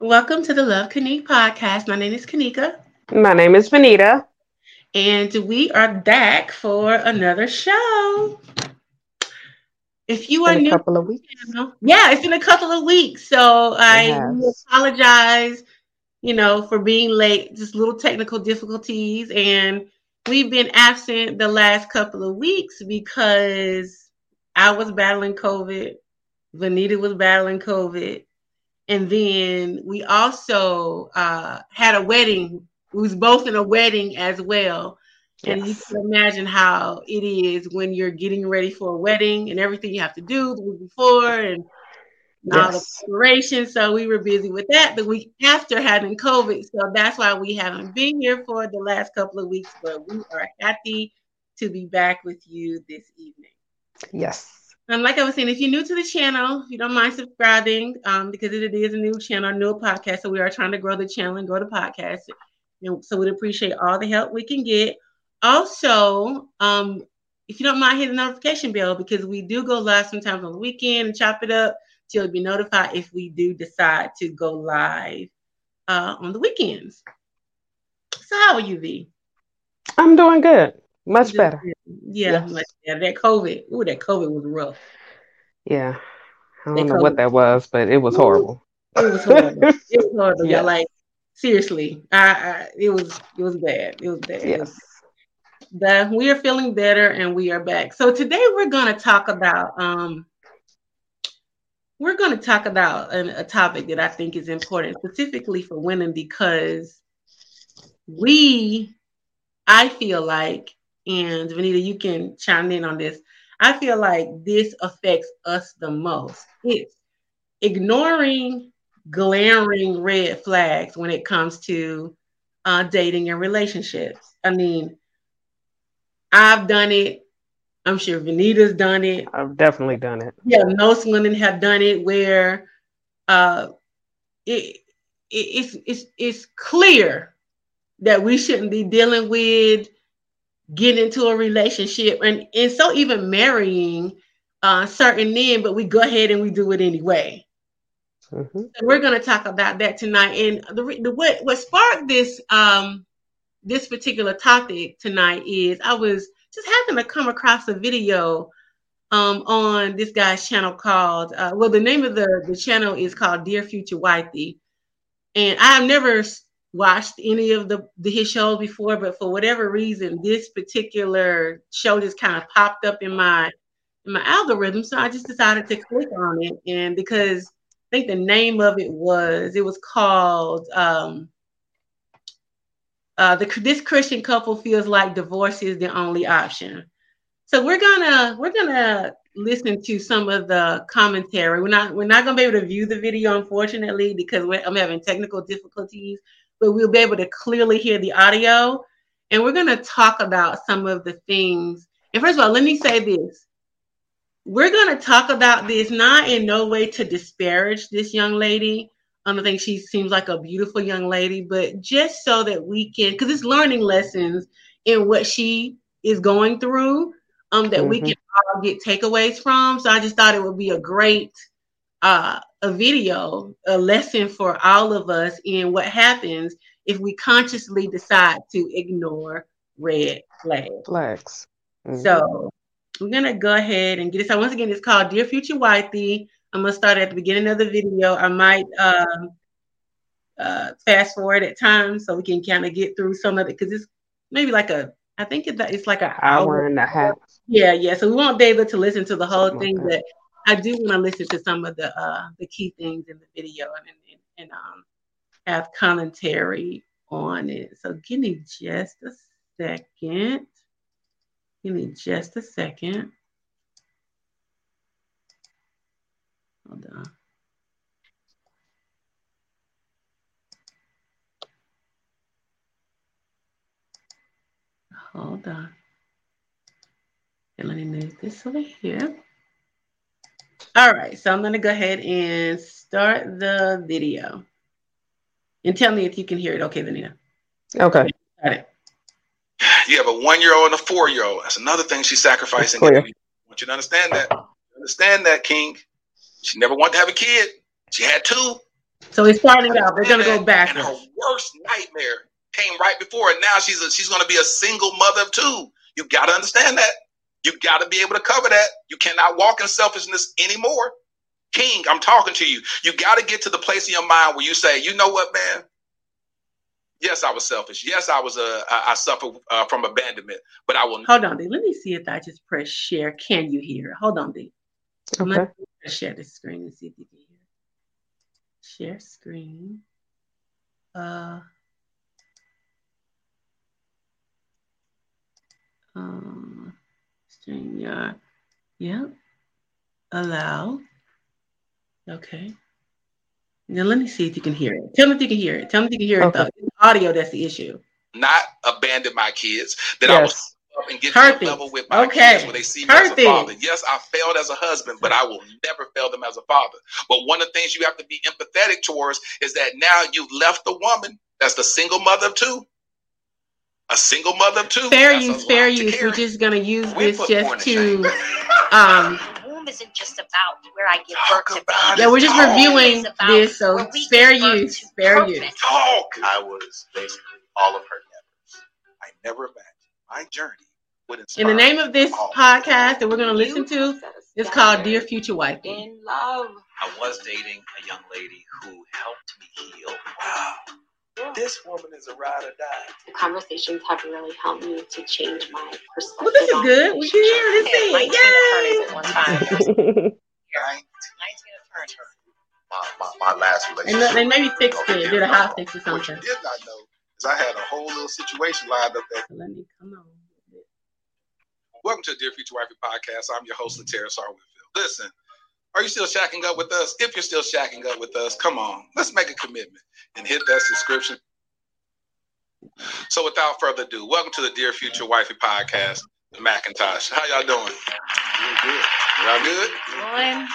Welcome to the Love Kanique podcast. My name is Kanika. My name is Vanita. And we are back for another show. If you are In a new, couple of weeks. yeah, it's been a couple of weeks. So I has. apologize, you know, for being late, just little technical difficulties. And we've been absent the last couple of weeks because I was battling COVID, Vanita was battling COVID. And then we also uh, had a wedding. We was both in a wedding as well. And you can imagine how it is when you're getting ready for a wedding and everything you have to do the week before and all the Yes. preparation. So we were busy with that the week after having COVID. So that's why we haven't been here for the last couple of weeks, but we are happy to be back with you this evening. Yes. Like I was saying, if you're new to the channel, if you don't mind subscribing, um, because it is a new channel, a new podcast. So we are trying to grow the channel and grow the podcast. And so we'd appreciate all the help we can get. Also, um, if you don't mind hitting the notification bell, because we do go live sometimes on the weekend and chop it up, so you'll be notified if we do decide to go live uh, on the weekends. So how are you, V? I'm doing good. Much better. Yeah, Yes. much better. That COVID, ooh, that COVID was rough. Yeah. I don't know call what that was, but it was horrible. It was horrible. it was horrible. Yeah, like seriously, I, I it was it was bad. It was bad. Yes. But we are feeling better and we are back. So today we're going to talk about um we're going to talk about an, a topic that I think is important specifically for women because we I feel like and Vanita you can chime in on this. I feel like this affects us the most. It's ignoring glaring red flags when it comes to uh, dating and relationships. I mean, I've done it. I'm sure Vanita's done it. I've definitely done it. Yeah, most women have done it where uh, it, it it's it's it's clear that we shouldn't be dealing with getting into a relationship and and so even marrying uh, certain men, but we go ahead and we do it anyway. Mhm. So we're going to talk about that tonight. And the, the what what sparked this um this particular topic tonight is I was just happened to come across a video um on this guy's channel called uh, well the name of the the channel is called Dear Future Wifey, and I've never watched any of the, the his shows before, but for whatever reason, this particular show just kind of popped up in my in my algorithm, so I just decided to click on it, and because I think the name of it was it was called um uh the this Christian couple feels like divorce is the only option. So we're gonna we're gonna listen to some of the commentary. We're not we're not gonna be able to view the video unfortunately because I'm having technical difficulties, but we'll be able to clearly hear the audio. And we're gonna talk about some of the things. And first of all, let me say this we're going to talk about this not in no way to disparage this young lady. I don't think she seems like a beautiful young lady, but just so that we can, because it's learning lessons in what she is going through, um, that we Mhm. can all get takeaways from. So I just thought it would be a great, uh, a video, a lesson for all of us in what happens if we consciously decide to ignore red flags. Flags. Mhm. So I'm gonna go ahead and get it. So once again, it's called Dear Future Wifey. I'm gonna start at the beginning of the video. I might um, uh, fast forward at times so we can kind of get through some of it because it's maybe like a I think it's, it's like an hour and a half. Yeah, yeah. So we want David to listen to the whole Something thing, like but I do want to listen to some of the uh, the key things in the video and and, and um, have commentary on it. So give me just a second. Give me just a second. Hold on. Hold on. And let me move this over here. All right, so I'm gonna go ahead and start the video. And tell me if you can hear it. Okay, Vanita. Okay. Got it. You have a one year old and a four year old. That's another thing she's sacrificing. I want you to understand that. Understand that, King. She never wanted to have a kid. She had two. So it's starting out. They're gonna go back. And her worst nightmare came right before it. Now she's a, she's going to be a single mother of two. You got to understand that. You got to be able to cover that. You cannot walk in selfishness anymore. King, I'm talking to you. You got to get to the place in your mind where you say, you know what, man? Yes, I was selfish. Yes, I was a uh, I, I suffer uh, from abandonment, but I will. Hold on, D. Let me see if I just press share. Can you hear? it? Hold on, D. Okay. Let me share the screen and see if you can hear. Share screen. Uh. Um. StreamYard. Yep. Allow. Okay. Now let me see if you can hear it. Tell me if you can hear it. Tell me if you can hear it Okay. though. Audio that's the issue. not abandon my kids. That I will Yes. up and get to Perfect. a level with my Okay. kids where they see me as a Perfect. father. Yes, I failed as a husband, but I will never fail them as a father. But one of the things you have to be empathetic towards is that now you've left the woman that's the single mother of two. A single mother of two. Fair That's a use, fair use. Carry. We're just gonna use We this put more in just to um The womb isn't just about where I give Talk birth to babies. yeah, we're just Talk. reviewing this, so where we fair give use, fair use. Talk. I was basically all of her nevers. I never imagined my journey would inspire. And the name of this podcast that we're gonna listen to it's called Dear Future Wife. In love. I was dating a young lady who helped me heal. Wow. This woman is a ride or die. The conversations have really helped me to change my perspective. Well, this is good. We can hear this Yeah, like thing. Tina Yay! At one time. Right? Nineteen Turner. My, my, my last And, relationship. then maybe fix Okay, it, did a yeah, hot fix or What you something. did not know is I had a whole little situation lined up there. Let me come on. Welcome to the Dear Future Wifey podcast. I'm your host, Latera Sar Winfield. Listen, are you still shacking up with us? If you're still shacking up with us, come on, let's make a commitment and hit that subscription. So, without further ado, welcome to the Dear Future Wifey podcast, the Macintosh. How y'all doing? Doing good. Y'all good? Doing,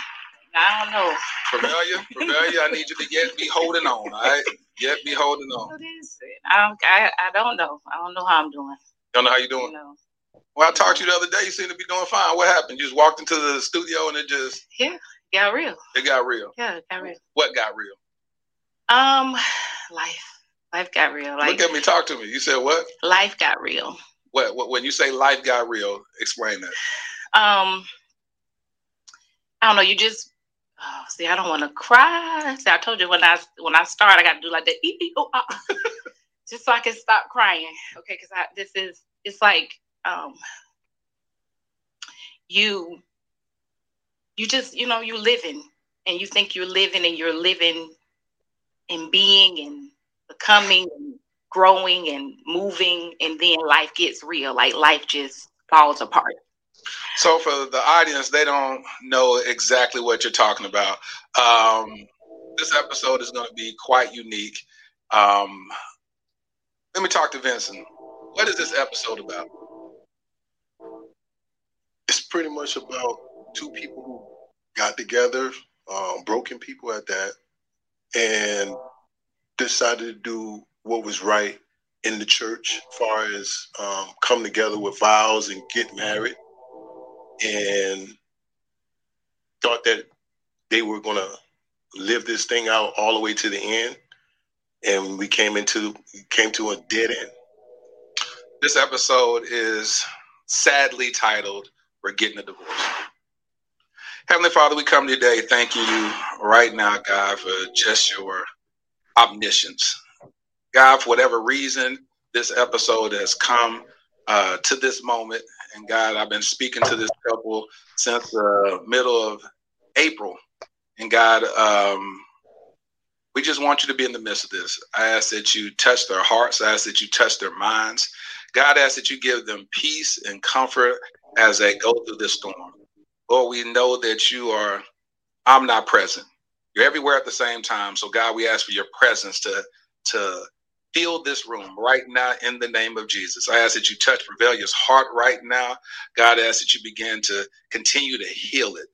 I don't know. Familiar? Familiar? I need you to yet be holding on, all right? Yet be holding on. What is it? I don't, I, I don't know. I don't know how I'm doing. Y'all know how you You doing? know. Well, I talked to you the other day. You seem to be doing fine. What happened? You just walked into the studio and it just, yeah, Got real. it got real. Yeah, it got real. What got real? Um, life. Life got real. Like Look at me, talk to me. You said what? life got real. What, what when you say life got real, explain that. Um, I don't know. You just oh, see. I don't want to cry. See, I told you when I when I start, I got to do like the ee, oh, ah, just so I can stop crying. Okay, because I this is it's like um you you just you know you living and you think you're living and you're living and being and becoming and growing and moving and then life gets real like life just falls apart So for the audience, they don't know exactly what you're talking about. Um, this episode is going to be quite unique. Um, let me talk to Vincent. What is this episode about? It's pretty much about two people who got together, um, broken people at that, and decided to do what was right in the church, far as um, come together with vows and get married, and thought that they were to live this thing out all the way to the end, and we came into came to a dead end. This episode is sadly titled "We're Getting a Divorce." Heavenly Father, we come today thanking you right now, God, for just your omniscience. God, for whatever reason, this episode has come uh, to this moment. And God, I've been speaking to this couple since the middle of April. And God, um, we just want you to be in the midst of this. I ask that you touch their hearts. I ask that you touch their minds. God, I ask that you give them peace and comfort as they go through this storm. Lord, we know that you are omnipresent. You're everywhere at the same time. So, God, we ask for your presence to, to fill this room right now in the name of Jesus. I ask that you touch Revelia's heart right now. God, I ask that you begin to continue to heal it.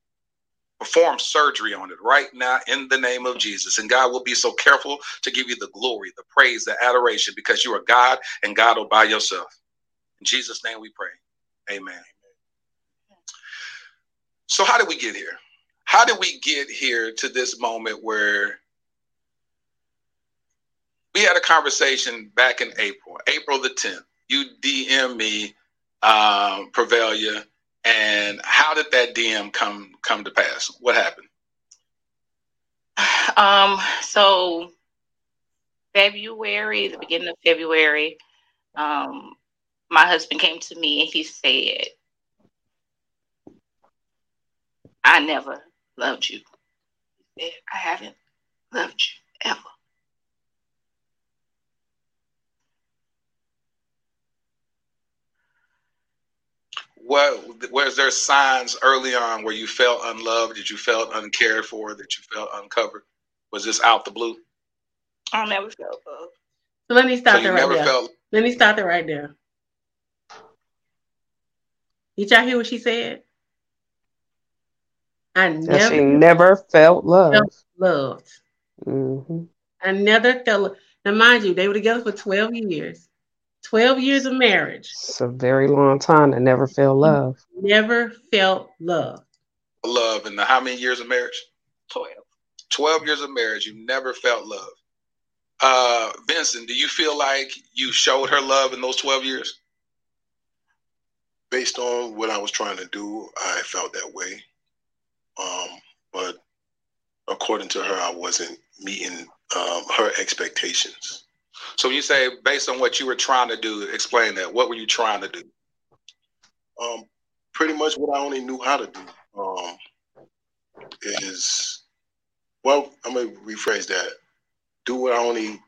Perform surgery on it right now in the name of Jesus. And God will be so careful to give you the glory, the praise, the adoration because you are God and God all by yourself. In Jesus' name we pray. Amen. So, how did we get here? How did we get here to this moment where we had a conversation back in April, April the 10th. You DM me, um, Prevalia, and how did that DM come come to pass? What happened? Um, so February, the beginning of February, um, my husband came to me and he said, I never loved you. I haven't loved you ever. What was there signs early on where you felt unloved? Did you felt uncared for? That you felt uncovered? Was this out the blue? I never felt love. So let me stop So there you right never there. felt Let me stop there right there. Did y'all hear what she said? I That she never never felt love. loved. hmm I never felt. Now, mind you, they were together for 12 years. 12 years of marriage. It's a very long time to never feel love. Never felt love. love in the how many years of marriage? Twelve. 12 years of marriage, you never felt love. Uh, Vincent, do you feel like you showed her love in those 12 years? Based on what I was trying to do, I felt that way. Um, but according to her, I wasn't meeting um, her expectations. So when you say based on what you were trying to do, explain that. What were you trying to do? Um, pretty much what I only knew how to do um, is, well, I'm gonna rephrase that. Do what I only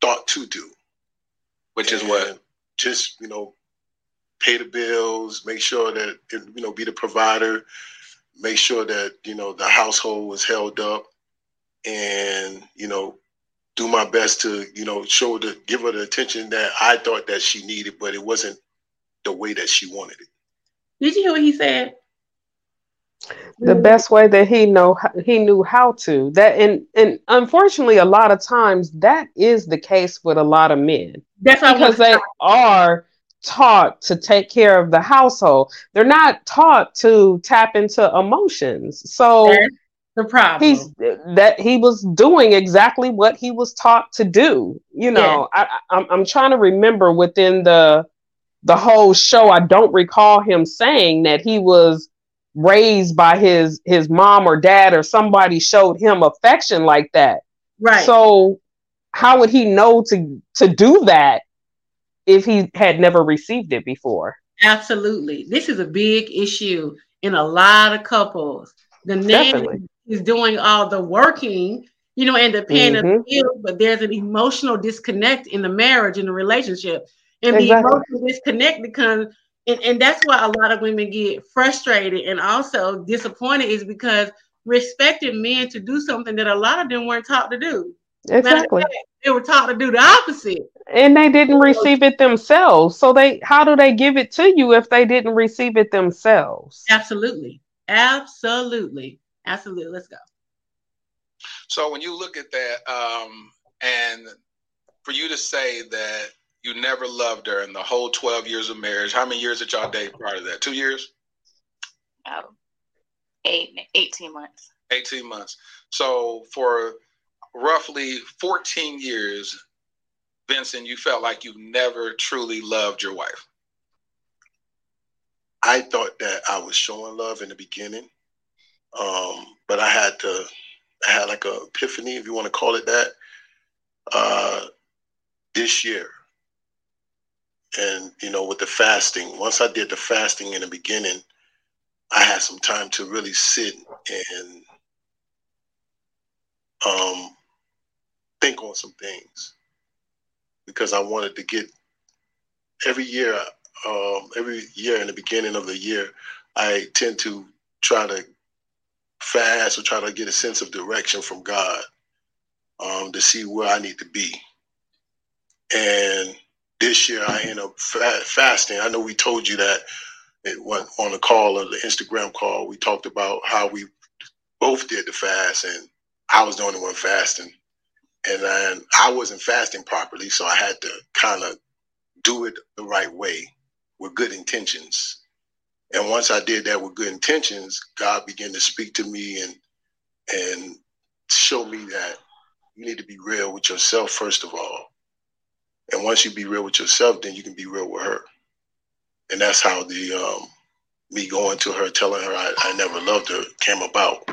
thought to do. Which is what? Just you know, pay the bills, make sure that you know, be the provider, make sure that you know the household was held up, and you know, do my best to you know show the give her the attention that I thought that she needed, but it wasn't the way that she wanted it. Did you hear what he said? the best way that he know he knew how to that and and unfortunately a lot of times that is the case with a lot of men That's because they are taught to take care of the household. They're not taught to tap into emotions. So That's the problem. he's that he was doing exactly what he was taught to do. You know I, I I'm, I'm trying to remember within the the whole show. I don't recall him saying that he was raised by his his mom or dad or somebody showed him affection like that. Right. so how would he know to to do that if he had never received it before Absolutely. This is a big issue in a lot of couples. The man Definitely. is doing all the working, you know, and the paying of the mm-hmm. bills, but there's an emotional disconnect in the marriage, in the relationship. And Exactly. the emotional disconnect becomes, and, and that's why a lot of women get frustrated and also disappointed is because we're men to do something that a lot of them weren't taught to do. Matter of exactly fact, they were taught to do the opposite. and they didn't receive it themselves so they how do they give it to you if they didn't receive it themselves Absolutely. Absolutely. Absolutely. Let's go. So when you look at that, um, and for you to say that you never loved her in the whole 12 years of marriage, how many years did y'all date prior to that? Two years? Um, eight, 18 months. 18 months. So for roughly 14 years, Vincent, you felt like you never truly loved your wife. I thought that I was showing love in the beginning, um, but I had to, I had like a epiphany, if you want to call it that, uh, this year. And you know, with the fasting, once I did the fasting in the beginning, I had some time to really sit and um, think on some things because I wanted to get every year um, every year in the beginning of the year, I tend to try to fast or try to get a sense of direction from God um, to see where I need to be. And this year, I end up fa- fasting. I know we told you that it went on the call or the Instagram call. We talked about how we both did the fast, and I was the only one fasting, and then I wasn't fasting properly, so I had to kind of do it the right way with good intentions. And once I did that with good intentions, God began to speak to me and and show me that you need to be real with yourself first of all. And once you be real with yourself, then you can be real with her. And that's how the um, me going to her, telling her I, I never loved her came about.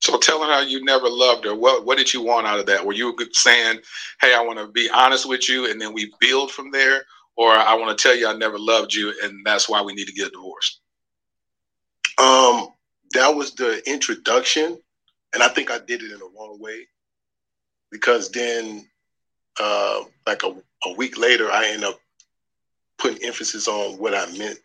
So telling her you never loved her, what what did you want out of that? Were you saying, "Hey, I want to be honest with you," and then we build from there, or I want to tell you I never loved you, and that's why we need to get divorced? Um, that was the introduction, and I think I did it in the wrong way because then, uh, like a, a week later, I end up putting emphasis on what I meant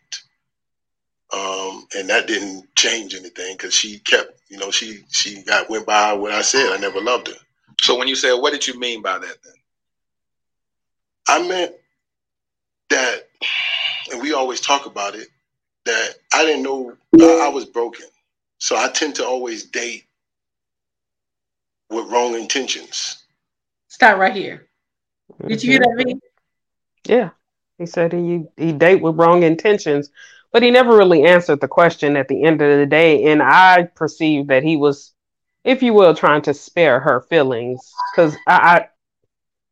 um, and that didn't change anything because she kept, you know, she she got went by what I said. I never loved her. So when you said, what did you mean by that then? I meant that, and we always talk about it, that I didn't know I, I was broken. So I tend to always date with wrong intentions. Stop right here. Did you hear that, me? Yeah. He said he he date with wrong intentions but he never really answered the question at the end of the day. And I perceived that he was, if you will, trying to spare her feelings because I, I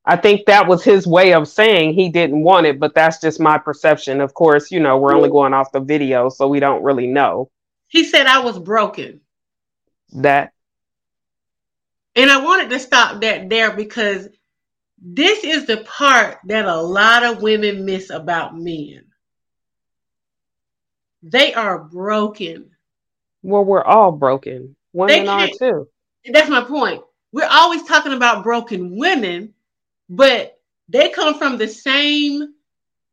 I think that was his way of saying he didn't want it, but that's just my perception. Of course, you know, we're only going off the video, so we don't really know. He said I was broken. That. And I wanted to stop that there because this is the part that a lot of women miss about men. They are broken. Well, we're all broken. Women are too. That's my point. We're always talking about broken women, but they come from the same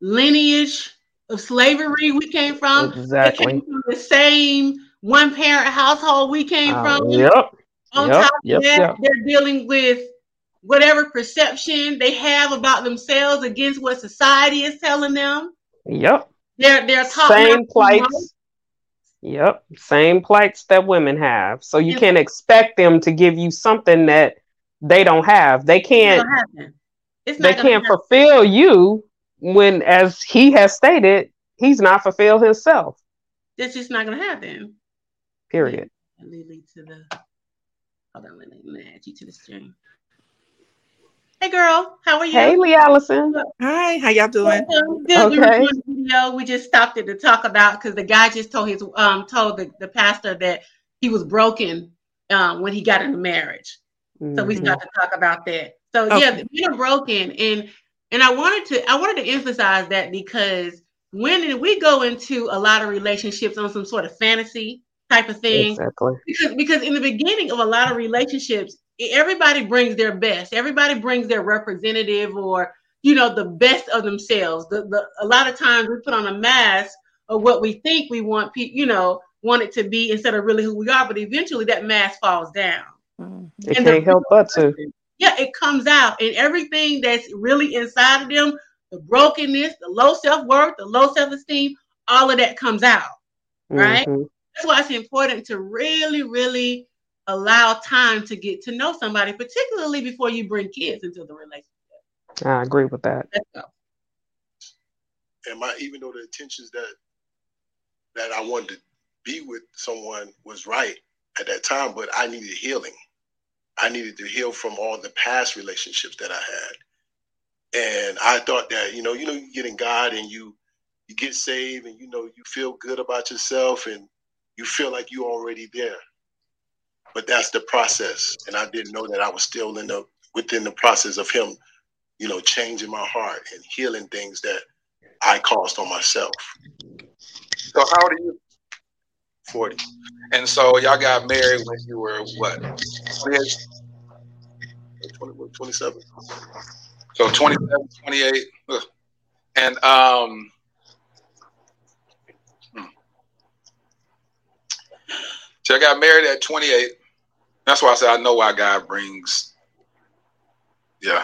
lineage of slavery we came from. Exactly. Came from the same one parent household we came uh, from. Yep. On yep, top of yep, that, yep. they're dealing with whatever perception they have about themselves against what society is telling them. Yep. They're they're same plights. Yep, same plights that women have. So you can't expect them to give you something that they don't have. They can't. They can't fulfill you when, as he has stated, he's not fulfilled himself. That's just not going to happen. Period. Lead to the. Hold on, let me add you to the stream. Hey girl, how are you? Hey Lee Allison. Hi, how y'all doing? Good. Okay. We video. We just stopped it to talk about because the guy just told his um told the, the pastor that he was broken um when he got into marriage. Mm-hmm. So we mm-hmm. started to talk about that. So okay. yeah, being broken and and I wanted to I wanted to emphasize that because when we go into a lot of relationships on some sort of fantasy type of thing, exactly. because because in the beginning of a lot of relationships, everybody brings their best. Everybody brings their representative or you know the best of themselves. The, the a lot of times we put on a mask of what we think we want people, you know, want it to be instead of really who we are. But eventually that mask falls down. Mm-hmm. It and can't help but to. Yeah, it comes out, and everything that's really inside of them, the brokenness, the low self worth, the low self esteem, all of that comes out. Right. Mm-hmm. That's why it's important to really, really allow time to get to know somebody, particularly before you bring kids into the relationship. I agree with that. And my even though the intentions that that I wanted to be with someone was right at that time, but I needed healing. I needed to heal from all the past relationships that I had. And I thought that, you know, you know, you get in God and you you get saved and you know you feel good about yourself and you feel like you're already there but that's the process. And I didn't know that I was still in the within the process of him, you know, changing my heart and healing things that I caused on myself. So how old are you? 40. And so y'all got married when you were what? 27. So 27, 28. And um hmm. so I got married at 28. That's why I said I know why God brings. Yeah.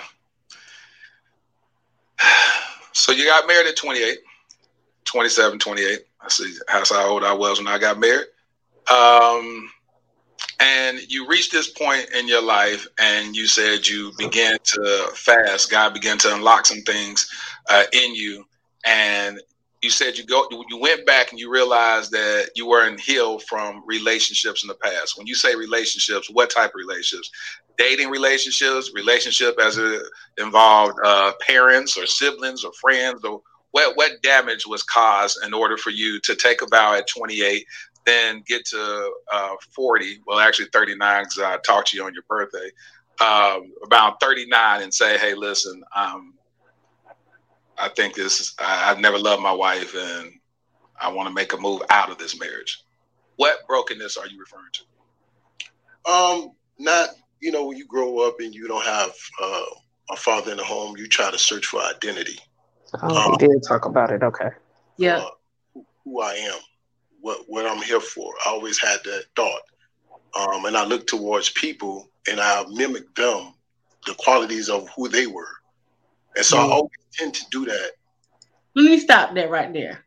So you got married at 28, 27, 28. I see that's how old I was when I got married. Um, and you reached this point in your life and you said you began to fast. God began to unlock some things uh, in you. And you said you go you went back and you realized that you weren't healed from relationships in the past. When you say relationships, what type of relationships? Dating relationships, relationship as it involved uh, parents or siblings or friends or what what damage was caused in order for you to take a vow at 28 then get to uh, 40 well actually 39 because i talked to you on your birthday um, about 39 and say hey listen um, i think this is I, i've never loved my wife and i want to make a move out of this marriage what brokenness are you referring to um not you know when you grow up and you don't have uh, a father in the home you try to search for identity Oh, um, we did talk about it. Okay. Yeah. Uh, who, who I am, what what I'm here for. I always had that thought, um, and I look towards people and I mimic them, the qualities of who they were, and so mm. I always tend to do that. Let me stop that right there.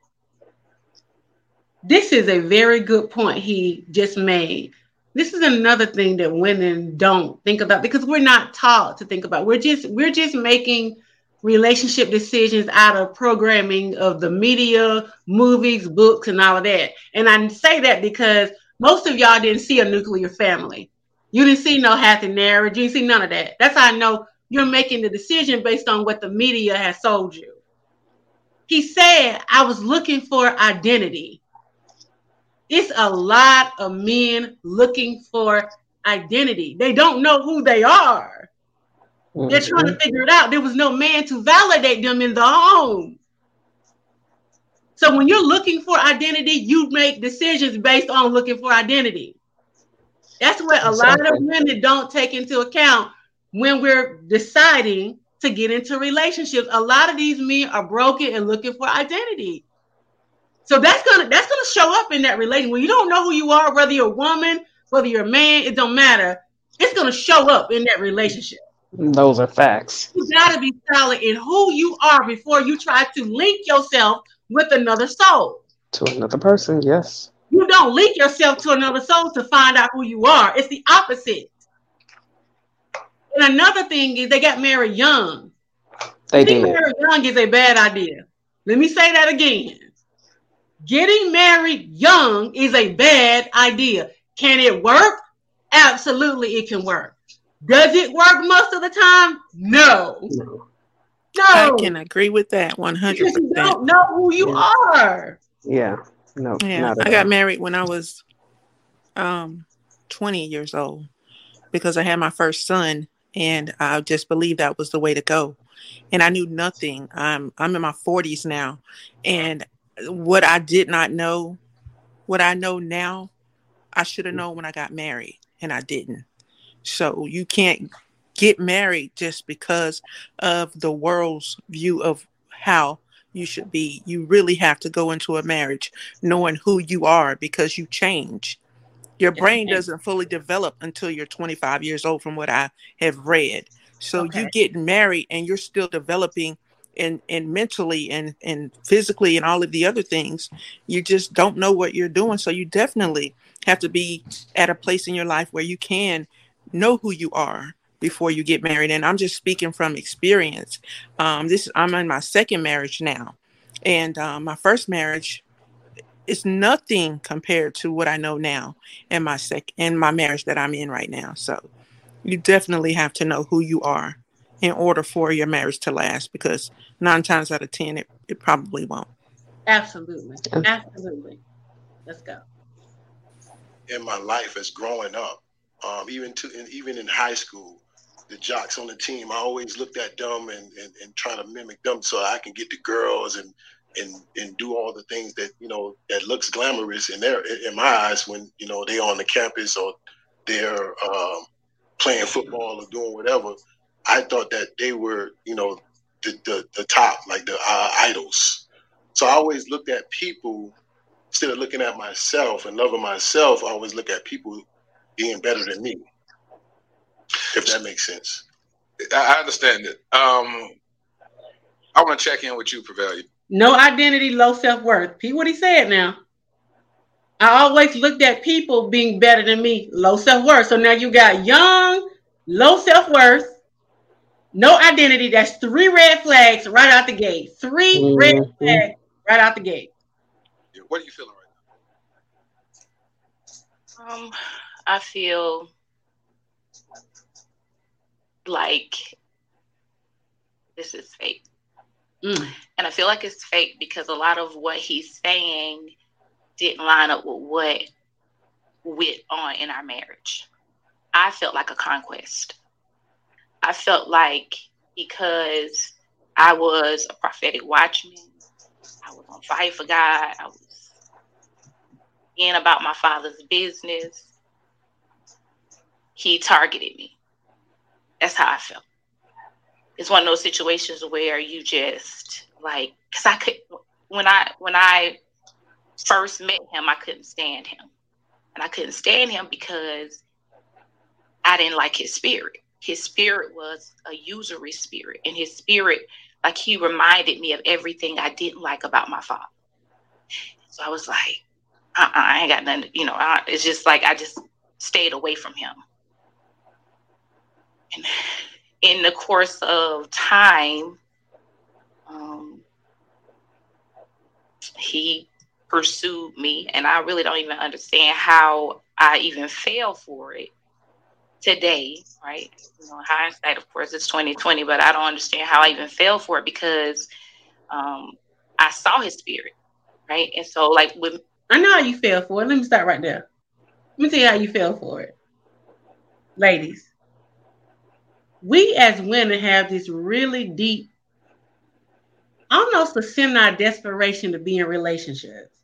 This is a very good point he just made. This is another thing that women don't think about because we're not taught to think about. We're just we're just making relationship decisions out of programming of the media, movies, books, and all of that. And I say that because most of y'all didn't see a nuclear family. You didn't see no happy marriage. You didn't see none of that. That's how I know you're making the decision based on what the media has sold you. He said, I was looking for identity. It's a lot of men looking for identity. They don't know who they are. Mm-hmm. They're trying to figure it out. There was no man to validate them in the home. So when you're looking for identity, you make decisions based on looking for identity. That's what a lot of women don't take into account when we're deciding to get into relationships. A lot of these men are broken and looking for identity. So that's gonna that's gonna show up in that relation. When you don't know who you are, whether you're a woman, whether you're a man, it don't matter. It's gonna show up in that relationship. Those are facts. You got to be solid in who you are before you try to link yourself with another soul. To another person, yes. You don't link yourself to another soul to find out who you are. It's the opposite. And another thing is they got married young. They Getting did. married young is a bad idea. Let me say that again. Getting married young is a bad idea. Can it work? Absolutely, it can work. Does it work most of the time? No. No. I can agree with that 100%. You don't know who you yeah. are. Yeah. No. Yeah. I got married when I was um 20 years old because I had my first son and I just believed that was the way to go. And I knew nothing. I'm I'm in my 40s now and what I did not know, what I know now, I should have known when I got married and I didn't. So you can't get married just because of the world's view of how you should be. You really have to go into a marriage knowing who you are because you change. Your brain doesn't fully develop until you're 25 years old, from what I have read. So okay. you get married and you're still developing and and mentally and and physically and all of the other things. You just don't know what you're doing. So you definitely have to be at a place in your life where you can know who you are before you get married. And I'm just speaking from experience. Um, this I'm in my second marriage now, and um, my first marriage is nothing compared to what I know now in my sec in my marriage that I'm in right now. So you definitely have to know who you are in order for your marriage to last because nine times out of ten it, it probably won't. Absolutely. Absolutely. Let's go. In my life as growing up, um, even to even in high school, the jocks on the team, I always looked at them and, and, and try to mimic them so I can get the girls and and and do all the things that you know that looks glamorous in their in my eyes when you know they're on the campus or they're um, playing football or doing whatever. I thought that they were you know the the, the top like the uh, idols. So I always looked at people instead of looking at myself and loving myself. I always look at people being better than me. If that makes sense. I understand it. Um, I want to check in with you, Prevalia. No identity, low self worth. Pete, what he said now. I always looked at people being better than me, low self worth. So now you got young, low self worth, no identity. That's three red flags right out the gate. 3 mm-hmm. red flags right out the gate. Yeah, what are you feeling right now? Um, I feel like this is fake. Mm. And I feel like it's fake because a lot of what he's saying didn't line up with what went on in our marriage. I felt like a conquest. I felt like because I was a prophetic watchman, I was on fire for God, I was in about my father's business. He targeted me. That's how I felt. It's one of those situations where you just like, cause I could when I when I first met him, I couldn't stand him, and I couldn't stand him because I didn't like his spirit. His spirit was a usury spirit, and his spirit, like he reminded me of everything I didn't like about my father. So I was like, uh-uh, I ain't got nothing. You know, I, it's just like I just stayed away from him. And in the course of time, um, he pursued me, and I really don't even understand how I even fell for it today, right? You know, hindsight, of course, it's 2020, but I don't understand how I even fell for it because um, I saw his spirit, right? And so, like, with I know how you fell for it. Let me start right there. Let me tell you how you fell for it, ladies we as women have this really deep, almost a semi desperation to be in relationships.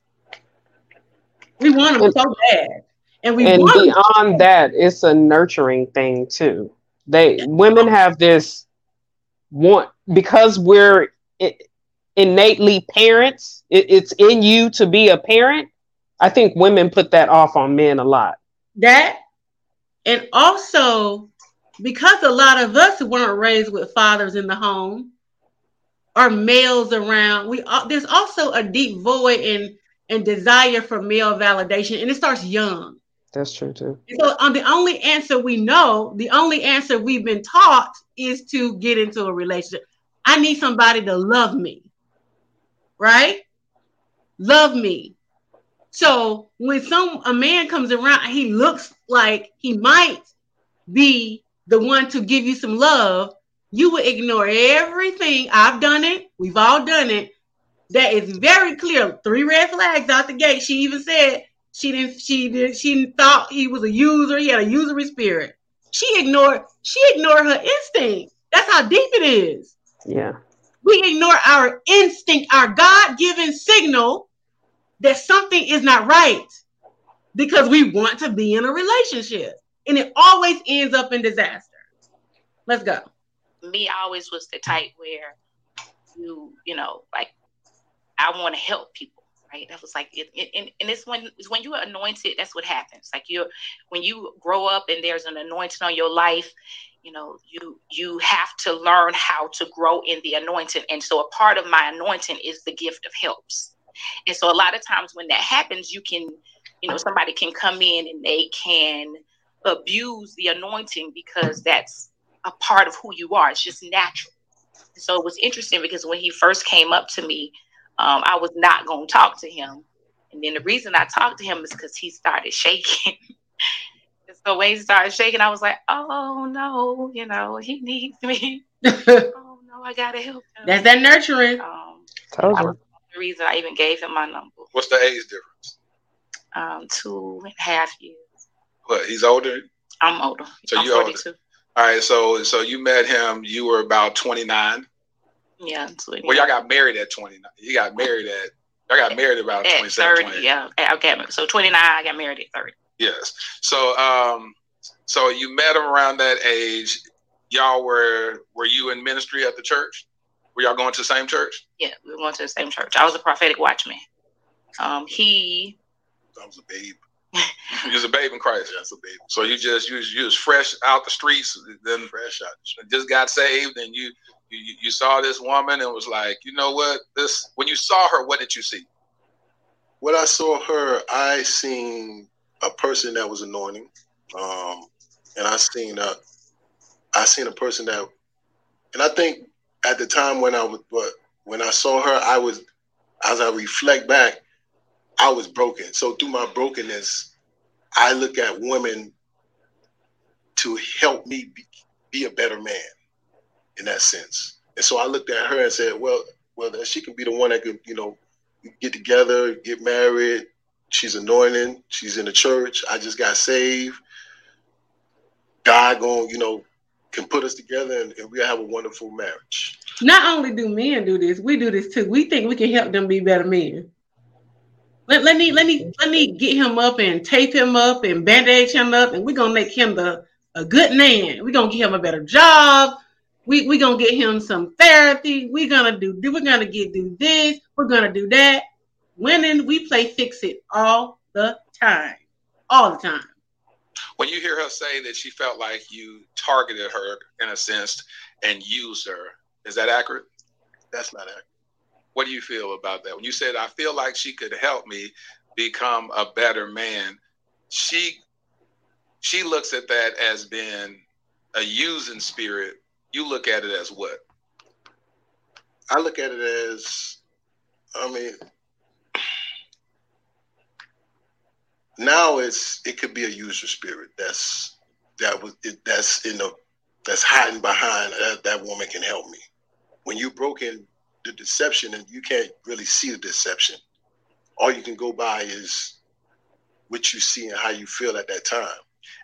We want them so bad. And we and beyond that, it's a nurturing thing too. They women have this want because we're innately parents. It, it's in you to be a parent. I think women put that off on men a lot. That and also because a lot of us weren't raised with fathers in the home or males around, we there's also a deep void and and desire for male validation, and it starts young. That's true too. So, um, the only answer we know, the only answer we've been taught, is to get into a relationship. I need somebody to love me, right? Love me. So when some a man comes around, he looks like he might be the one to give you some love, you will ignore everything. I've done it. We've all done it. That is very clear. Three red flags out the gate. She even said she didn't. She did. She thought he was a user. He had a usury spirit. She ignored. She ignored her instinct. That's how deep it is. Yeah. We ignore our instinct, our God-given signal that something is not right because we want to be in a relationship and it always ends up in disaster. Let's go. Me, always was the type where you, you know, like I want to help people, right? That was like, it, it, and, and it's when it's when you are anointed. That's what happens. Like you're when you grow up and there's an anointing on your life, you know, you you have to learn how to grow in the anointing. And so a part of my anointing is the gift of helps. And so a lot of times when that happens, you can, you know, somebody can come in and they can abuse the anointing because that's a part of who you are. It's just natural. So it was interesting because when he first came up to me, um, I was not going to talk to him. And then the reason I talked to him is because he started shaking. so when he started shaking, I was like, oh no, you know, he needs me. oh no, I got to help him. That's that nurturing. Um, the reason I even gave him my number. What's the age difference? Um, two and a half years. What? He's older. I'm older. So you older. All right. So so you met him. You were about 29. Yeah. Well, y'all got married at 29. You got married at. Y'all got married about at 27. 30, yeah. Okay. So 29. I got married at 30. Yes. So um, so you met him around that age. Y'all were were you in ministry at the church? Were y'all going to the same church? Yeah, we were going to the same church. I was a prophetic watchman. Um, he. I was a babe you was a babe in Christ. Yes, a babe. So you just you was, you was fresh out the streets, then fresh out. Just got saved, and you, you you saw this woman and was like, you know what? This when you saw her, what did you see? When I saw her, I seen a person that was anointing, um, and I seen a I seen a person that, and I think at the time when I was but when I saw her, I was as I reflect back, I was broken. So through my brokenness, I look at women to help me be, be a better man in that sense. And so I looked at her and said, well, well, she can be the one that could, you know, get together, get married. She's anointing. She's in the church. I just got saved. God going, you know, can put us together and, and we'll have a wonderful marriage. Not only do men do this, we do this too. We think we can help them be better men. Let, let me let me let me get him up and tape him up and bandage him up, and we're gonna make him the a good man. We're gonna give him a better job. We we're gonna get him some therapy. We're gonna do we're gonna get do this, we're gonna do that. Women, we play fix it all the time. All the time. When you hear her say that she felt like you targeted her in a sense and used her, is that accurate? That's not accurate. What do you feel about that? When you said, I feel like she could help me become a better man, she she looks at that as being a using spirit. You look at it as what? I look at it as, I mean, now it's it could be a user spirit that's that was it, that's in the that's hiding behind that, that woman can help me when you broken the deception and you can't really see the deception. All you can go by is what you see and how you feel at that time.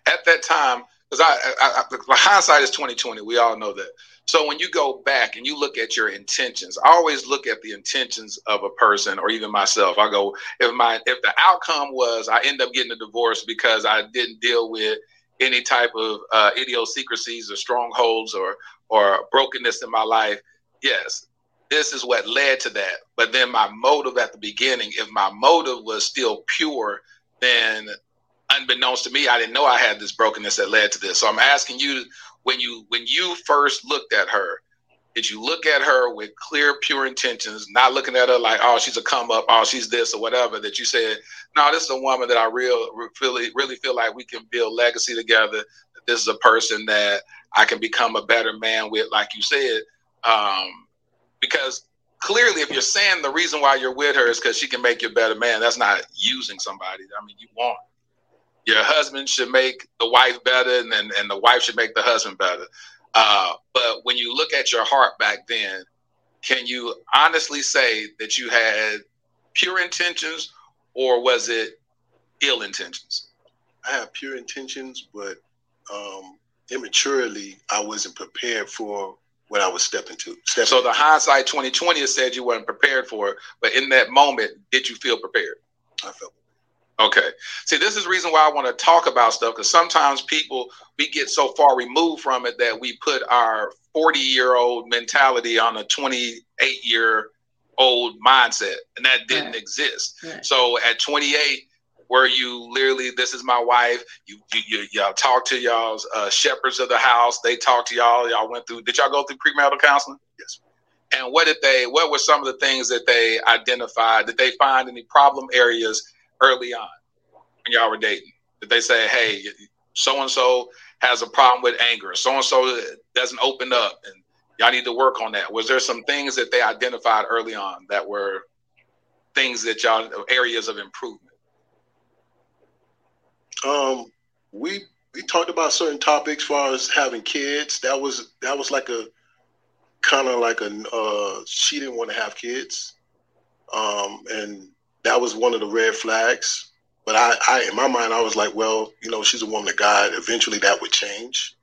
At that time because I, I, I, hindsight is 2020 we all know that. So when you go back and you look at your intentions i always look at the intentions of a person or even myself. I go if my if the outcome was i end up getting a divorce because i didn't deal with any type of uh, idiosyncrasies or strongholds or or brokenness in my life yes this is what led to that but then my motive at the beginning if my motive was still pure then unbeknownst to me, I didn't know I had this brokenness that led to this. So I'm asking you, when you when you first looked at her, did you look at her with clear, pure intentions, not looking at her like, oh, she's a come up, oh, she's this or whatever? That you said, no, this is a woman that I real really really feel like we can build legacy together. This is a person that I can become a better man with, like you said, um, because clearly if you're saying the reason why you're with her is because she can make you a better man that's not using somebody i mean you want your husband should make the wife better and, and, and the wife should make the husband better. Uh, but when you look at your heart back then, can you honestly say that you had pure intentions or was it ill intentions? I have pure intentions, but um, immaturely, I wasn't prepared for what I was stepping to. Stepping so the hindsight 2020 has said you weren't prepared for it, but in that moment, did you feel prepared? I felt Okay. See, this is the reason why I want to talk about stuff because sometimes people we get so far removed from it that we put our 40 year old mentality on a 28 year old mindset, and that didn't right. exist. Right. So at 28, where you literally, this is my wife. You, you, you all talk to y'all's uh, shepherds of the house. They talk to y'all. Y'all went through. Did y'all go through premarital counseling? Yes. And what did they? What were some of the things that they identified? Did they find any problem areas? early on when y'all were dating? Did they say, hey, so and so has a problem with anger, so and so doesn't open up, and y'all need to work on that? Was there some things that they identified early on that were things that y'all areas of improvement? Um, we we talked about certain topics as far as having kids. That was that was like a kind of like a uh, she didn't want to have kids, um, and that was one of the red flags. But I, I, in my mind, I was like, well, you know, she's a woman of God. Eventually, that would change.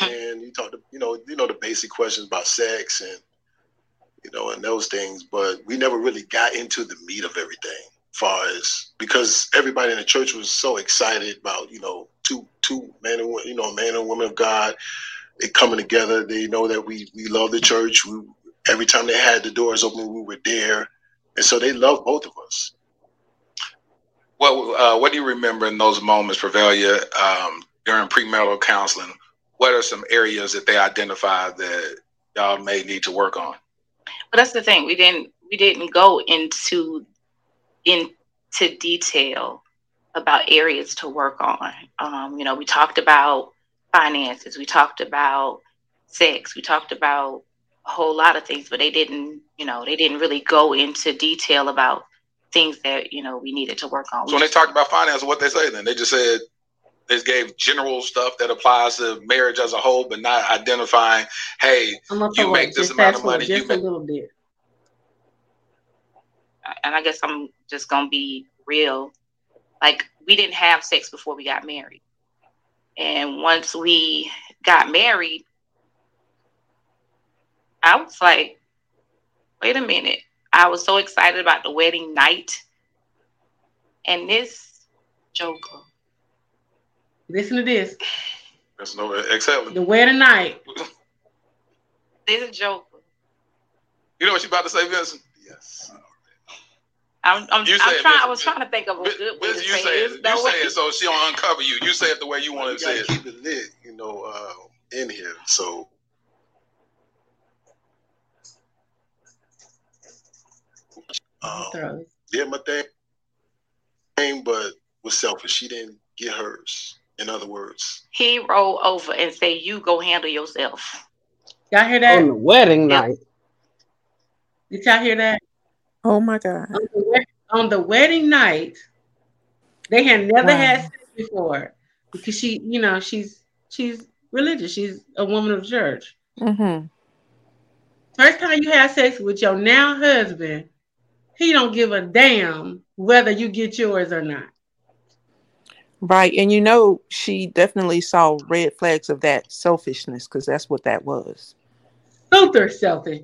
and you talked, you know, you know, the basic questions about sex and, you know, and those things. But we never really got into the meat of everything, far as because everybody in the church was so excited about, you know, two two men and you know, man and woman of God, they coming together. They know that we we love the church. We every time they had the doors open, we were there and so they love both of us. Well, uh, what do you remember in those moments, Prevalia, um, during premarital counseling? What are some areas that they identified that y'all may need to work on? Well, that's the thing. We didn't we didn't go into into detail about areas to work on. Um, you know, we talked about finances. We talked about sex. We talked about a whole lot of things, but they didn't, you know, they didn't really go into detail about things that you know we needed to work on. So when they talked about finance, what they say then? They just said they just gave general stuff that applies to marriage as a whole, but not identifying, hey, you make this amount of money. Just you make a little bit. And I guess I'm just gonna be real. Like we didn't have sex before we got married, and once we got married, I was like, wait a minute. I was so excited about the wedding night, and this joker. Listen to this. There's no except The wedding night. This is joker. you know what you about to say, Vincent? Yes. I'm, I'm, You I'm say it, trying. I Vincent. was trying to think of a Vic- good way to you say say it. it. You way. say it so she don't uncover you. You say it the way you want to say gotta it. keep it lit, you know, uh, in here. So um, did my thing, thing, but was selfish. She didn't get hers. In other words, He rolled over and say, "You go handle yourself." Y'all hear that? On the wedding Yep. night. Did y'all hear that? Oh my God. On the, on the wedding night, they had never Wow. had sex before because she, you know, she's she's religious. She's a woman of church. Mm-hmm. First time you have sex with your now husband, he don't give a damn whether you get yours or not. Right. And you know, she definitely saw red flags of that selfishness because that's what that was. Super selfish.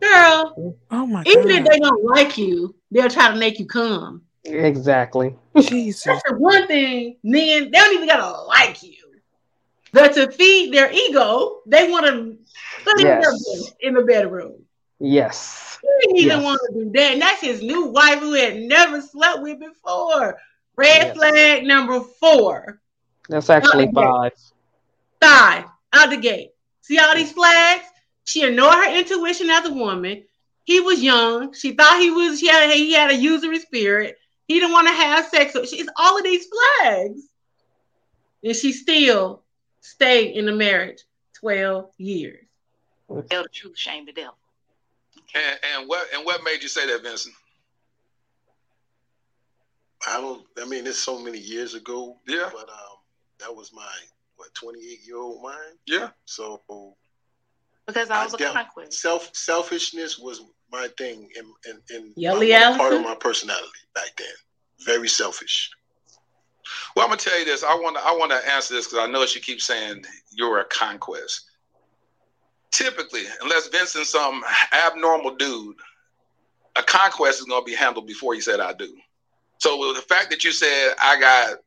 Girl, Oh my god, even if they don't like you, they'll try to make you come. Exactly. Jesus. That's the one thing, men, they don't even gotta like you. But to feed their ego, they want to put in, Yes. in the bedroom. Yes. He didn't even want to do that. And that's his new wife who had never slept with before. Red Yes. flag number four. That's actually five. Five out the gate. See all these flags? She ignored her intuition as a woman. He was young. She thought he was. She had. He had a usury spirit. He didn't want to have sex. So she's all of these flags, and she still stayed in the marriage twelve years. Tell the truth, shame the devil. And, and what and what made you say that, Vincent? I don't. I mean, it's so many years ago. Yeah. But um, that was my what 28 year old mind. Yeah. So Because I was a def- conquest. self selfishness was my thing in in, in part Allison? of my personality back then. Very selfish. Well, I'm gonna tell you this. I want to I want to answer this because I know she keeps saying you're a conquest. Typically, unless Vincent's some abnormal dude, a conquest is gonna be handled before you said I do. So the fact that you said I got,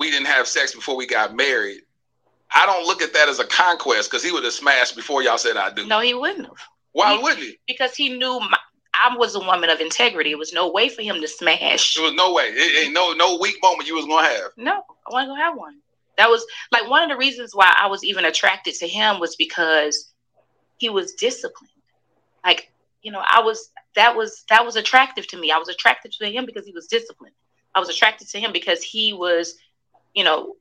we didn't have sex before we got married. I don't look at that as a conquest because he would have smashed before y'all said I do. No, he wouldn't have. Why he- wouldn't he? Because he knew my, I was a woman of integrity. It was no way for him to smash. There was no way. It ain't no no weak moment you was gonna have. No, I wasn't gonna have one. That was like one of the reasons why I was even attracted to him was because he was disciplined. Like, you know, I was that was that was attractive to me. I was attracted to him because he was disciplined. I was attracted to him because he was, you know,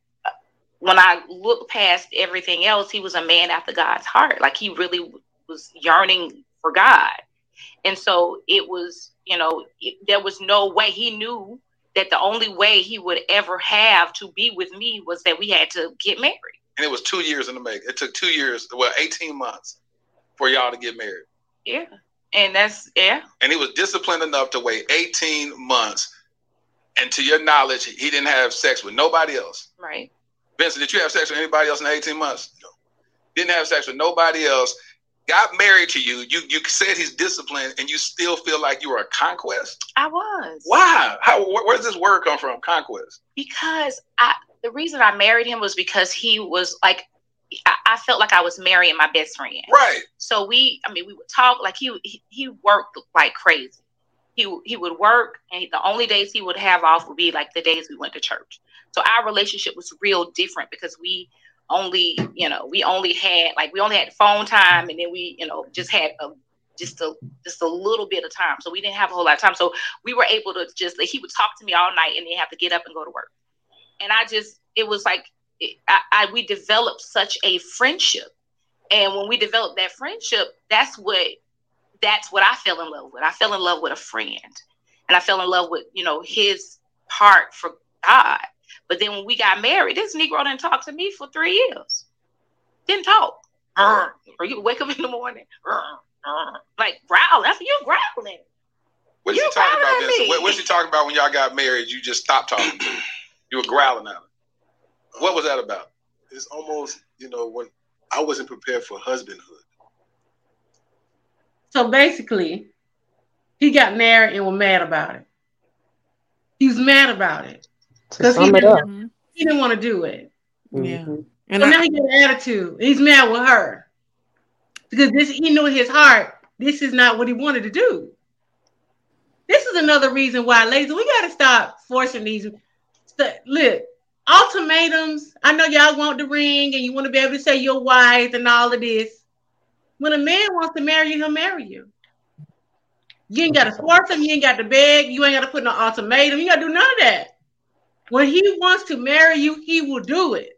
when I look past everything else, he was a man after God's heart. Like he really was yearning for God. And so it was, you know, it, there was no way he knew that the only way he would ever have to be with me was that we had to get married. And it was two years in the make. It took two years, well, 18 months for y'all to get married. Yeah. And that's, yeah. And he was disciplined enough to wait 18 months. And to your knowledge, he didn't have sex with nobody else. Right. Vincent, did you have sex with anybody else in 18 months? No. Didn't have sex with nobody else. Got married to you. You you said he's disciplined, and you still feel like you were a conquest. I was. Why? How? Where, where does this word come from? Conquest. Because I, the reason I married him was because he was like, I, I felt like I was marrying my best friend. Right. So we, I mean, we would talk like he he, he worked like crazy. He he would work, and the only days he would have off would be like the days we went to church. So our relationship was real different because we only, you know, we only had like we only had phone time, and then we, you know, just had a just a just a little bit of time. So we didn't have a whole lot of time. So we were able to just like he would talk to me all night, and then have to get up and go to work. And I just, it was like, it, I, I we developed such a friendship And when we developed that friendship, that's what that's what I fell in love with. I fell in love with a friend. And I fell in love with, you know, his heart for God. But then when we got married, this Negro didn't talk to me for three years. Didn't talk. Uh-huh. Or you wake up in the morning, uh-huh. like growling. That's you growling. What is he talking about? This? What, what's he talking about when y'all got married? You just stopped talking. you were growling at him. What was that about? It's almost, you know, when I wasn't prepared for husbandhood. So basically, he got married and was mad about it. He was mad about it because he, didn't, he didn't want to do it. Yeah. Mm-hmm. And so I, now he got an attitude. He's mad with her because this he knew in his heart this is not what he wanted to do. This is another reason why, ladies, we got to stop forcing these. St- look, ultimatums. I know y'all want the ring and you want to be able to say your wife and all of this. When a man wants to marry you, he'll marry you. You ain't got to force him. You ain't got to beg. You ain't got to put no ultimatum. You got to do none of that. When he wants to marry you, he will do it.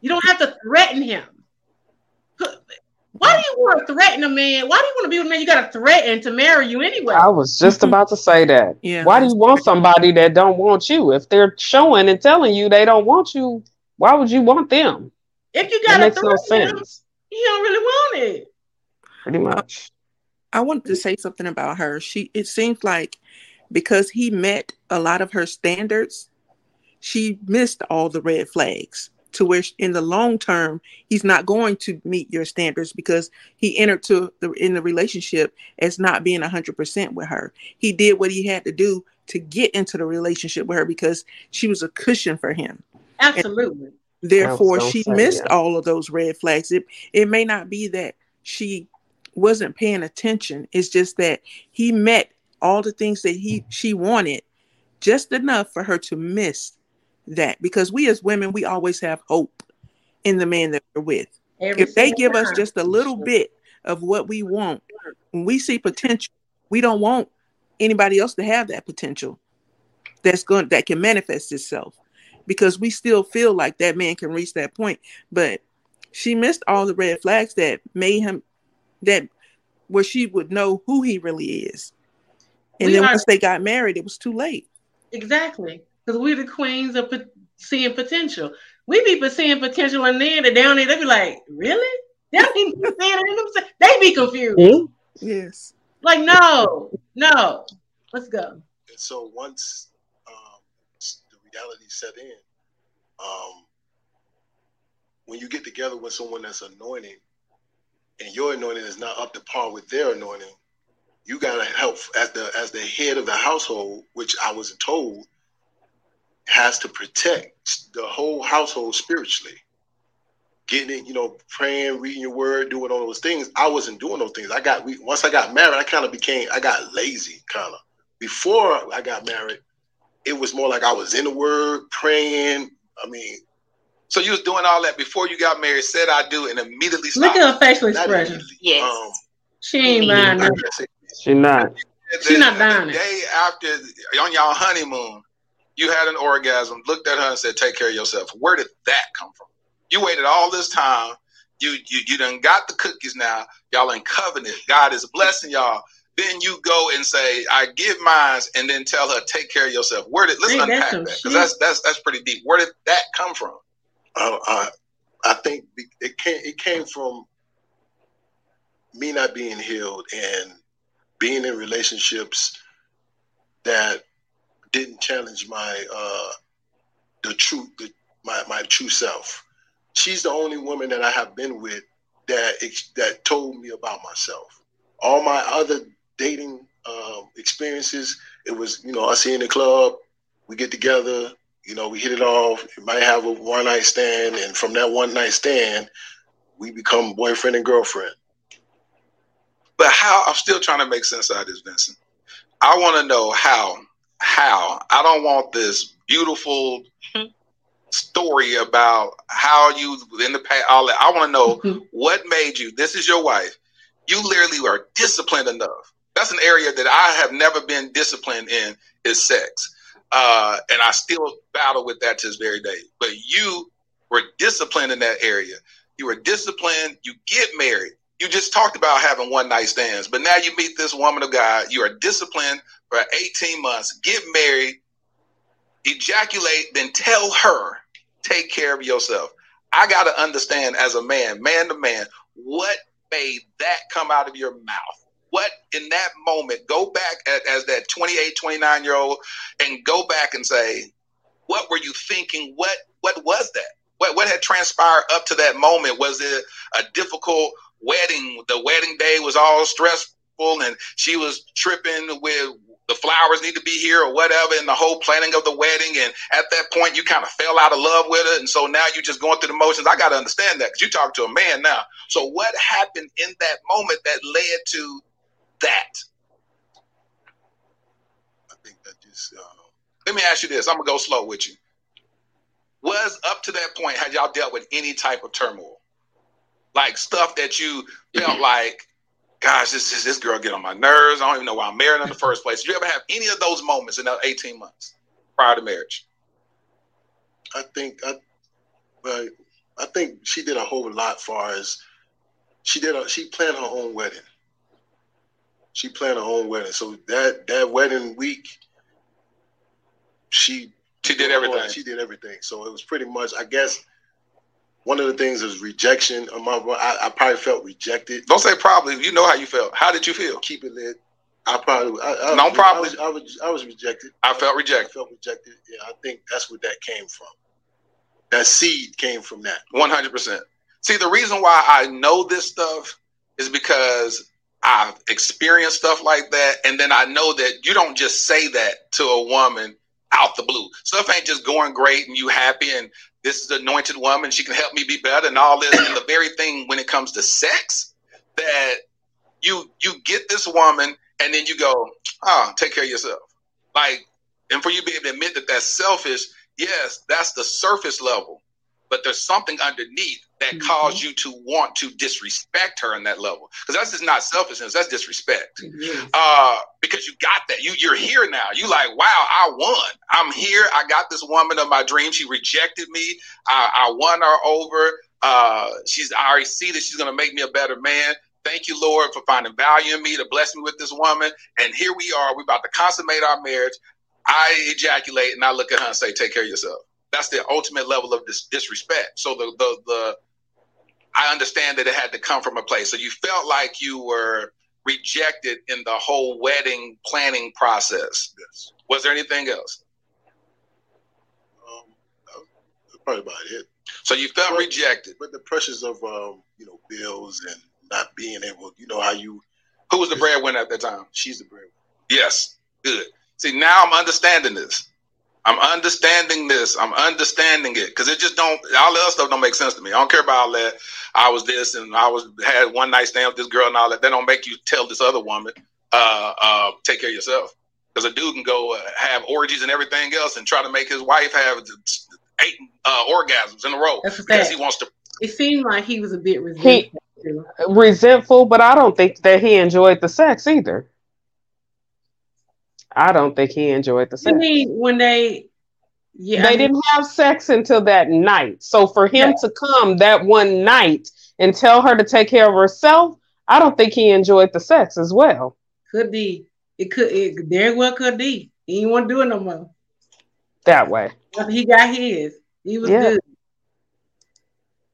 You don't have to threaten him. Why do you want to threaten a man? Why do you want to be with a man you got to threaten to marry you anyway? I was just mm-hmm. about to say that. Yeah. Why do you want somebody that don't want you? If they're showing and telling you they don't want you, why would you want them? If you got to makes no sense. Him, you don't really want it. Pretty uh, much. I wanted to say something about her. She it seems like because he met a lot of her standards, she missed all the red flags to where in the long term he's not going to meet your standards because he entered to the in the relationship as not being 100% with her he did what he had to do to get into the relationship with her because she was a cushion for him absolutely and therefore she missed all of those red flags. It, it may not be that she wasn't paying attention. It's just that he met all the things that he she wanted just enough for her to miss that. Because we as women we always have hope in the man that we're with. Every if they give time. us just a little bit of what we want when we see potential we don't want anybody else to have that potential that's going that can manifest itself because we still feel like that man can reach that point but she missed all the red flags that made him that where she would know who he really is and we then are, once they got married it was too late exactly because we're the queens of seeing potential. We be seeing potential, and then the down there they be like, "Really? They don't even see it. They be confused." Mm-hmm. Yes. Like no, no. Let's go. And so once the reality set in, um, when you get together with someone that's anointing, and your anointing is not up to par with their anointing, you gotta help as the as the head of the household, which I was told has to protect the whole household spiritually. Getting it, you know, praying, reading your word, doing all those things. I wasn't doing those things. I got once I got married, I kind of became I got lazy, kind of. Before I got married, it was more like I was in the word, praying. I mean, so you was doing all that before you got married, said I do, and immediately stopped. Look at her facial expression. Yes. Um, she ain't lying. She not. She's not dying. The day after on y'all honeymoon, you had an orgasm, looked at her and said, "Take care of yourself." Where did that come from? You waited all this time. You you you done got the cookies now. Y'all in covenant. God is blessing y'all. Then you go and say, "I give mines," and then tell her, "Take care of yourself." Where did let's hey, unpack that because that's that's that's pretty deep. Where did that come from? Uh, I I think it came it came from me not being healed and being in relationships that didn't challenge my uh, the truth, the, my my true self. She's the only woman that I have been with that that told me about myself. All my other dating um, experiences, it was you know I see in the club, we get together, you know we hit it off. We might have a one night stand, and from that one night stand, we become boyfriend and girlfriend. But how? I'm still trying to make sense out of this, Vincent. I want to know how how. I don't want this beautiful story about how you in the past. All that. I want to know what made you. This is your wife. You literally are disciplined enough. That's an area that I have never been disciplined in. Is sex, uh, and I still battle with that to this very day. But you were disciplined in that area. you were disciplined, you get married. You just talked about having one night stands, but now you meet this woman of God. You are disciplined for 18 months, get married, ejaculate, then tell her, take care of yourself. I got to understand as a man, man to man, what made that come out of your mouth? What in that moment, go back as that 28, 29 year old and go back and say, what were you thinking? What what was that? What what had transpired up to that moment? Was it a difficult wedding? The wedding day was all stressful and she was tripping with the flowers need to be here or whatever and the whole planning of the wedding and at that point you kind of fell out of love with it and so now you're just going through the motions i got to understand that because you talk to a man now so what happened in that moment that led to that i think that just uh, let me ask you this i'm gonna go slow with you was up to that point had y'all dealt with any type of turmoil like stuff that you felt like gosh, this, this, this girl get on my nerves. I don't even know why I'm married in the first place. Did you ever have any of those moments in that 18 months prior to marriage? I think I, but I think she did a whole lot far as she did. A, she planned her own wedding. She planned her own wedding. So that that wedding week, she she did everything. She did everything. So it was pretty much, I guess, one of the things is rejection. I, I probably felt rejected. Don't say probably. You know how you felt. How did you feel? Keep it lit. I probably. I, I, no problem. I was, I was, I was rejected. I felt rejected. I felt rejected. Yeah, I think that's where that came from. That seed came from that. One hundred percent. See, the reason why I know this stuff is because I've experienced stuff like that, and then I know that you don't just say that to a woman out the blue. Stuff ain't just going great and you happy and this is anointed woman. She can help me be better and all this. and the very thing when it comes to sex that you you get this woman and then you go, oh, take care of yourself. Like, and for you to be able to admit that that's selfish, yes, that's the surface level but there's something underneath that mm-hmm. caused you to want to disrespect her in that level. Because that's just not selfishness that's disrespect. Mm-hmm. uh, because you got that. You you're here now. You like wow i won. I'm here. I got this woman of my dream she rejected me. I, I won her over. Uh, she's i already see that she's going to make me a better man. Thank you lord for finding value in me to bless me with this woman. And here we are. We're about to consummate our marriage. I ejaculate and i look at her and say take care of yourself. That's the ultimate level of dis- disrespect. So the, the the I understand that it had to come from a place. So you felt like you were rejected in the whole wedding planning process. Yes. Was there anything else? Um, probably about it. So you felt but, rejected, but the pressures of um, you know bills and not being able, you know how you. Who was the breadwinner at that time? She's the breadwinner. Yes, good. See, now I'm understanding this. I'm understanding this. I'm understanding it because it just don't. All the other stuff don't make sense to me. I don't care about all that. I was this and I was had one night stand with this girl and all that. That don't make you tell this other woman, uh, uh, take care of yourself. Because a dude can go uh, have orgies and everything else and try to make his wife have eight uh, orgasms in a row because he wants to. It seemed like he was a bit resentful. He, resentful, but I don't think that he enjoyed the sex either. I don't think he enjoyed the sex. You mean when they yeah, they I mean, didn't have sex until that night. So for him yeah. to come that one night and tell her to take care of herself, I don't think he enjoyed the sex as well. Could be. It could it very well could be. He didn't want to do it no more. That way. He got his. He was yeah. good.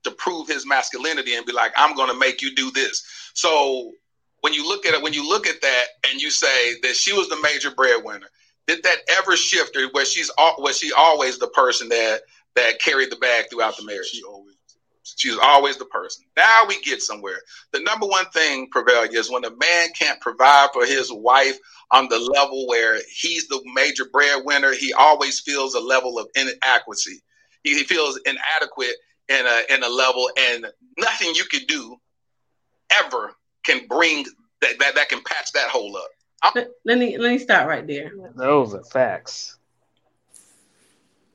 To prove his masculinity and be like, I'm gonna make you do this. So when you look at it, when you look at that and you say that she was the major breadwinner, did that ever shift her where she's was she always the person that that carried the bag throughout the marriage? She always she was always the person. Now we get somewhere. The number one thing, Prevalia, is when a man can't provide for his wife on the level where he's the major breadwinner, he always feels a level of inadequacy. He, he feels inadequate in a in a level, and nothing you can do ever can bring that, that, that can patch that hole up. Let, let, me let me start right there. Those are facts.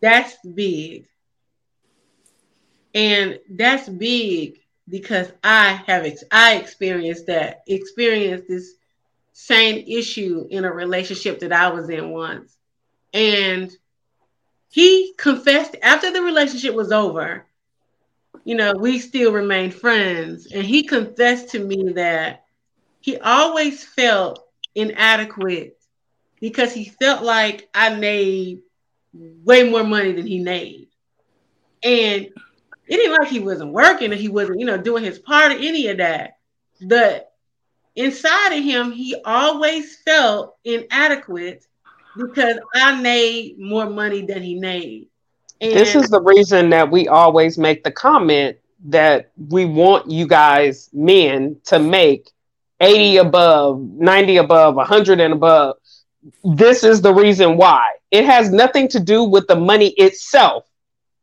That's big. And that's big because I have ex- I experienced that experienced this same issue in a relationship that I was in once. And he confessed after the relationship was over. You know, we still remain friends. And he confessed to me that he always felt inadequate because he felt like I made way more money than he made. And it ain't like he wasn't working and he wasn't, you know, doing his part or any of that. But inside of him, he always felt inadequate because I made more money than he made. And this is the reason that we always make the comment that we want you guys, men, to make 80 above, 90 above, 100 and above. This is the reason why. It has nothing to do with the money itself,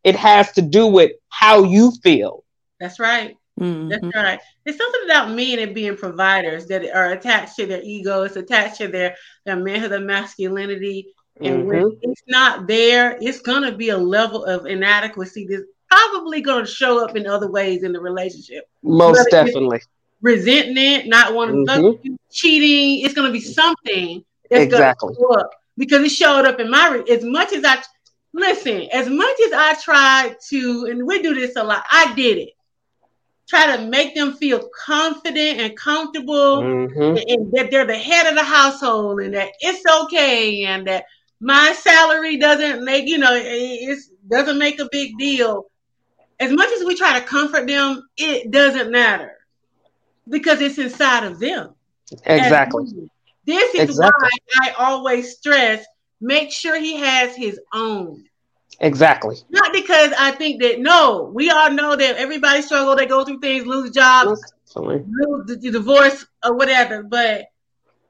it has to do with how you feel. That's right. Mm-hmm. That's right. There's something about men and being providers that are attached to their ego. It's attached to their their manhood, their masculinity. And mm-hmm. when it's not there, it's gonna be a level of inadequacy that's probably gonna show up in other ways in the relationship. Most definitely. Resentment, not wanting mm-hmm. to cheating. It's gonna be something that's exactly. gonna show up because it showed up in my as much as I listen, as much as I tried to, and we do this a lot, I did it try to make them feel confident and comfortable mm-hmm. and, and that they're the head of the household and that it's okay and that my salary doesn't make you know it doesn't make a big deal as much as we try to comfort them it doesn't matter because it's inside of them exactly this is exactly. why i always stress make sure he has his own Exactly. Not because I think that no, we all know that everybody struggle, they go through things, lose jobs, lose the, the divorce or whatever. But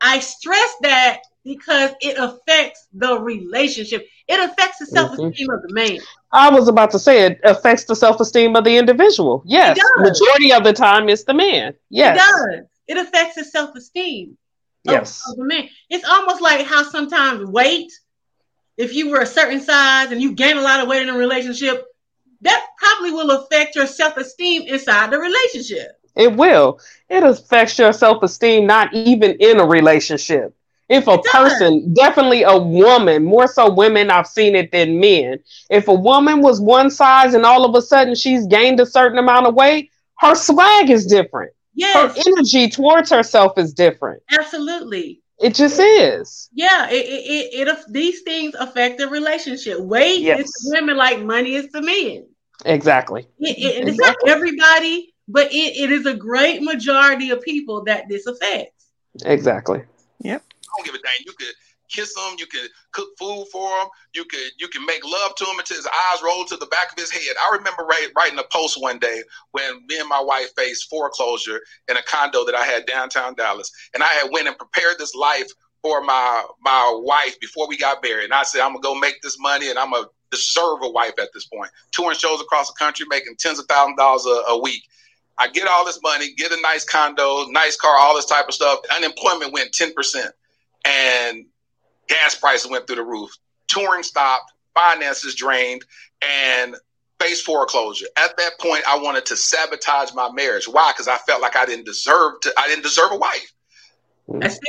I stress that because it affects the relationship. It affects the self esteem mm-hmm. of the man. I was about to say it affects the self esteem of the individual. Yes, majority of the time it's the man. Yes, it does. It affects the self esteem. Yes, of the man. It's almost like how sometimes weight if you were a certain size and you gain a lot of weight in a relationship, that probably will affect your self esteem inside the relationship. It will. It affects your self esteem, not even in a relationship. If a person, definitely a woman, more so women, I've seen it than men. If a woman was one size and all of a sudden she's gained a certain amount of weight, her swag is different. Yes. Her energy towards herself is different. Absolutely. It just is. Yeah, it, it, it, it these things affect the relationship. Weight yes. is women like money is to men. Exactly. It, it, exactly. It's not everybody, but it, it is a great majority of people that this affects. Exactly. Yep. I don't give a damn. You could kiss him. You could cook food for him. You could you can make love to him until his eyes roll to the back of his head. I remember writing a post one day when me and my wife faced foreclosure in a condo that I had downtown Dallas, and I had went and prepared this life for my my wife before we got married. And I said I'm gonna go make this money, and I'm gonna deserve a wife at this point. Touring shows across the country, making tens of thousands of dollars a, a week. I get all this money, get a nice condo, nice car, all this type of stuff. Unemployment went 10%. And gas prices went through the roof, touring stopped, finances drained, and faced foreclosure. At that point, I wanted to sabotage my marriage. Why? Because I felt like I didn't deserve to. I didn't deserve a wife.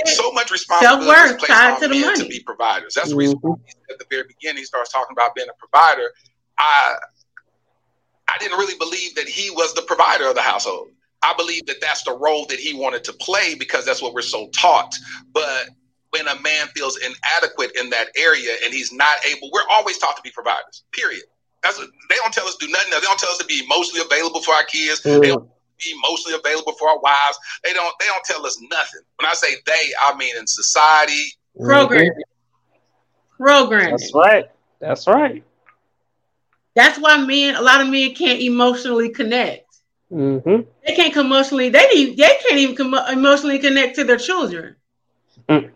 So much responsibility placed on to men to be providers. That's the reason why at the very beginning he starts talking about being a provider. I I didn't really believe that he was the provider of the household. I believe that that's the role that he wanted to play because that's what we're so taught. But when a man feels inadequate in that area and he's not able, we're always taught to be providers. Period. That's what, they don't tell us to do nothing. They don't tell us to be emotionally available for our kids. Mm-hmm. They don't be emotionally available for our wives. They don't. They don't tell us nothing. When I say they, I mean in society. Program. Mm-hmm. Program. That's right. That's right. That's why men, a lot of men can't emotionally connect. Mm-hmm. They can't emotionally. They need, they can't even com- emotionally connect to their children. Mm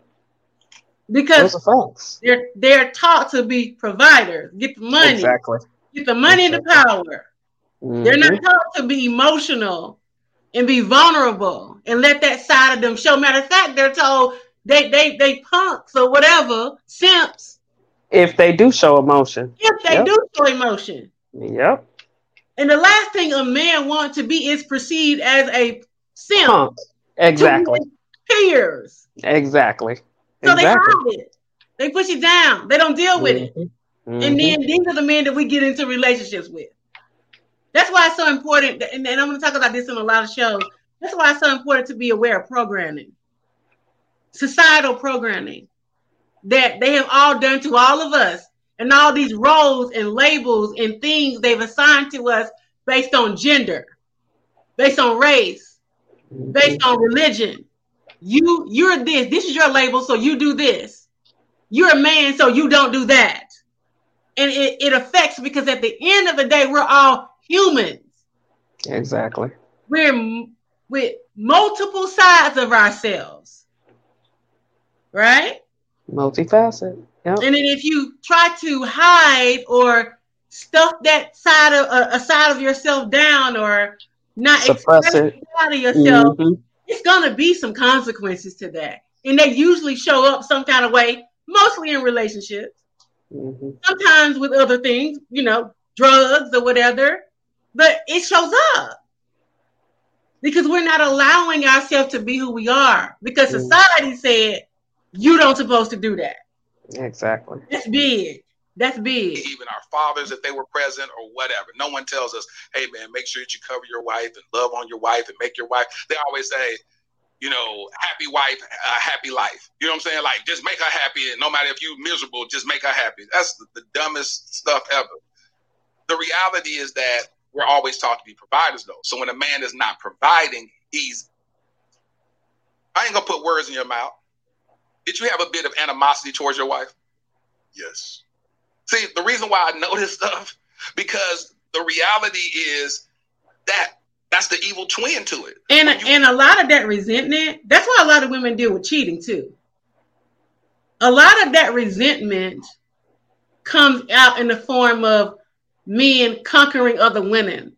because they're they're taught to be providers, get the money, exactly, get the money exactly. and the power. Mm-hmm. They're not taught to be emotional and be vulnerable and let that side of them show. Matter of fact, they're told they they they punks or whatever simps. If they do show emotion, if they yep. do show emotion, yep. And the last thing a man wants to be is perceived as a simp. Punk. Exactly. peers. Exactly. So exactly. they hide it. They push it down. They don't deal with mm-hmm. it. Mm-hmm. And then these are the men that we get into relationships with. That's why it's so important, and, and I'm going to talk about this in a lot of shows. That's why it's so important to be aware of programming, societal programming that they have all done to all of us, and all these roles and labels and things they've assigned to us based on gender, based on race, based on religion. You you're this. This is your label, so you do this. You're a man, so you don't do that. And it, it affects because at the end of the day, we're all humans. Exactly. We're with multiple sides of ourselves. Right? Multifaceted. Yep. And then if you try to hide or stuff that side of uh, a side of yourself down or not Suppress express it. out of yourself, Mhm. It's gonna be some consequences to that. And they usually show up some kind of way, mostly in relationships, Mhm. sometimes with other things, you know, drugs or whatever. But it shows up because we're not allowing ourselves to be who we are because Mm. society said you don't supposed to do that. Exactly. It's big. That's big. even our fathers if they were present or whatever. No one tells us, hey man, make sure that you cover your wife and love on your wife and make your wife. They always say, you know, happy wife, uh, happy life. You know what I'm saying? Like just make her happy, and no matter if you're miserable, just make her happy. That's the, the dumbest stuff ever. The reality is that we're always taught to be providers, though. So when a man is not providing, he's I ain't gonna put words in your mouth. Did you have a bit of animosity towards your wife? Yes. See, the reason why I know this stuff because the reality is that that's the evil twin to it. And you- and a lot of that resentment, that's why a lot of women deal with cheating too. A lot of that resentment comes out in the form of men conquering other women.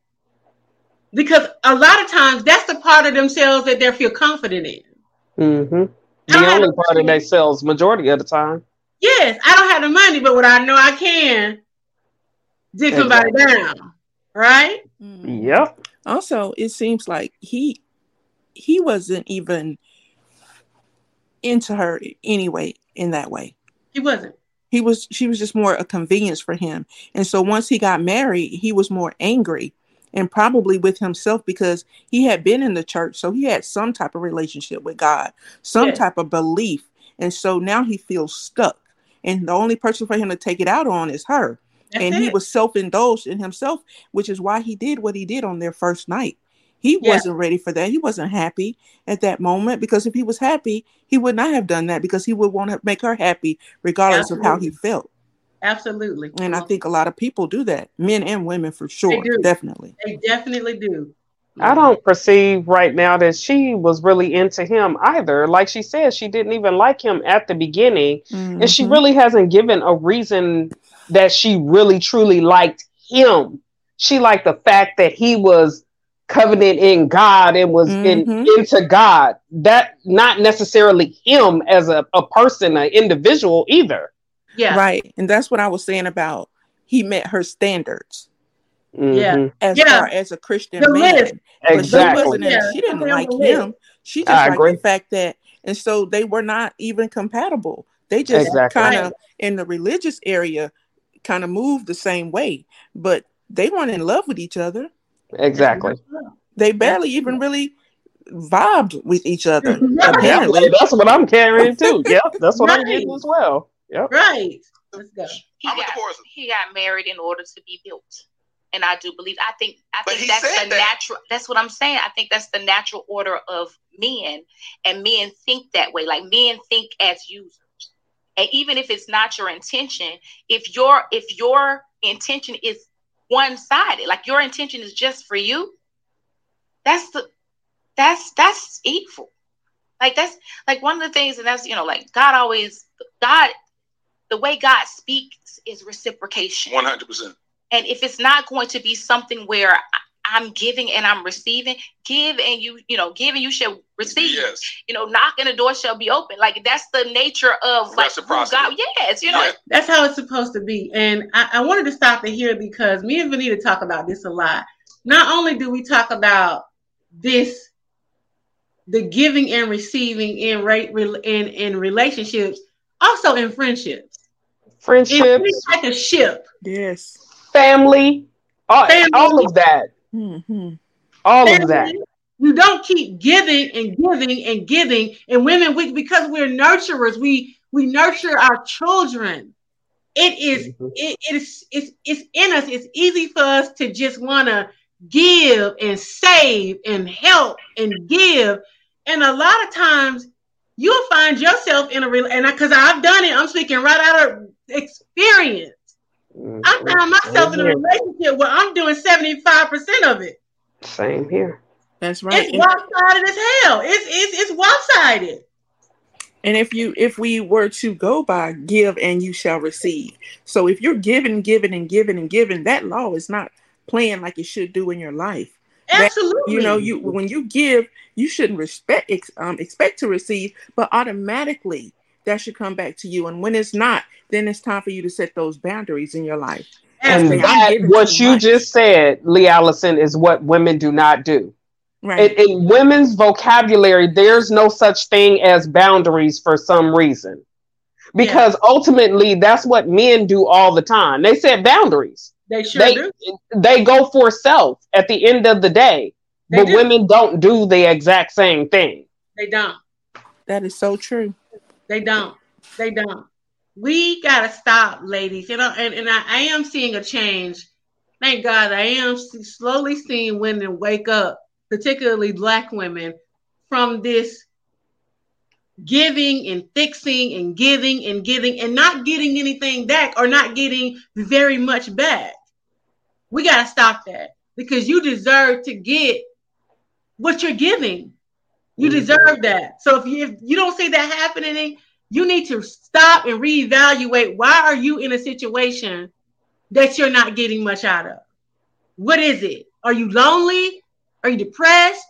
Because a lot of times that's the part of themselves that they feel confident in. hmm The only part of money. they majority of the time. Yes, I don't have the money, but what I know I can dig somebody down. Right? Mhm. Yep. Also, it seems like he he wasn't even into her anyway in that way. He wasn't. He was she was just more a convenience for him. And so once he got married, he was more angry and probably with himself because he had been in the church, so he had some type of relationship with God, some Yes. type of belief. And so now he feels stuck. And the only person for him to take it out on is her. That's and he was self-indulged in himself, which is why he did what he did on their first night. He Yeah. wasn't ready for that. He wasn't happy at that moment because if he was happy, he would not have done that because he would want to make her happy regardless of how he felt. Absolutely. And I think a lot of people do that, men and women for sure, definitely. they definitely do. I don't perceive right now that she was really into him either. Like she said, she didn't even like him at the beginning. And she Mhm. really hasn't given a reason that she really truly liked him. She liked the fact that he was covenant in God and was in, Mhm. into God. That not necessarily him as a, a person, an individual either. Yeah. Right. And that's what I was saying about he met her standards Yeah. Mhm. as Yeah. far as a Christian The man. list. But she Exactly. wasn't in, Yeah, she didn't something like him. She just I liked agree. the fact that and so they were not even compatible. They just Exactly. kind of in the religious area kind of moved the same way, but they weren't in love with each other. Exactly. They barely even really vibed with each other. Right. Apparently. That's what I'm carrying too. Yep. That's what I'm Right. getting as well. Yep. Right. Let's go. He got, he got married in order to be built. And I do believe I think I But think that's the that. natural that's what I'm saying. I think that's the natural order of men. And men think that way. Like men think as users. And even if it's not your intention, if your if your intention is one-sided, like your intention is just for you, that's the that's that's evil. Like that's like one of the things, and that's you know, like God always God the way God speaks is reciprocation. One hundred percent. And if it's not going to be something where I- I'm giving and I'm receiving, give and you, you know, give and you shall receive. Yes. You know, knock and the door shall be open. Like that's the nature of like who Reciprocity. God. Yes, you know, Yeah. That's how it's supposed to be. And I, I wanted to stop it here because me and Vanita talk about this a lot. Not only do we talk about this, the giving and receiving in rate in, in relationships, also in friendships. It's like a ship. Yes. Family, all, all of that. Mm-hmm. All family, of that. You don't keep giving and giving and giving. And women, we because we're nurturers, we we nurture our children. It is, mm-hmm. it, it is it's it's in us. It's easy for us to just want to give and save and help and give. And a lot of times you'll find yourself in a real and because I've done it, I'm speaking right out of experience. Mm-hmm. I found myself in a relationship where I'm doing 75% of it. Same here. That's right. It's one-sided as hell. It's it's it's one-sided. And if you if we were to go by give and you shall receive. So if you're giving, giving, and giving and giving, that law is not playing like it should do in your life. Absolutely. That, you know, you when you give, you shouldn't respect um, expect to receive, but automatically that should come back to you. And when it's not, then it's time for you to set those boundaries in your life. And that, what you much. just said, Lee Allison, is what women do not do. Right. In, in women's vocabulary, there's no such thing as boundaries for some reason. Because yeah. ultimately, that's what men do all the time. They set boundaries. They sure they, do. They go for self at the end of the day. They but do. women don't do the exact same thing. They don't. That is so true. They don't. They don't. We gotta stop, ladies. You know, and, and I, I am seeing a change. Thank God, I am slowly seeing women wake up, particularly Black women, from this giving and fixing and giving and giving and not getting anything back or not getting very much back. We got to stop that because you deserve to get what you're giving. You mm-hmm. deserve that. So if you if you don't see that happening, you need to stop and reevaluate why are you in a situation that you're not getting much out of? What is it? Are you lonely? Are you depressed?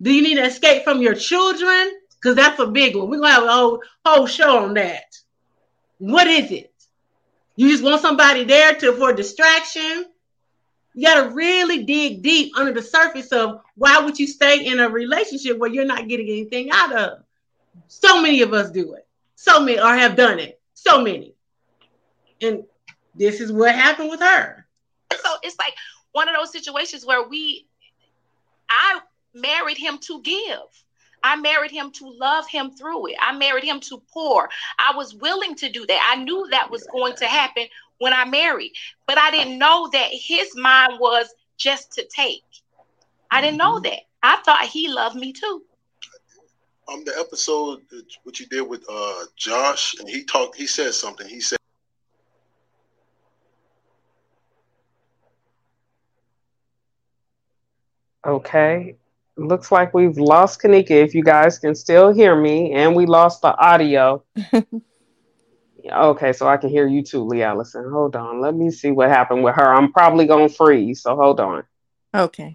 Do you need to escape from your children? Because that's a big one. We're gonna have a whole, whole show on that. What is it? You just want somebody there to for distraction? You got to really dig deep under the surface of why would you stay in a relationship where you're not getting anything out of. So many of us do it. So many or have done it. So many. And this is what happened with her. So it's like one of those situations where we I married him to give. I married him to love him through it. I married him to pour. I was willing to do that. I knew that was going to happen when I married, but I didn't know that his mind was just to take. I didn't know mm-hmm. that. I thought he loved me too. Um, the episode what you did with uh Josh, and he talked. He said something. He said. Okay, looks like we've lost Kanika. If you guys can still hear me, and we lost the audio. okay, so I can hear you too, Lee Allison. Hold on, let me see what happened with her. I'm probably gonna freeze, so hold on. Okay.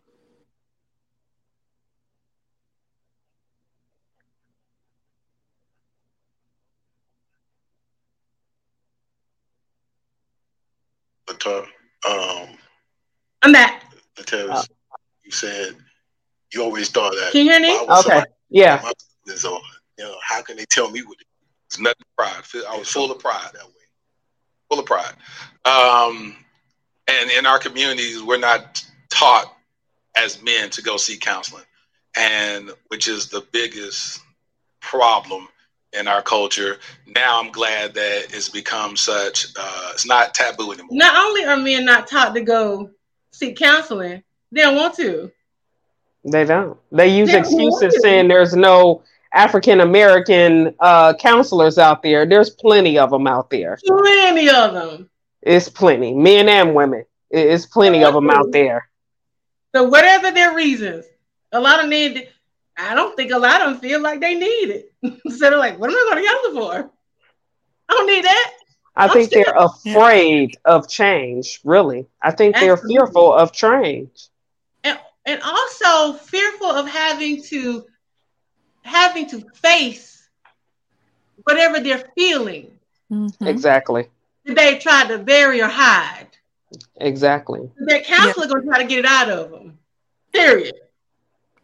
Um, I'm back. Because you said you always thought that. Can you hear me? Okay. Yeah. So, you know, how can they tell me what? It's nothing pride. I was full of pride that way. Full of pride. Um, and in our communities, we're not taught as men to go seek counseling, and which is the biggest problem in our culture. Now I'm glad that it's become such. Uh, it's not taboo anymore. Not only are men not taught to go seek counseling, they don't want to. They don't. They use they excuses saying there's no African American uh, counselors out there. There's plenty of them out there. Plenty of them. It's plenty, men and women. It's plenty of them out there. So whatever their reasons, a lot of men. I don't think a lot of them feel like they need it. so they're like, "What am I going to counselor for? I don't need that." I I'm think they're afraid of change. Really, I think Absolutely. they're fearful of change and and also fearful of having to having to face whatever they're feeling. Mm-hmm. Exactly. They try to bury or hide. Exactly. Their counselor yeah. gonna try to get it out of them. Period.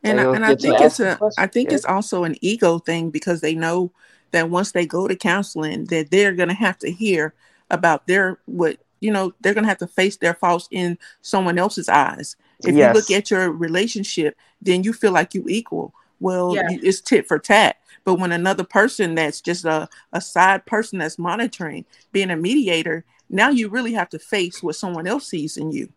And, I, and I think it's a I think yeah. it's also an ego thing because they know that once they go to counseling that they're gonna have to hear about their what you know, they're going to have to face their faults in someone else's eyes. If Yes. you look at your relationship, then you feel like you equal. Well, Yeah. it's tit for tat. But when another person that's just a, a side person that's monitoring, being a mediator, now you really have to face what someone else sees in you.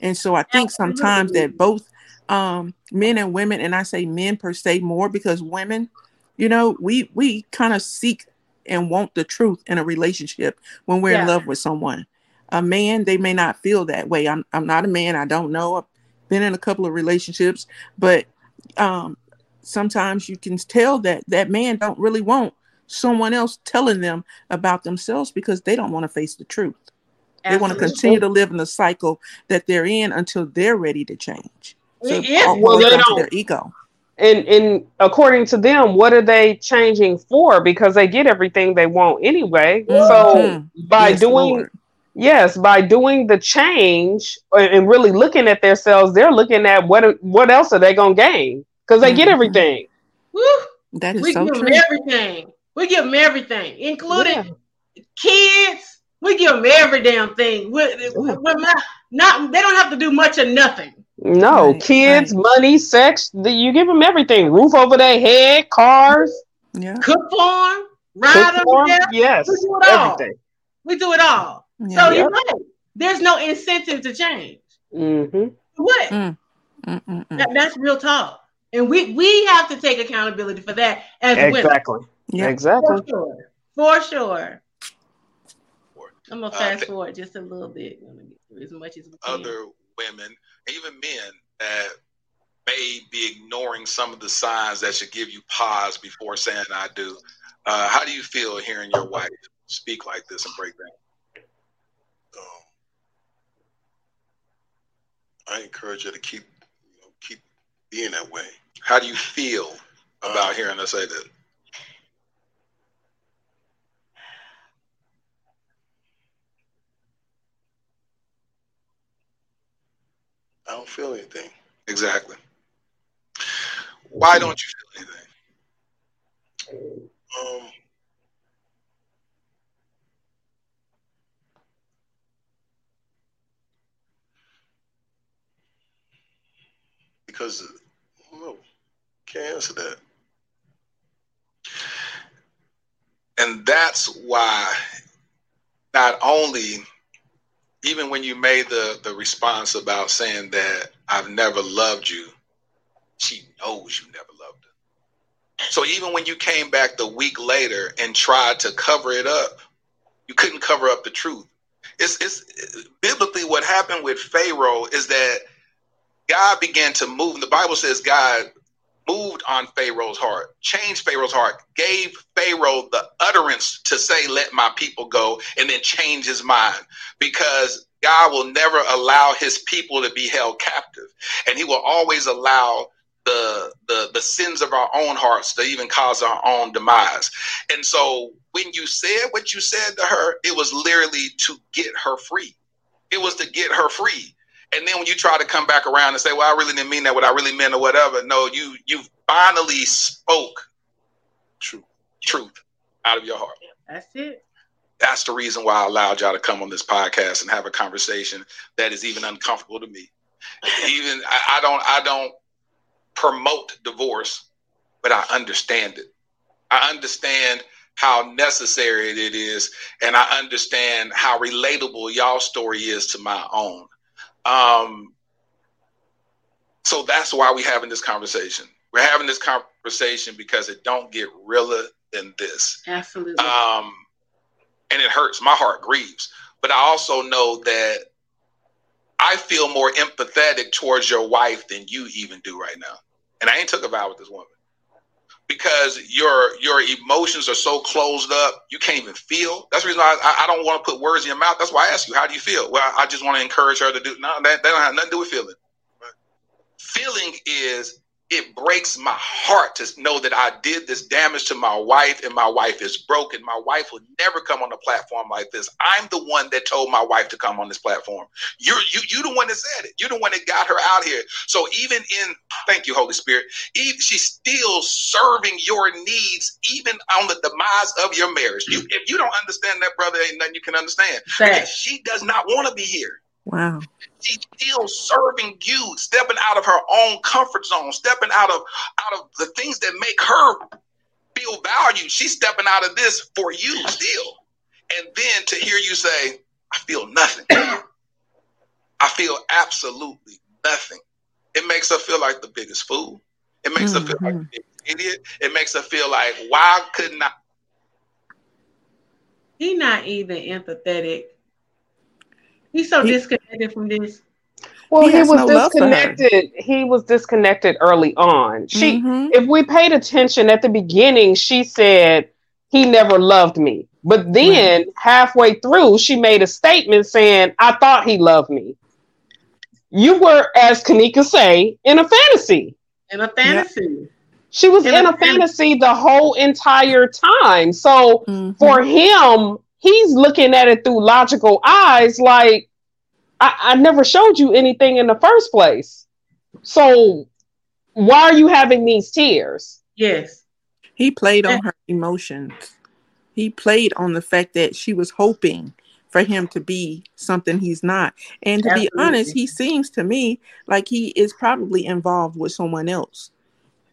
And so I think sometimes that both um, men and women, and I say men per se more because women, you know, we we kind of seek and want the truth in a relationship when we're in love with someone. A man, they may not feel that way. I'm I'm not a man. I don't know. I've been in a couple of relationships, but um, sometimes you can tell that that man don't really want someone else telling them about themselves because they don't want to face the truth. They want to continue to live in the cycle that they're in until they're ready to change. So Yeah. Well, they don't- their ego. And and according to them, what are they changing for? Because they get everything they want anyway. So Mhm. by Yes, doing Lord. yes, by doing the change and and really looking at themselves, they're looking at what what else are they gonna gain? Because they get Mhm. everything. Woo. That is We so give true. them everything. We give them everything, including Yeah. kids. We give them every damn thing. We're, we're not, not, they don't have to do much of nothing. No, Right, kids, right. money, sex, the, you give them everything. Roof over their head, cars, Yeah. Cook for them, ride cook them. for 'em. Yeah, Yes, We do it all. everything. we do it all. yeah. So you're right. There's no incentive to change. hmm What? Mm, mm, mm, mm. That, that's real talk. And we we have to take accountability for that as women. Exactly. Yeah. Exactly. For sure. For sure. I'm gonna Uh, fast th- forward just a little bit. I'm gonna get through as much as we can. other women, even men that may be ignoring some of the signs that should give you pause before saying I do. Uh, how do you feel hearing your wife speak like this and break down? Um, I encourage her to keep, you know, keep being that way. How do you feel about hearing us say that? I don't feel anything. Exactly. Why don't you feel anything? Um, because I don't know, can't answer that. And that's why not only even when you made the the response about saying that I've never loved you, she knows you never loved her. So even when you came back the week later and tried to cover it up, you couldn't cover up the truth. It's it's biblically what happened with Pharaoh is that God began to move. And the Bible says God moved on Pharaoh's heart, changed Pharaoh's heart, gave Pharaoh the utterance to say, Let my people go, and then change his mind because God will never allow his people to be held captive. And he will always allow the, the, the sins of our own hearts to even cause our own demise. And so when you said what you said to her, it was literally to get her free. It was to get her free. And then when you try to come back around and say, "Well, I really didn't mean that. What I really meant, or whatever," no, you you finally spoke True. truth out of your heart. That's it. That's the reason why I allowed y'all to come on this podcast and have a conversation that is even uncomfortable to me. even I, I don't I don't promote divorce, but I understand it. I understand how necessary it is, and I understand how relatable y'all story is to my own. Um, so that's why we're having this conversation. We're having this conversation because it don't get realer than this. Absolutely. Um, and it hurts. My heart grieves. But I also know that I feel more empathetic towards your wife than you even do right now. And I ain't took a vow with this woman because your your emotions are so closed up, you can't even feel. That's the reason I, I don't want to put words in your mouth. That's why I ask you, how do you feel? Well, I just want to encourage her to do. No, that, that don't have nothing to do with feeling. Feeling is it breaks my heart to know that I did this damage to my wife and my wife is broken. My wife would never come on a platform like this. I'm the one that told my wife to come on this platform. You're you you the one that said it. You're the one that got her out here. So even in thank you, Holy Spirit, even, she's still serving your needs, even on the demise of your marriage. You, if you don't understand that, brother, ain't nothing you can understand. She does not want to be here. Wow. She's still serving you, stepping out of her own comfort zone, stepping out of out of the things that make her feel valued. She's stepping out of this for you still. And then to hear you say, I feel nothing. I feel absolutely nothing. It makes her feel like the biggest fool. It makes mm-hmm. her feel like an idiot. It makes her feel like, why couldn't I? He not even empathetic He's so he, disconnected from this. Well, he, he was no disconnected. He was disconnected early on. She, mm-hmm. if we paid attention at the beginning, she said he never loved me. But then right. halfway through, she made a statement saying, "I thought he loved me." You were, as Kanika say, in a fantasy. In a fantasy. Yep. She was in, in a, a fantasy the whole entire time. So mm-hmm. for him, he's looking at it through logical eyes like I, I never showed you anything in the first place so why are you having these tears yes he played on her emotions he played on the fact that she was hoping for him to be something he's not and to Absolutely. be honest he seems to me like he is probably involved with someone else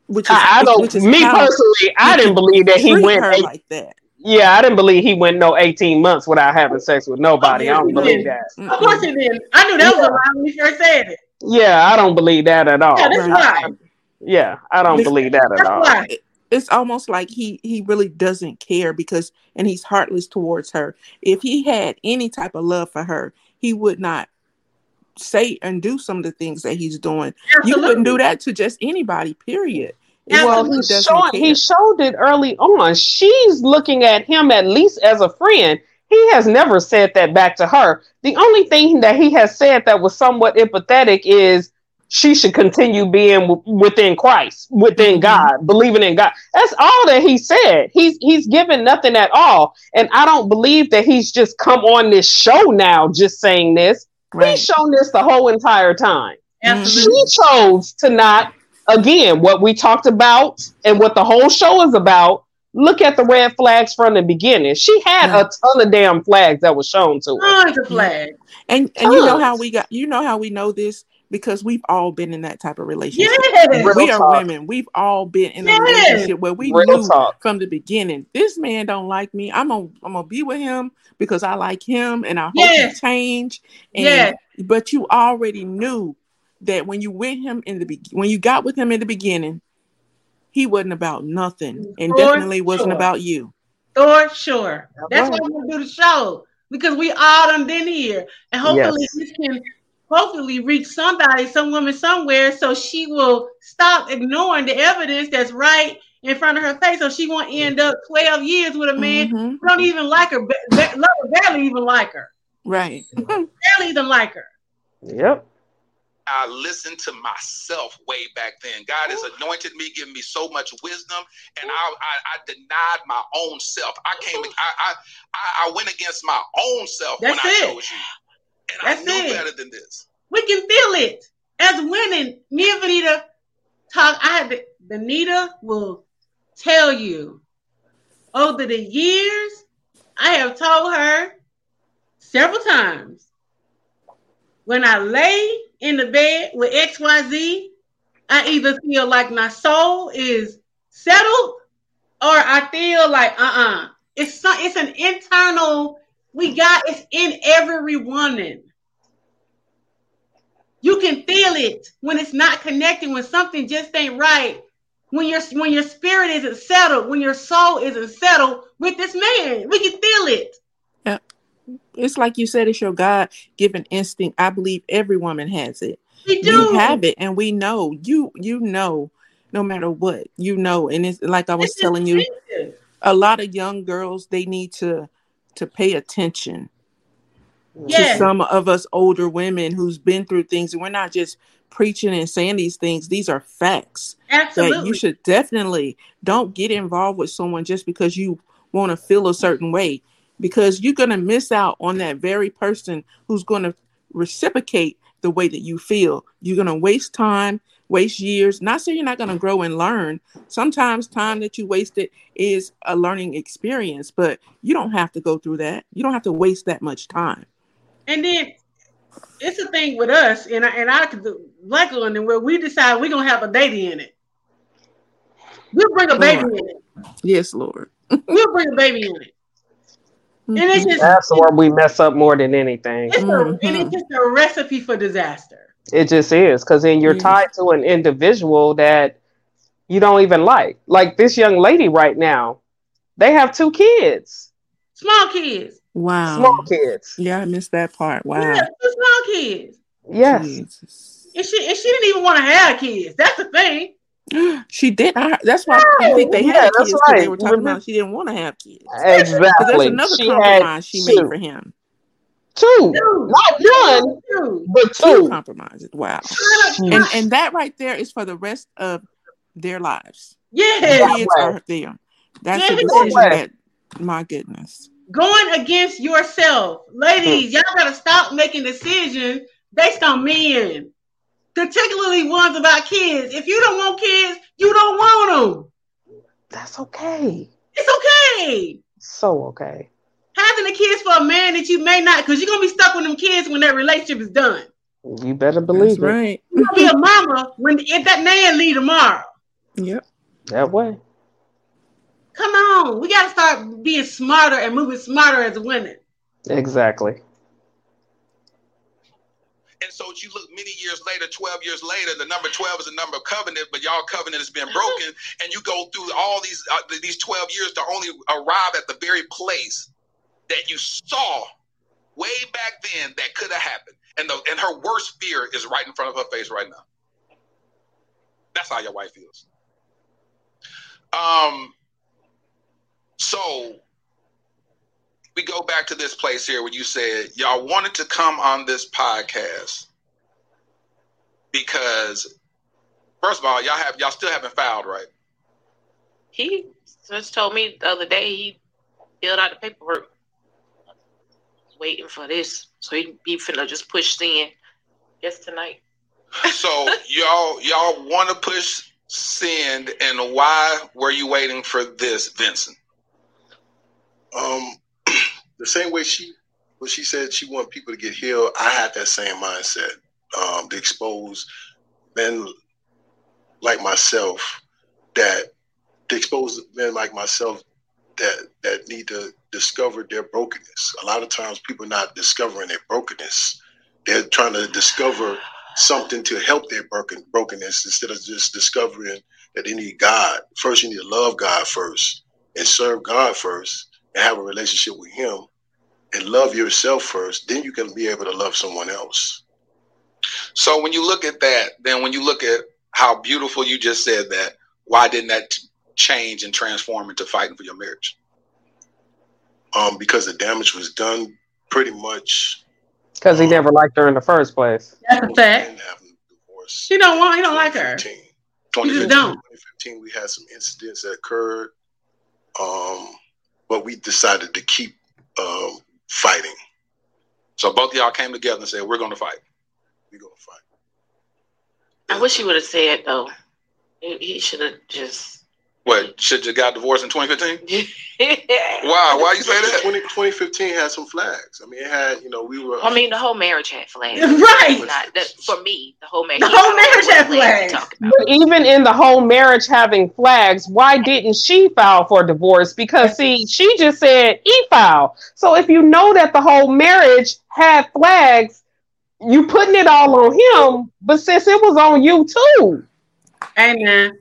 which is, I, I don't. Which is me personally, I didn't believe that he went eight, like that. Yeah, I didn't believe he went no 18 months without having sex with nobody. Oh, I don't believe that. Of course he did. I knew that was a lie when he first said it. Yeah, I don't believe that at all. Yeah, that's right. Yeah, I don't believe that at all. Why. It's almost like he he really doesn't care because and he's heartless towards her. If he had any type of love for her, he would not say and do some of the things that he's doing. Absolutely. You wouldn't do that to just anybody, period. Well, he showed, he showed it early on. She's looking at him at least as a friend. He has never said that back to her. The only thing that he has said that was somewhat empathetic is she should continue being w- within Christ, within mm-hmm. God, believing in God. That's all that he said. He's he's given nothing at all, and I don't believe that he's just come on this show now just saying this. Right. He's shown this the whole entire time. Absolutely. She chose to not again, what we talked about and what the whole show is about. Look at the red flags from the beginning. She had a mm. ton of damn flags that was shown to her. Tons of flags. And and Tons. you know how we got you know how we know this because we've all been in that type of relationship. Yes. We are women. We've all been in a relationship where we Real knew talk. from the beginning, this man don't like me. I'm gonna I'm gonna be with him because I like him and I hope yes. he change. And yes. but you already knew that when you with him in the be- when you got with him in the beginning, he wasn't about nothing, and For definitely sure. wasn't about you. For sure. That's why we're do the show because we all done been here, and hopefully yes. we can hopefully reach somebody, some woman somewhere, so she will stop ignoring the evidence that's right in front of her face, so she won't end up twelve years with a man mm-hmm. who don't even like her, barely even like her. Right. barely even like her. Yep. I listened to myself way back then. God has anointed me, given me so much wisdom, and I, I, I denied my own self. I came, I, I, I went against my own self That's when it. I chose you, and That's I knew it. better than this. We can feel it as women. Me and Vanita talk. I had Vanita will tell you over the years. I have told her several times when I lay in the bed with XYZ, I either feel like my soul is settled or I feel like uh-uh. It's it's an internal we got it's in every woman. You can feel it when it's not connecting, when something just ain't right. When your when your spirit isn't settled, when your soul isn't settled with this man, we can feel it it's like you said, it's your God given instinct. I believe every woman has it. We do. We have it, and we know you. You know, no matter what, you know. And it's like I was it's telling you, a lot of young girls they need to to pay attention yes. to some of us older women who's been through things, and we're not just preaching and saying these things, these are facts. Absolutely. You should definitely don't get involved with someone just because you want to feel a certain way, because you're going to miss out on that very person who's going to reciprocate the way that you feel. You're going to waste time, waste years. Not saying you're not going to grow and learn. Sometimes time that you wasted is a learning experience, but you don't have to go through that. You don't have to waste that much time. And then it's a thing with us, and I and I could black on where we decide we're gonna have a baby in it. We'll bring a baby Lord. in it. Yes, Lord. We'll bring a baby in it. And it's mm-hmm. just That's where we mess up more than anything. it's a, and it's mm-hmm. just a recipe for disaster. It just is because then you're Yeah. tied to an individual that you don't even like. Like this young lady right now, they have two kids, Small kids. Wow. small kids. Yeah, I missed that part. Wow. Yeah, two small kids. Yes, Jesus. And she and she didn't even want to have kids. That's the thing. She did. I, that's why I think they Yeah, had that's kids. 'cause They were talking Remember- about she didn't want to have kids. exactly. There's another She compromise she two, made for him. two, Two. not one, Two. but Two two. compromises. Wow. Mm. And and that right there is for the rest of their lives. Yeah. Kids are there. That's a Yeah, decision way. that my goodness. Going against yourself. Ladies, y'all gotta stop making decisions based on men. Particularly ones about kids. If you don't want kids, you don't want them. That's okay. It's okay. So okay. Having the kids for a man that you may not, because you're gonna be stuck with them kids when that relationship is done. You better That's believe it right. You're gonna be a mama when if that man leave tomorrow. Yep. that way. Come on, we gotta start being smarter and moving smarter as women. Exactly. And so you look many years later, 12 years later, the number 12 is a number of covenant, but y'all covenant has been broken. And you go through all these uh, these 12 years to only arrive at the very place that you saw way back then that could have happened. And the and her worst fear is right in front of her face right now. That's how your wife feels. Um so we go back to this place here where you said y'all wanted to come on this podcast because first of all y'all have y'all still haven't filed right He just told me the other day he filled out the paperwork. Waiting for this. So he be finna just push in. Yes, tonight. so y'all y'all want to push send and why were you waiting for this vincent Um, the same way she, when she said she wanted people to get healed, I had that same mindset. Um, to expose men like myself that to expose men like myself that that need to discover their brokenness. A lot of times, people not discovering their brokenness. They're trying to discover something to help their broken brokenness instead of just discovering that they need God. First, you need to love God first and serve God first and have a relationship with Him and love yourself first. Then you can be able to love someone else. so when you look at that then when you look at how beautiful you just said that why didn't that change and transform into fighting for your marriage Um, because the damage was done pretty much. Because he never liked her in the first place. That's a fact. And having a divorce. He don't want. He don't like her. 2015. You just don't. 2015, we had some incidents that occurred, um, but we decided to keep um, fighting. so both of y'all came together and said we're going to fight We're gonna fight. I wish he would have said though. He should have just. What should you got divorced in 2015 I why why you say that 20, 2015 had some flags. I mean, it had, you know, we were. I mean, the whole marriage had flags. Right. Not that, for me, the whole marriage. The whole marriage had flags flags. But even in the whole marriage having flags, why didn't she file for divorce? Because see, she just said e-file. So if you know that the whole marriage had flags, you putting it all on him, but since it was on you too. Amen.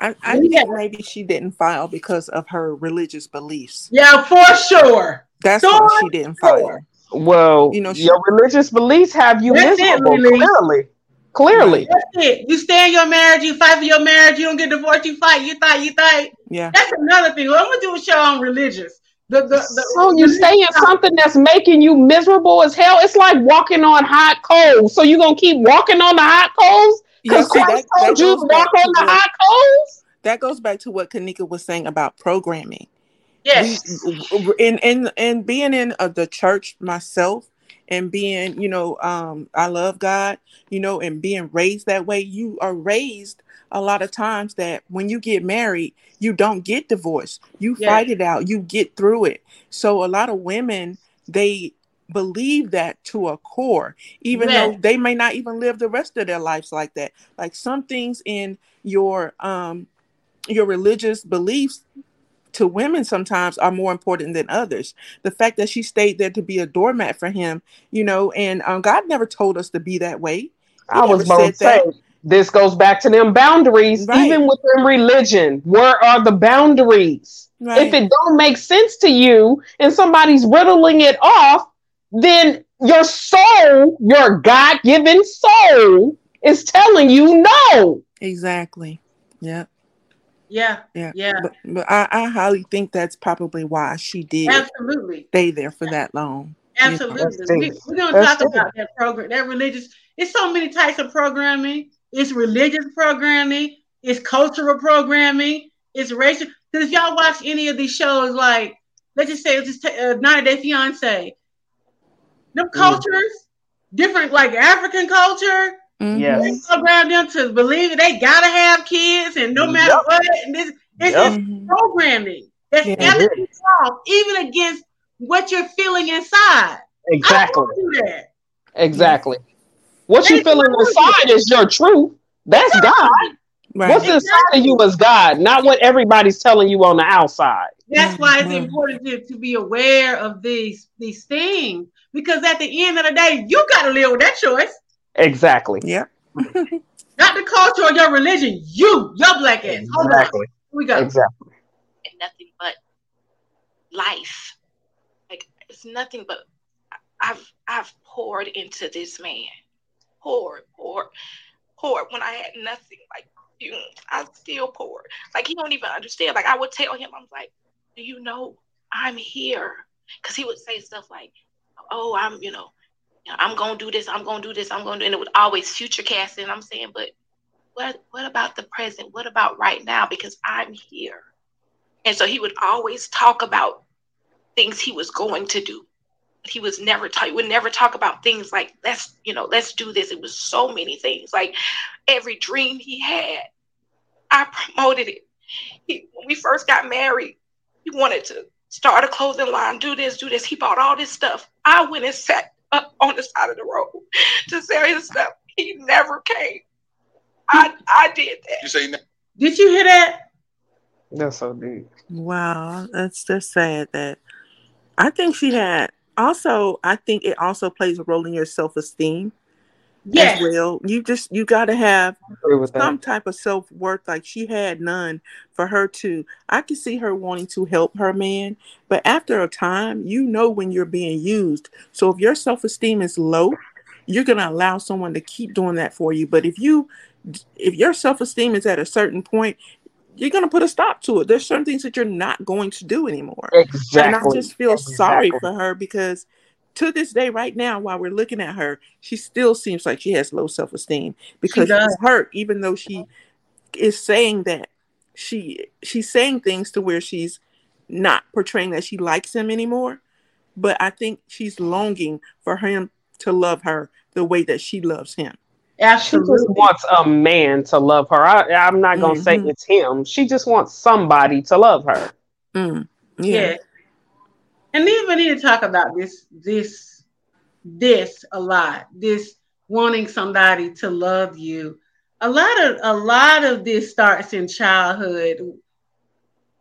I, I Yeah. think maybe she didn't file because of her religious beliefs. Yeah, for sure. That's Sure, why she didn't file. Well, You know, she- your religious beliefs have you That's it, miserable. Clearly, clearly. That's it. You stay in your marriage. You fight for your marriage. You don't get divorced. You fight. You fight. You fight. Yeah. That's another thing. Well, I'm gonna do a show on religious The, the, the, so you stay in something that's making you miserable as hell. It's like walking on hot coals. So you gonna keep walking on the hot coals? Yeah, Christ that, told you walk on the hot coals. That goes back to what Kanika was saying about programming. Yes. We, and and and being in uh, the church myself, and being, you know, um, I love God, you know, and being raised that way, you are raised a lot of times that when you get married, you don't get divorced. You yeah. fight it out, you get through it. So a lot of women, they believe that to a core, even yeah. though they may not even live the rest of their lives like that. Like some things in your um your religious beliefs to women sometimes are more important than others. The fact that she stayed there to be a doormat for him, you know, and um, God never told us to be that way. He I was about to say this goes back to them boundaries, right. even within religion. Where are the boundaries? Right. If it don't make sense to you and somebody's riddling it off, then your soul, your God given soul, is telling you no. Exactly. Yeah. Yeah. Yeah. Yeah. But, but I, I, highly think that's probably why she did absolutely stay there for that long. Absolutely. You know? we, are gonna talk about that program, that religious. It's so many types of programming. It's religious programming. It's cultural programming. It's racial. Because if y'all watch any of these shows, like let's just say, let's just take, uh, 90 Day Fiance, them mm. cultures, mm. different like African culture, Mm-hmm. Yes. They program them to believe that they gotta have kids, and no matter yep. what, and this it's yep. just programming that's yeah, even against what you're feeling inside. Exactly. that. Exactly. What you're feeling inside is your truth. That's God. Right. What's exactly. inside of you is God, not what everybody's telling you on the outside. That's why it's mm-hmm. important to, to be aware of these these things because at the end of the day, you got to live with that choice. Exactly. Yeah. Not the culture or your religion. You, your black ass. Exactly. We got exactly. And nothing but life. Like it's nothing but I've I've poured into this man. Poured, poured, poured when I had nothing. Like you, I still poured. Like he don't even understand. Like I would tell him, I'm like, do you know I'm here? Because he would say stuff like, "Oh, I'm, you know, I'm gonna do this, I'm gonna do this, I'm gonna do and it was always future casting. I'm saying, but what what about the present? What about right now? Because I'm here. And so he would always talk about things he was going to do. He was never talk, would never talk about things like let's, you know, let's do this. It was so many things. Like every dream he had, I promoted it. He, when we first got married, he wanted to start a clothing line, do this, do this. He bought all this stuff. I went and sat up on the side of the road to sell his stuff. He never came. I I did that. You say no. Did you hear that? That's so deep. Wow, that's just sad that I think she had also I think it also plays a role in your self esteem yes. as well. You just you got to have some that. type of self worth. Like she had none for her to. I could see her wanting to help her man, but after a time, you know when you're being used. So if your self esteem is low, you're gonna allow someone to keep doing that for you. But if you if your self esteem is at a certain point, you're going to put a stop to it. There's certain things that you're not going to do anymore. Exactly. And I just feel exactly. sorry for her because to this day, right now, while we're looking at her, she still seems like she has low self esteem because she she's hurt, even though she is saying that she she's saying things to where she's not portraying that she likes him anymore. But I think she's longing for him to love her the way that she loves him. Absolutely. She just wants a man to love her. I, am not going to mm-hmm. say it's him. She just wants somebody to love her. Mm. Yeah. yeah. And then we need to talk about this, this, this a lot. This wanting somebody to love you. A lot of a lot of this starts in childhood.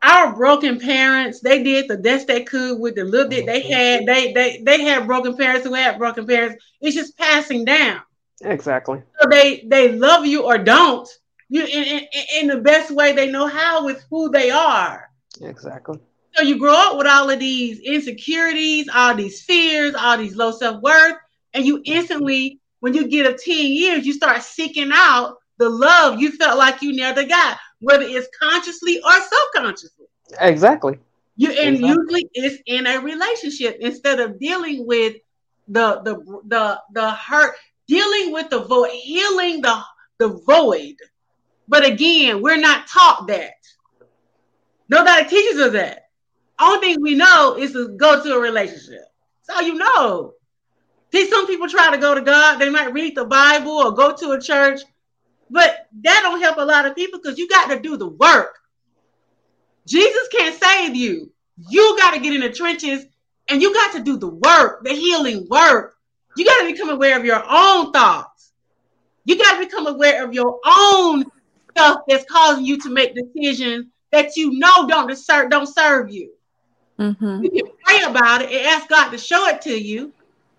Our broken parents, they did the best they could with the little bit they mm-hmm. had. They they they had broken parents who had broken parents. It's just passing down. Exactly. So they they love you or don't. You in, in, in the best way they know how with who they are. Exactly. So you grow up with all of these insecurities, all these fears, all these low self worth, and you instantly, when you get a 10 years, you start seeking out the love you felt like you never got, whether it's consciously or subconsciously. Exactly. You and exactly. usually it's in a relationship instead of dealing with the the the the hurt, dealing with the void, healing the the void. But again, we're not taught that. Nobody teaches us that. Only thing we know is to go to a relationship. All you know. See, some people try to go to God. They might read the Bible or go to a church, but that don't help a lot of people because you got to do the work. Jesus can't save you. You got to get in the trenches and you got to do the work, the healing work. You got to become aware of your own thoughts. You got to become aware of your own stuff that's causing you to make decisions that you know don't serve don't serve you. Mm-hmm. You can pray about it and ask God to show it to you.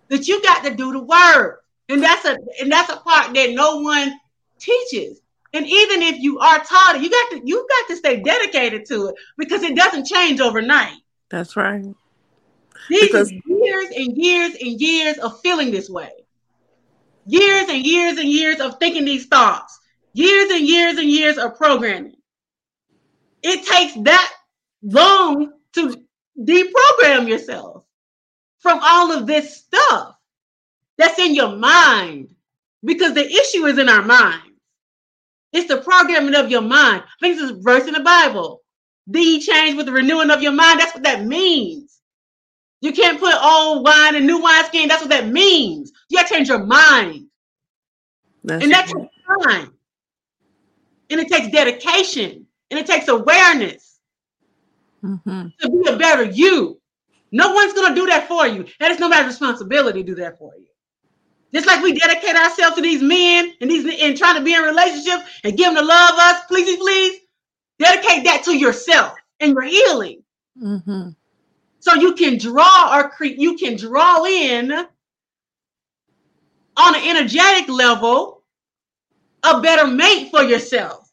That you got to do the work, and that's a and that's a part that no one teaches. And even if you are taught it, you got to you got to stay dedicated to it because it doesn't change overnight. That's right. These because- years and years and years of feeling this way. Years and years and years of thinking these thoughts. Years and years and years of programming. It takes that long to deprogram yourself from all of this stuff that's in your mind because the issue is in our minds. It's the programming of your mind. I think this is verse in the Bible. Be changed with the renewing of your mind. That's what that means. You can't put old wine in new wineskin. That's what that means. You got to change your mind. That's and that takes time. And it takes dedication. And it takes awareness mm-hmm. to be a better you. No one's going to do that for you. That is nobody's responsibility to do that for you. Just like we dedicate ourselves to these men and these and trying to be in relationship and give them to love us, please, please, dedicate that to yourself and your healing. Mm-hmm. So you can draw or create, you can draw in on an energetic level a better mate for yourself.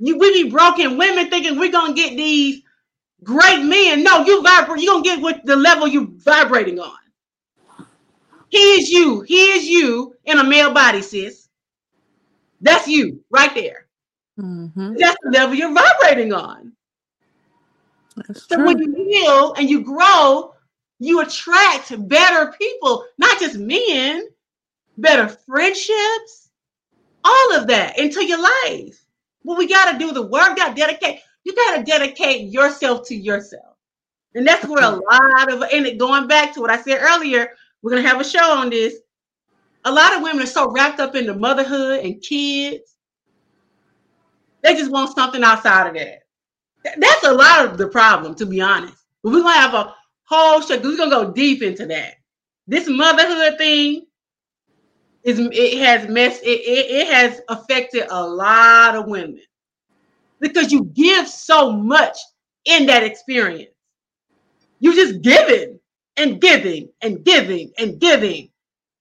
You we be broken women thinking we're gonna get these great men. No, you vibrate, you're gonna get with the level you're vibrating on. He is you. He is you in a male body, sis. That's you right there. Mm-hmm. That's the level you're vibrating on. That's so true. when you heal and you grow, you attract better people, not just men, better friendships, all of that into your life. But we got to do the work, got to dedicate. You got to dedicate yourself to yourself. And that's where a lot of, and going back to what I said earlier, we're gonna have a show on this. A lot of women are so wrapped up into motherhood and kids, they just want something outside of that. That's a lot of the problem, to be honest. But we're gonna have a whole show. We're gonna go deep into that. This motherhood thing is it has messed it, it, it has affected a lot of women because you give so much in that experience. You just giving and giving and giving and giving.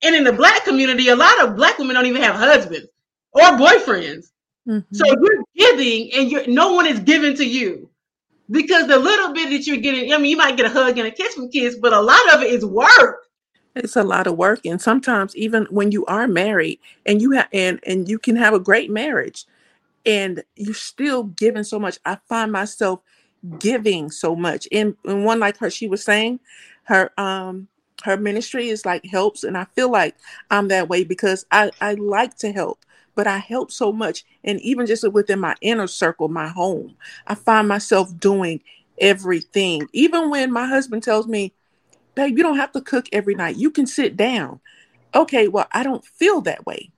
And in the black community, a lot of black women don't even have husbands or boyfriends. Mm-hmm. So you're giving and you're no one is giving to you. Because the little bit that you're getting, I mean, you might get a hug and a kiss from kids, but a lot of it is work. It's a lot of work. And sometimes even when you are married and you have and and you can have a great marriage and you're still giving so much. I find myself giving so much. And, and one like her, she was saying, her um her ministry is like helps and i feel like i'm that way because i i like to help but i help so much and even just within my inner circle my home i find myself doing everything even when my husband tells me babe you don't have to cook every night. You can sit down. Okay well i don't feel that way.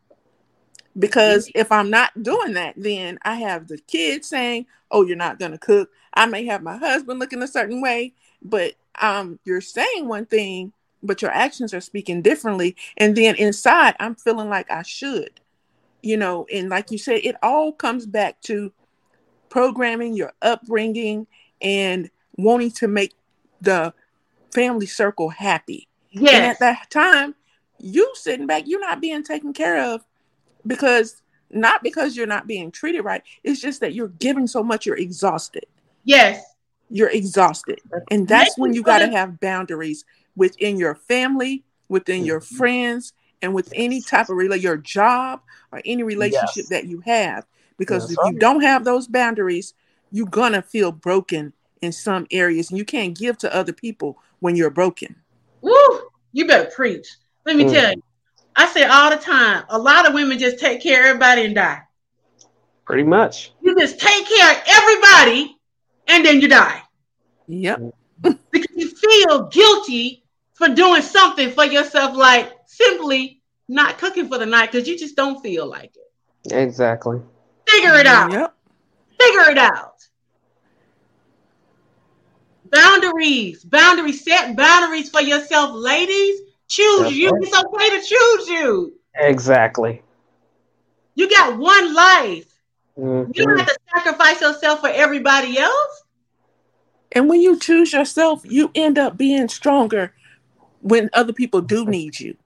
Because if i'm not doing that then i have the kids saying oh you're not going to cook. I may have my husband looking a certain way but um you're saying one thing but your actions are speaking differently and then inside i'm feeling like i should you know and like you said it all comes back to programming your upbringing and wanting to make the family circle happy yes. and at that time you sitting back you're not being taken care of because not because you're not being treated right it's just that you're giving so much you're exhausted yes you're exhausted. And that's when you got to have boundaries within your family, within your mm-hmm. friends, and with any type of relate your job or any relationship yes. that you have. Because if you don't have those boundaries, you're gonna feel broken in some areas and you can't give to other people when you're broken. Woo! You better preach. Let me mm. tell you. I say all the time, a lot of women just take care of everybody and die. Pretty much. You just take care of everybody and then you die. Yep. because you feel guilty for doing something for yourself, like simply not cooking for the night because you just don't feel like it. Exactly. Figure it out. Yep. Figure it out. Boundaries, boundaries, set boundaries for yourself, ladies. Choose That's you. Right. It's okay to choose you. Exactly. You got one life. Mm-hmm. You don't have to sacrifice yourself for everybody else. And when you choose yourself, you end up being stronger when other people do need you.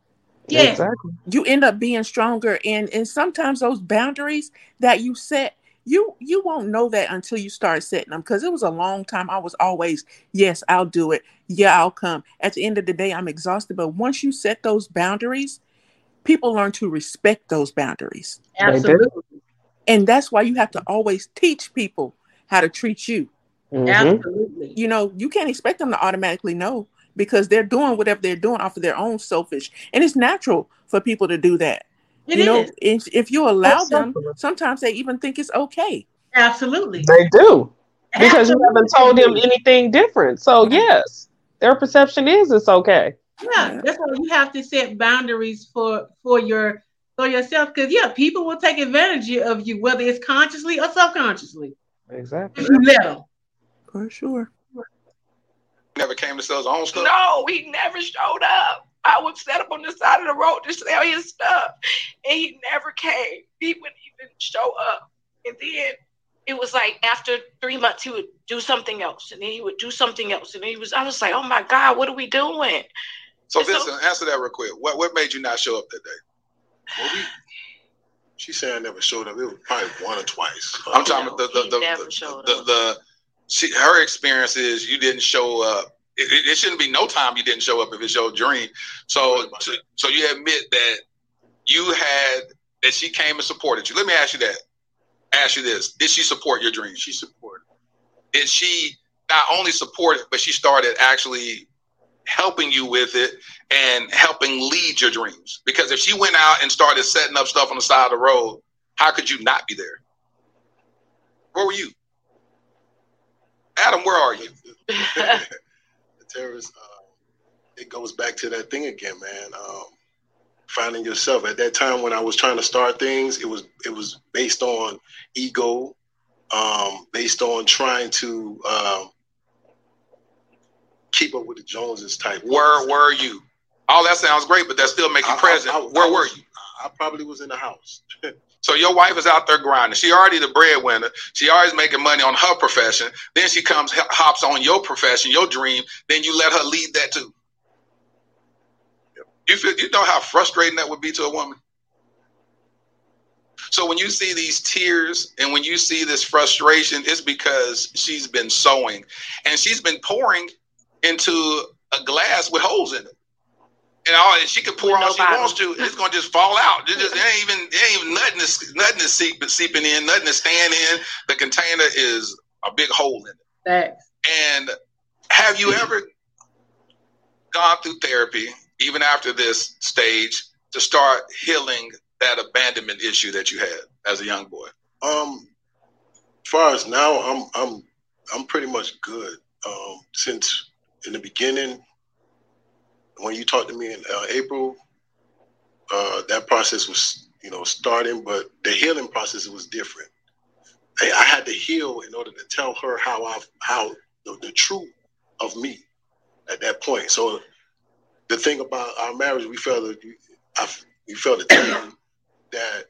Yeah. Exactly. You end up being stronger and and sometimes those boundaries that you set you you won't know that until you start setting them because it was a long time. I was always yes i'll do it. Yeah i'll come. At the end of the day i'm exhausted but once you set those boundaries people learn to respect those boundaries. Absolutely. And that's why you have to always teach people how to treat you. Mm-hmm. absolutely. You know you can't expect them to automatically know because they're doing whatever they're doing off of their own selfish and it's natural for people to do that it you is. know, if, if you allow them, sometimes they even think it's okay. Absolutely. They do. Because Absolutely. you haven't told them anything different. So mm-hmm. yes, their perception is it's okay. Yeah, that's why you have to set boundaries for for your for yourself. Because yeah, people will take advantage of you, whether it's consciously or subconsciously. Exactly. If you let them. For sure. Never came to sell his own stuff. No, he never showed up. I would set up on the side of the road to sell his stuff. And he never came. He wouldn't even show up. And then it was like after three months, he would do something else. And then he would do something else. And he was, I was like, oh my God, what are we doing? So, and Vincent, so, answer that real quick. What what made you not show up that day? Well, we, she said I never showed up. It was probably one or twice. I'm talking about the the the, the, the, the, she, her experience is you didn't show up it, it, shouldn't be no time you didn't show up if it's your dream. So, so, so you admit that you had that she came and supported you. Let me ask you that. Ask you this: Did she support your dream? She supported. Did she not only support it, but she started actually helping you with it and helping lead your dreams? Because if she went out and started setting up stuff on the side of the road, how could you not be there? Where were you? Adam, where are you? uh, it goes back to that thing again, man. Um, finding yourself at that time when I was trying to start things, it was it was based on ego, um, based on trying to um, keep up with the Joneses type. Where were you? All that sounds great, but that still makes you I, present. I, I, Where were you? I probably was in the house. So your wife is out there grinding. She already the breadwinner. She always making money on her profession. Then she comes hops on your profession, your dream. Then you let her lead that too. You feel you know how frustrating that would be to a woman. So when you see these tears and when you see this frustration, it's because she's been sowing and she's been pouring into a glass with holes in it and all she can pour all she wants to, it's gonna just fall out. It just it ain't even it ain't even nothing is nothing is seep, seeping in, nothing to stand in. The container is a big hole in it. Thanks. And have you ever gone through therapy, even after this stage, to start healing that abandonment issue that you had as a young boy? Um, as far as now, I'm I'm I'm pretty much good. Um, since in the beginning, when you talked to me in uh, April, uh, that process was, you know, starting, but the healing process was different. I, I had to heal in order to tell her how I, how the, the truth of me at that point. So the thing about our marriage, we felt, I, we felt a team that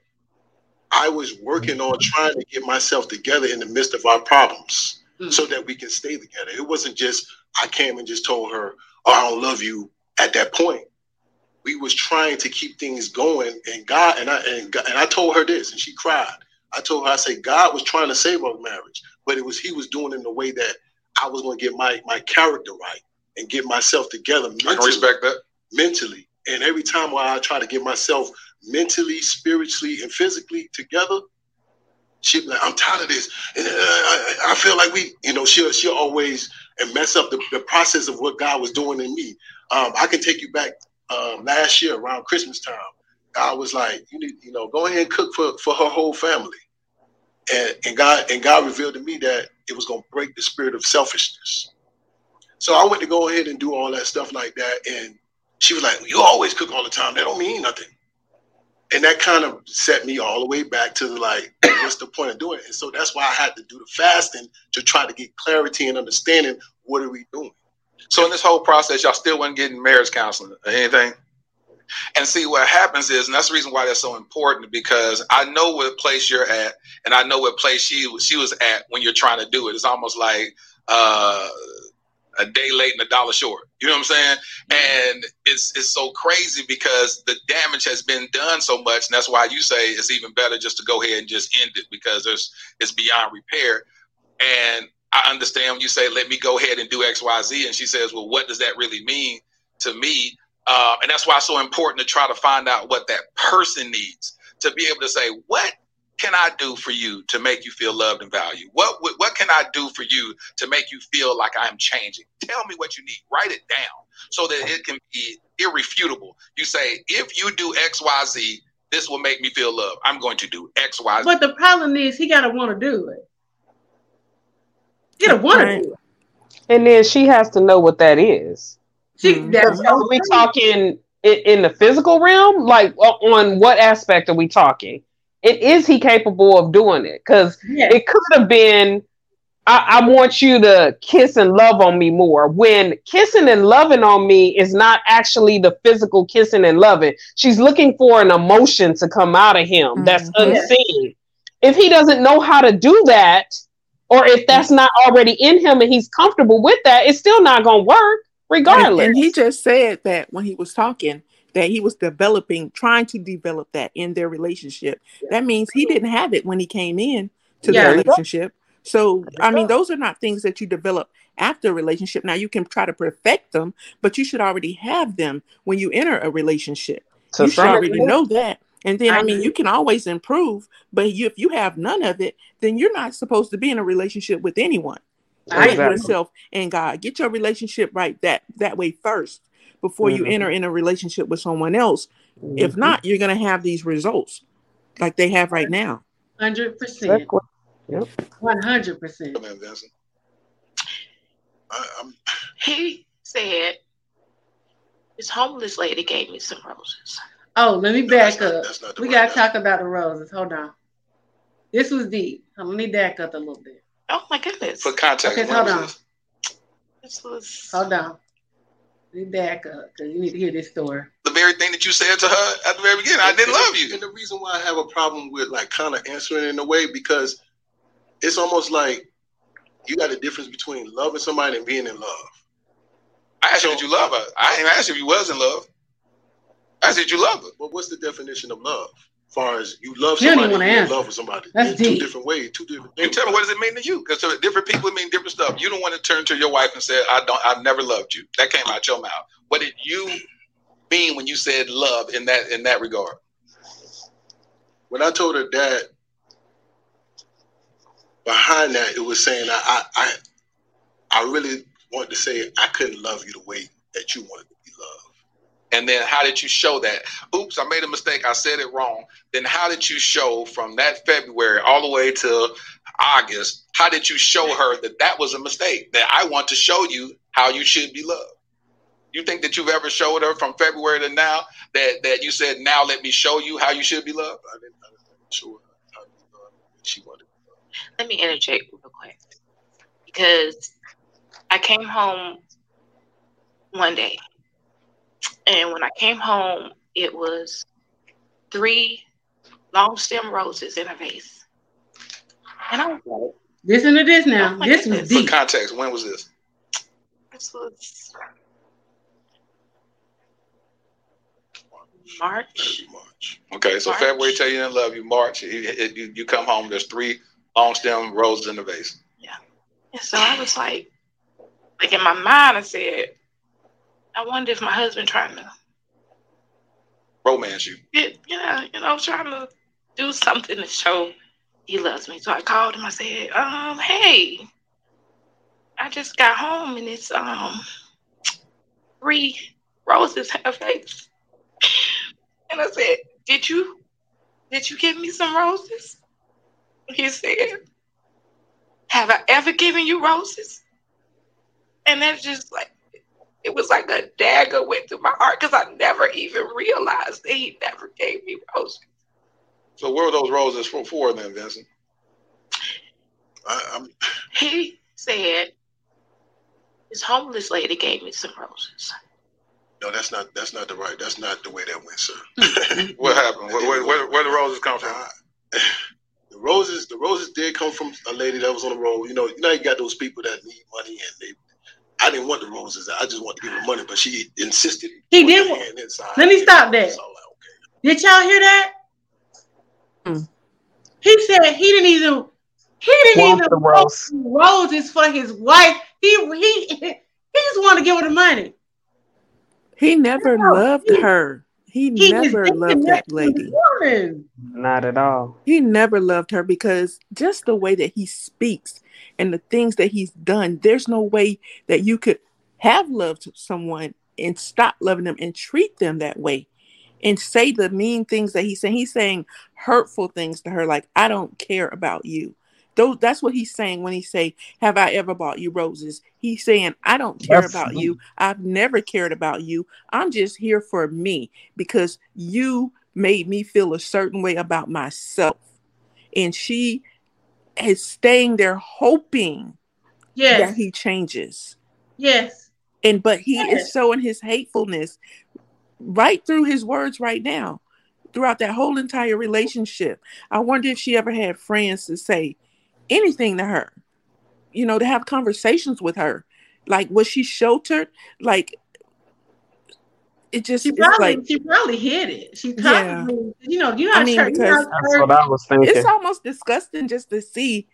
I was working on trying to get myself together in the midst of our problems mm. so that we can stay together. It wasn't just I came and just told her, "Oh, I don't love you," at that point we was trying to keep things going and god and i and, god, and i told her this and she cried i told her i said god was trying to save our marriage but it was he was doing it in the way that i was going to get my my character right and get myself together mentally, I can respect that mentally and every time while i try to get myself mentally spiritually and physically together She like, I'm tired of this. And, uh, I, I, feel like we, you know, she'll she'll always and mess up the, the process of what God was doing in me. Um, I can take you back uh, last year around Christmas time. I was like, you need, you know, go ahead and cook for, for her whole family. And, and God and God revealed to me that it was gonna break the spirit of selfishness. So I went to go ahead and do all that stuff like that. And she was like, You always cook all the time. That don't mean nothing. And that kind of set me all the way back to the like, what's the point of doing it? And so that's why I had to do the fasting to try to get clarity and understanding what are we doing. So in this whole process, y'all still wasn't getting marriage counseling or anything? And see what happens is, and that's the reason why that's so important because I know what place you're at, and I know what place she she was at when you're trying to do it. It's almost like uh, a day late and a dollar short. You know what I'm saying? And it's it's so crazy because the damage has been done so much, and that's why you say it's even better just to go ahead and just end it because there's it's beyond repair. And I understand when you say, "Let me go ahead and do X, Y, Z," and she says, "Well, what does that really mean to me?" Uh, and that's why it's so important to try to find out what that person needs to be able to say, "What can I do for you to make you feel loved and valued? What, what, what can I do for you to make you feel like I'm changing? Tell me what you need. Write it down so that it can be irrefutable. You say, if you do X, Y, Z, this will make me feel loved. I'm going to do X, Y, Z. But the problem is he gotta want to do it. He gotta want to do it. And then she has to know what that is. She, that's Are we talking in, in the physical realm? Like on what aspect are we talking? it is he capable of doing it? Because Yes. it could have been, I, I want you to kiss and love on me more. When kissing and loving on me is not actually the physical kissing and loving. She's looking for an emotion to come out of him that's Mhm. unseen. If he doesn't know how to do that, or if that's not already in him and he's comfortable with that, it's still not going to work regardless. and he just said that when he was talking, that he was developing, trying to develop that in their relationship. That means he didn't have it when he came in to Yeah. the relationship. So, I mean, those are not things that you develop after a relationship. Now, you can try to perfect them, but you should already have them when you enter a relationship. To you should already know that. And then, I I mean, you can always improve, but you, if you have none of it, then you're not supposed to be in a relationship with anyone. I Exactly. yourself and God. Get your relationship right that that way first before you Mhm. enter in a relationship with someone else. If Mhm. not, you're gonna have these results like they have right now. hundred percent, Exactly. one hundred percent. Come in, Vincent. I, I'm He said this homeless lady gave me some roses. Oh, let me No, that's back not- up. that's not We gotta talk about the roses. Hold on. This was deep. Let me back up a little bit. Oh my goodness. For context, Okay, when hold on. this? This was Hold on. Let me back up because you need to hear this story. The very thing that you said to her at the very beginning. I didn't And- love you. And the reason why I have a problem with like kind of answering in a way because it's almost like you got a difference between loving somebody and being in love. I asked you did you love her. I didn't ask you if you was in love. I said you love her. But what's the definition of love? As far as you love You don't somebody, even wanna you're answer. love with somebody. That's in two different ways, two different You things. tell me what does it mean to you? Because different people mean different stuff. You don't want to turn to your wife and say, I don't I've never loved you. That came out your mouth. What did you mean when you said love in that in that regard? When I told her that, behind that it was saying I I I, I really wanted to say I couldn't love you the way that you wanted to be loved. And then how did you show that? Oops, I made a mistake. I said it wrong. Then how did you show from that February all the way to August? How did you show her that that was a mistake? That I want to show you how you should be loved. You think that you've ever showed her from February to now that that you said now let me show you how you should be loved? I didn't, show her she wanted. let me interject real quick because I came home one day, and when I came home, it was three long stem roses in a vase, and I was like, Listen to this now. Oh this was goodness. For context, when was this? "This was March." Very much. Okay, so March. February tell you didn't love you. March, you, you, you come home. There's three long stem roses in the vase. Yeah. And so I was like, like in my mind, I said, I wonder if my husband trying to Romance you. get, you know, you know, trying to do something to show he loves me. So I called him. I said, um, hey, I just got home and it's um three roses her face. And I said, Did you did you give me some roses? He said, Have I ever given you roses? And that's just like it was like a dagger went through my heart because I never even realized that he never gave me roses. So where were those roses for, for then, Vincent? I, I'm He said this homeless lady gave me some roses. no, that's not that's not the right. That's not the way that went, sir. What happened? Where, where, where, where the roses come from? Uh, the roses, the roses did come from a lady that was on the road. You know, you know, you got those people that need money, and they. I didn't want the roses. I just wanted to give her money, but she insisted. He did her want- hand inside. Let me stop that. So, like, okay. Did y'all hear that? Hmm. He said he didn't even he didn't Want even the rose. want roses for his wife. He he he just wanted to give her the money. He never No, loved he- her. He, He never loved that that lady. woman. Not at all. He never loved her because just the way that he speaks and the things that he's done, there's no way that you could have loved someone and stop loving them and treat them that way and say the mean things that he's saying. He's saying hurtful things to her, like, I don't care about you. Those, that's what he's saying when he say, "Have I ever bought you roses?" He's saying, "I don't care about you. I've never cared about you. I'm just here for me because you made me feel a certain way about myself." And she is staying there hoping that he changes. yes. And but he Yes. is showing his hatefulness right through his words right now, throughout that whole entire relationship. I wonder if she ever had friends to say anything to her, you know, to have conversations with her. Like, was she sheltered? Like, it just She it's probably like she probably hid it. She Yeah. probably you know you know I mean, church, you know because- how That's church- what I was thinking. it's almost disgusting just to see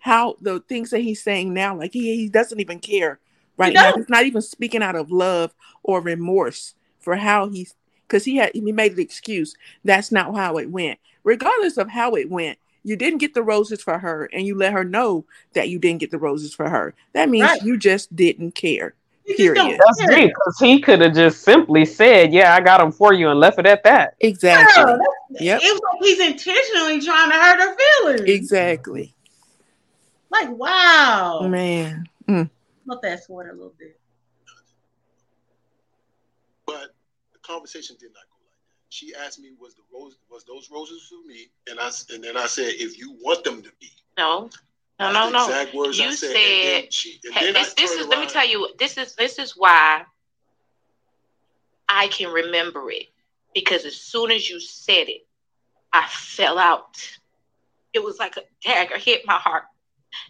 how the things that he's saying now, like he, he doesn't even care right now. don't. He's not even speaking out of love or remorse for how he's because he had he made an excuse. That's not how it went. Regardless of how it went, you didn't get the roses for her, and you let her know that you didn't get the roses for her. That means Right. you just didn't care. You just don't period. That's care. deep because he could have just simply said, "Yeah, I got them for you," and left it at that. Exactly. Girl, that's- Yep. It was like he's intentionally trying to hurt her feelings. Exactly. Like wow. Man. Mm. Let that sweat a little bit. But the conversation did not go like that. She asked me, "Was the rose was those roses for me?" And I s- and then I said, "If you want them to be." No, no, no, no. Exact words I You said. and then said- she, and Hey, then I this this turned is let me tell you this is this is why I can remember it because as soon as you said it, I fell out. It was like a dagger hit my heart,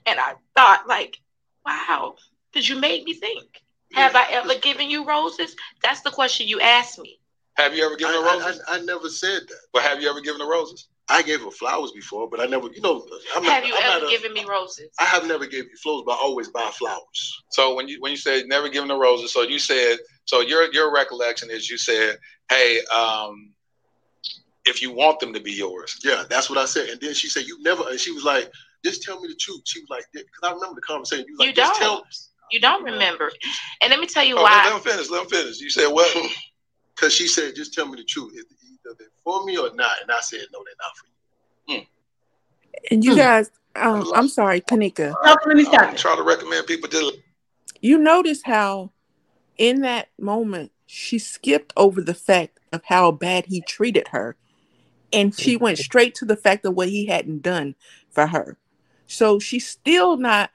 and I thought like, wow, because you made me think. Have I ever given you roses? That's the question you asked me. Have you ever given her roses? I, I, I never said that. but have you ever given her roses? I gave her flowers before, but I never, you know, I'm not, Have you I'm ever not a- given me roses? I have never gave you flowers, but I always buy flowers. So when you when you said never given her roses, so you said so your your recollection is you said, hey, um, if you want them to be yours, Yeah, that's what I said. And then she said, "You never." And she was like, "Just tell me the truth." She was like, "Because I remember the conversation." You was You like, "Just don't. tell." You don't remember. And let me tell you oh, let, let why. him finish. Let him finish. You said what? Because she said, "Just tell me the truth. Is either they're for me or not." And I said, "No, they're not for you." And you Hmm. guys, um, I'm sorry, Kanika. No, let I'm it. to recommend people to. you notice how in that moment she skipped over the fact of how bad he treated her and she went straight to the fact of what he hadn't done for her so she's still not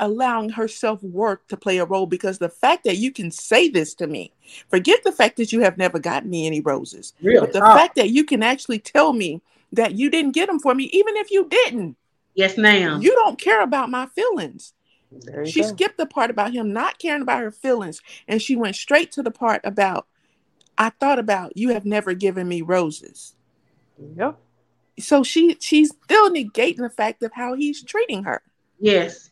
allowing her self-worth to play a role because the fact that you can say this to me forget the fact that you have never gotten me any roses Real but the talk. fact that you can actually tell me that you didn't get them for me even if you didn't Yes, ma'am. you don't care about my feelings There you she go. skipped the part about him not caring about her feelings and she went straight to the part about I thought about you have never given me roses. Yep. So she she's still negating the fact of how he's treating her. yes.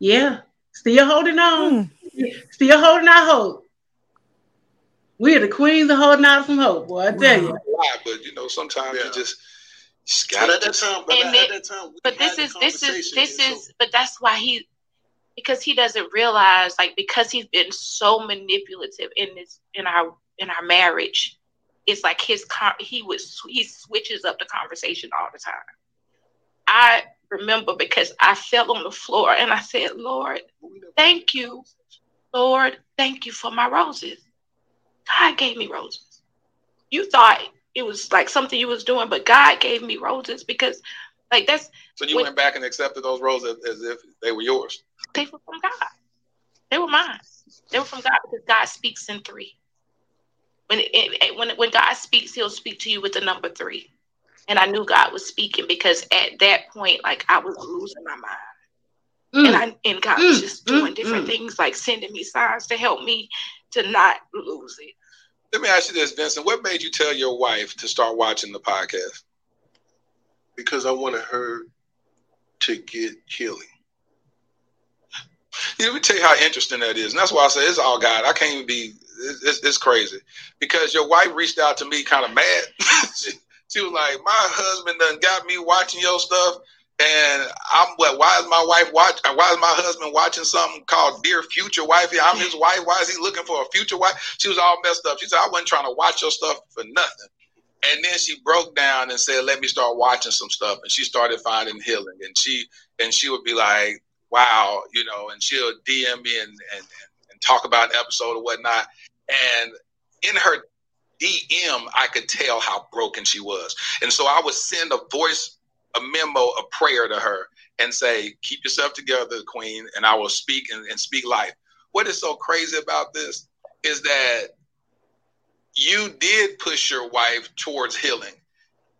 Yeah. Still holding on. Hmm. Still holding out hope. We are the queens of holding out some hope, boy. I tell Wow. you. lie, but you know, sometimes Yeah. you just But at that time, but And it- that time, but this is this is this and is so- but that's why he because he doesn't realize like because he's been so manipulative in this in our in our marriage it's like his con- he would sw- he switches up the conversation all the time i remember because i fell on the floor and i said lord thank you lord thank you for my roses god gave me roses you thought it was like something you was doing but god gave me roses because like that's So you Wait. went back and accepted those roses as, as if they were yours. they were from God. They were mine. They were from God because God speaks in three. When it, it- when when God speaks, He'll speak to you with the number three. And I knew God was speaking because at that point, like I was losing my mind, Mm. and I and God was Mm, just doing mm, different mm. things, like sending me signs to help me to not lose it. Let me ask you this, Vincent. What made you tell your wife to start watching the podcast? because I wanted her to get healing. Yeah, Let me tell you how interesting that is, and that's why I say it's all God. I can't even be. It's, it's, it's crazy because your wife reached out to me kind of mad. she, she was like, "My husband done got me watching your stuff, and I'm what? Why is my wife watch? Why is my husband watching something called Dear Future Wifey? I'm his wife. Why is he looking for a future wife?" She was all messed up. She said, "I wasn't trying to watch your stuff for nothing." And then she broke down and said, "Let me start watching some stuff." And she started finding healing. And she and she would be like, "Wow," you know. And she'll DM me and and, and talk about an episode or whatnot. And in her DM, I could tell how broken she was. And so I would send a voice, a memo, a prayer to her, and say, "Keep yourself together, Queen." And I will speak and, and speak life. What is so crazy about this is that you did push your wife towards healing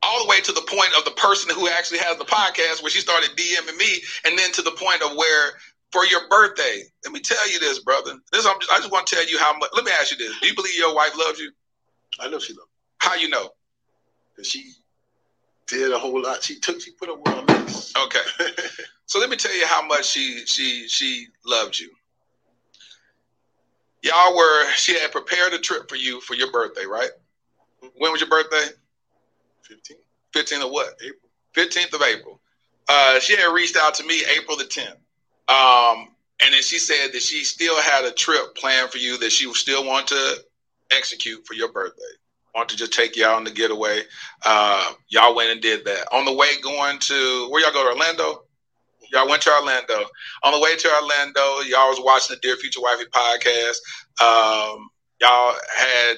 all the way to the point of the person who actually has the podcast where she started DMing me and then to the point of where for your birthday let me tell you this brother this I'm just, I just want to tell you how much let me ask you this do you believe your wife loves you I know she loved how you know me. 'Cause She did a whole lot. She took. She put a my mess. okay so let me tell you how much she she she loved you y'all were she had prepared a trip for you for your birthday right when was your birthday Fifteen. 15th of what April. 15th of April. Uh, she had reached out to me April the 10th. Um, and then she said that she still had a trip planned for you that she still want to execute for your birthday. Want to just take y'all on the getaway. Uh, y'all went and did that. On the way going to, where y'all go to Orlando? Y'all went to Orlando. On the way to Orlando, y'all was watching the Dear Future Wifey podcast. Um, y'all had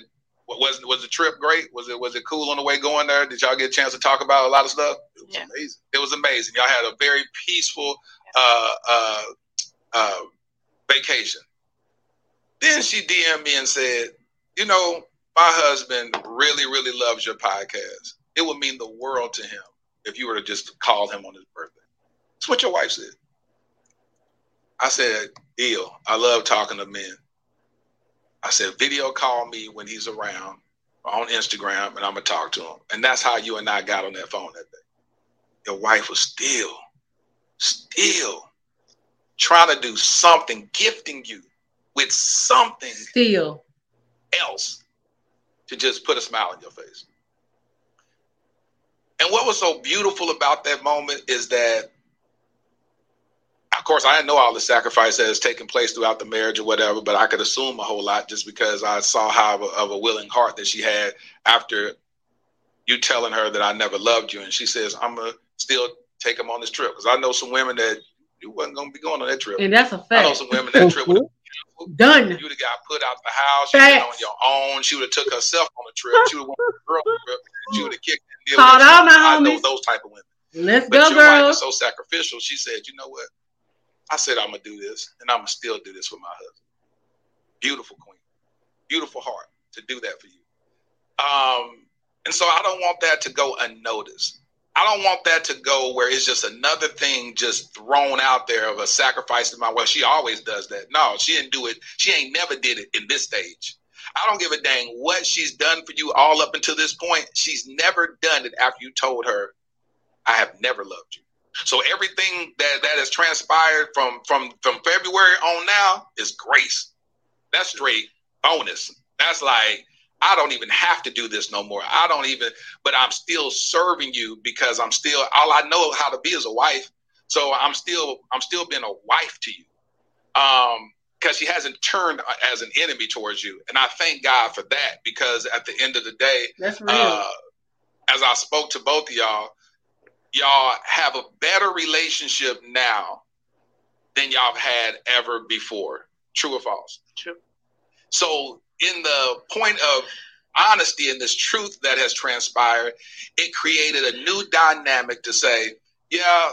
was was the trip great? Was it was it cool on the way going there? Did y'all get a chance to talk about a lot of stuff? It was Yeah. amazing. It was amazing. Y'all had a very peaceful uh, uh, uh, vacation. Then she DM'd me and said, "You know, my husband really, really loves your podcast. It would mean the world to him if you were to just call him on his birthday." That's what your wife said. I said, "Deal. I love talking to men." I said, "Video call me when he's around on Instagram, and I'm gonna talk to him." And that's how you and I got on that phone that day your wife was still, still trying to do something, gifting you with something Still. Else to just put a smile on your face. And what was so beautiful about that moment is that, of course, I didn't know all the sacrifice that has taken place throughout the marriage or whatever, but I could assume a whole lot just because I saw how of a, of a willing heart that she had after you telling her that I never loved you. And she says, I'm going to still take him on this trip because I know some women that you wasn't going to be going on that trip. And that's a I know fact. some women that trip would Done. you would have got put out the house. You on your own. She would have took herself on a trip. She would have went on a girl trip. She would have kicked and Called all my I know homies. those type of women. Let's But go, your wife girls. is so sacrificial. She said, "You know what? I said I'm gonna do this, and I'm gonna still do this with my husband. Beautiful queen, beautiful heart to do that for you. Um, and so I don't want that to go unnoticed. I don't want that to go where it's just another thing just thrown out there of a sacrifice to my well. She always does that. No, she didn't do it. She ain't never did it in this stage. I don't give a dang what she's done for you all up until this point. She's never done it after you told her, "I have never loved you." So everything that that has transpired from from from February on now is grace. That's straight bonus. That's like I don't even have to do this no more. I don't even, but I'm still serving you because I'm still all I know how to be as a wife. So I'm still I'm still being a wife to you. Um, because she hasn't turned as an enemy towards you. And I thank God for that because at the end of the day, uh, as I spoke to both of y'all, y'all have a better relationship now than y'all have had ever before. True or false? True. So, in the point of honesty and this truth that has transpired, it created a new dynamic to say, yeah,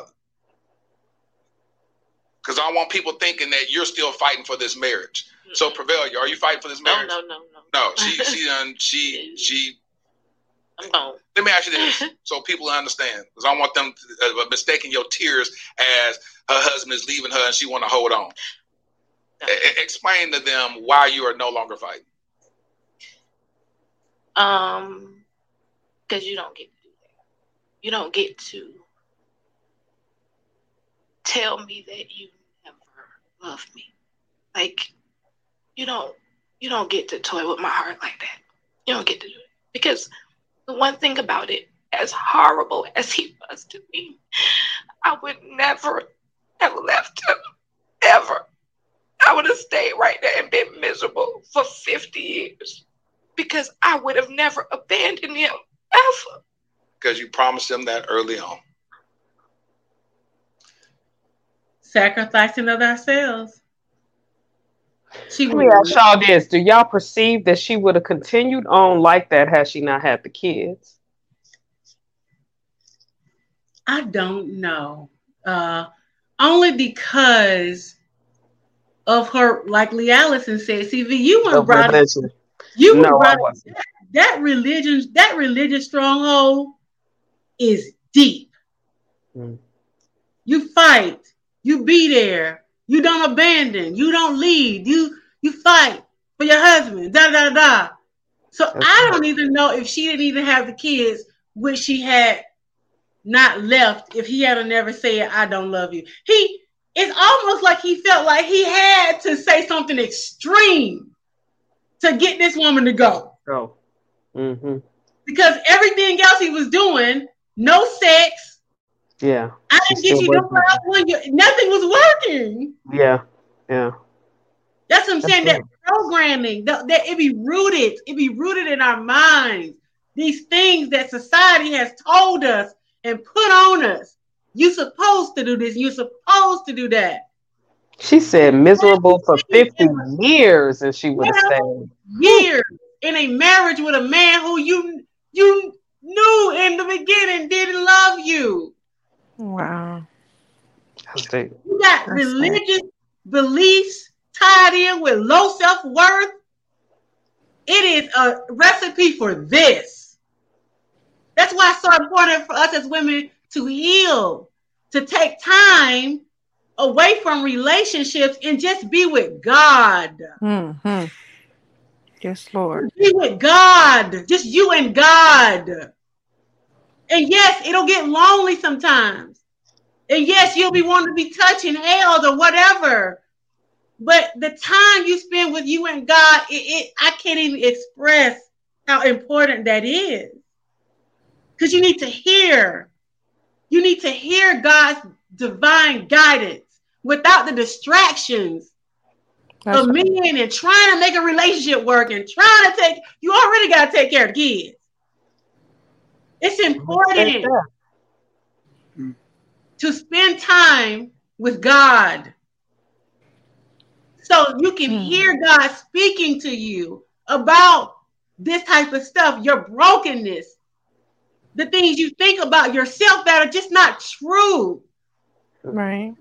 because I want people thinking that you're still fighting for this marriage. So, Prevail, are you fighting for this marriage? no, no, no. No, No, she she done she she. I'm gone. Let me ask you this, so people understand, because I want them to, uh, mistaking your tears as her husband is leaving her and she want to hold on. E- explain to them why you are no longer fighting. Um, because you don't get to do that. You don't get to tell me that you never loved me. Like you don't you don't get to toy with my heart like that. You don't get to do it. Because the one thing about it, as horrible as he was to me, I would never have left him. Ever. I would have stayed right there and been miserable for 50 years because I would have never abandoned him ever. Because you promised him that early on. Sacrificing of ourselves. She Let me ask y'all this: Do y'all perceive that she would have continued on like that had she not had the kids? I don't know. Uh, only because of her, like Lee Allison said. See, you were Of brought religion. You were No, I brought wasn't. that religion, that religious stronghold is deep. Mm. You fight, you be there, you don't abandon, you don't lead, you you fight for your husband, da da da. So That's I don't even know if she didn't even have the kids, which she had not left if he had never said, I don't love you. He it's almost like he felt like he had to say something extreme to get this woman to go. Go. Mm-hmm. Because everything else he was doing, no sex, Yeah. I didn't get you no working. you nothing was working. Yeah. Yeah. That's what I'm That's saying. That programming, that, that it be rooted, it be rooted in our minds. These things that society has told us and put on us. You supposed to do this. You're supposed to do that. She said miserable for 50 years and she would have Yeah. stayed. Years in a marriage with a man who you you knew in the beginning didn't love you. Wow. That's deep. You got That's religious beliefs tied in with low self worth. It is a recipe for this. That's why it's so important for us as women to heal, to take time away from relationships and just be with God. hmm Yes, Lord. Be with God, just you and God. And yes, it'll get lonely sometimes. And yes, you'll be wanting to be touching held or whatever. But the time you spend with you and God, it, it I can't even express how important that is. Because you need to hear. You need to hear God's divine guidance without the distractions That's of men and trying to make a relationship work and trying to take you already got to take care of kids. It's important to spend time with God so you can Hmm. hear God speaking to you about this type of stuff, your brokenness, the things you think about yourself that are just not true right.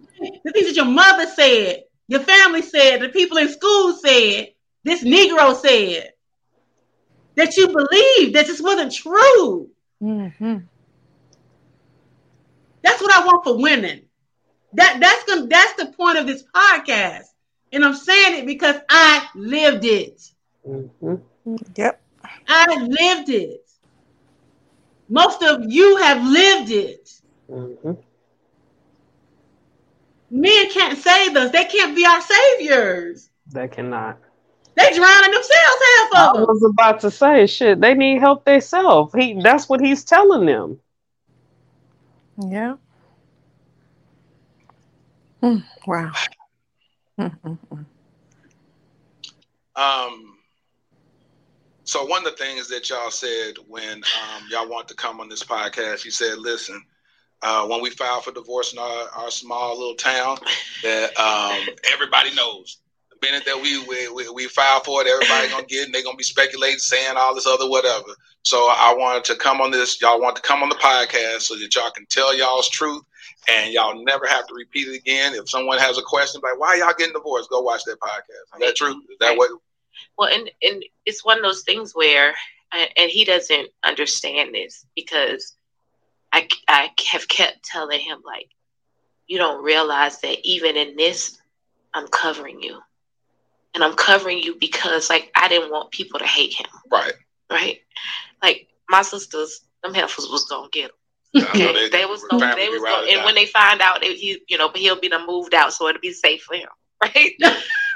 the things that your mother said, your family said, the people in school said, this Negro said, that you believed that this wasn't true. hmm That's what I want for women. That that's gonna that's the point of this podcast. And I'm saying it because I lived it. hmm Yep. I lived it. Most of you have lived it. hmm Men can't save us. They can't be our saviors. They cannot. They drowning themselves, half of them. I was about to say, shit, they need help themselves. He that's what he's telling them. Yeah. Mm, wow. Um, so one of the things that y'all said when um, y'all want to come on this podcast, you said, "Listen, uh, when we file for divorce in our, our small little town, that um, everybody knows the minute that we we, we, we file for it, everybody gonna get, and they're gonna be speculating, saying all this other whatever." So I wanted to come on this. Y'all want to come on the podcast so that y'all can tell y'all's truth and y'all never have to repeat it again. If someone has a question like why y'all getting divorced, go watch that podcast. Is that true? Is that what well, and and it's one of those things where, and he doesn't understand this because I I have kept telling him like, you don't realize that even in this, I'm covering you, and I'm covering you because like I didn't want people to hate him. Right. Right. Like my sisters, them heifers was gonna get him. Okay, they, they, was gonna, they was gonna, and when they find out that he, you know, he'll be done moved out, so it'll be safe for him, right?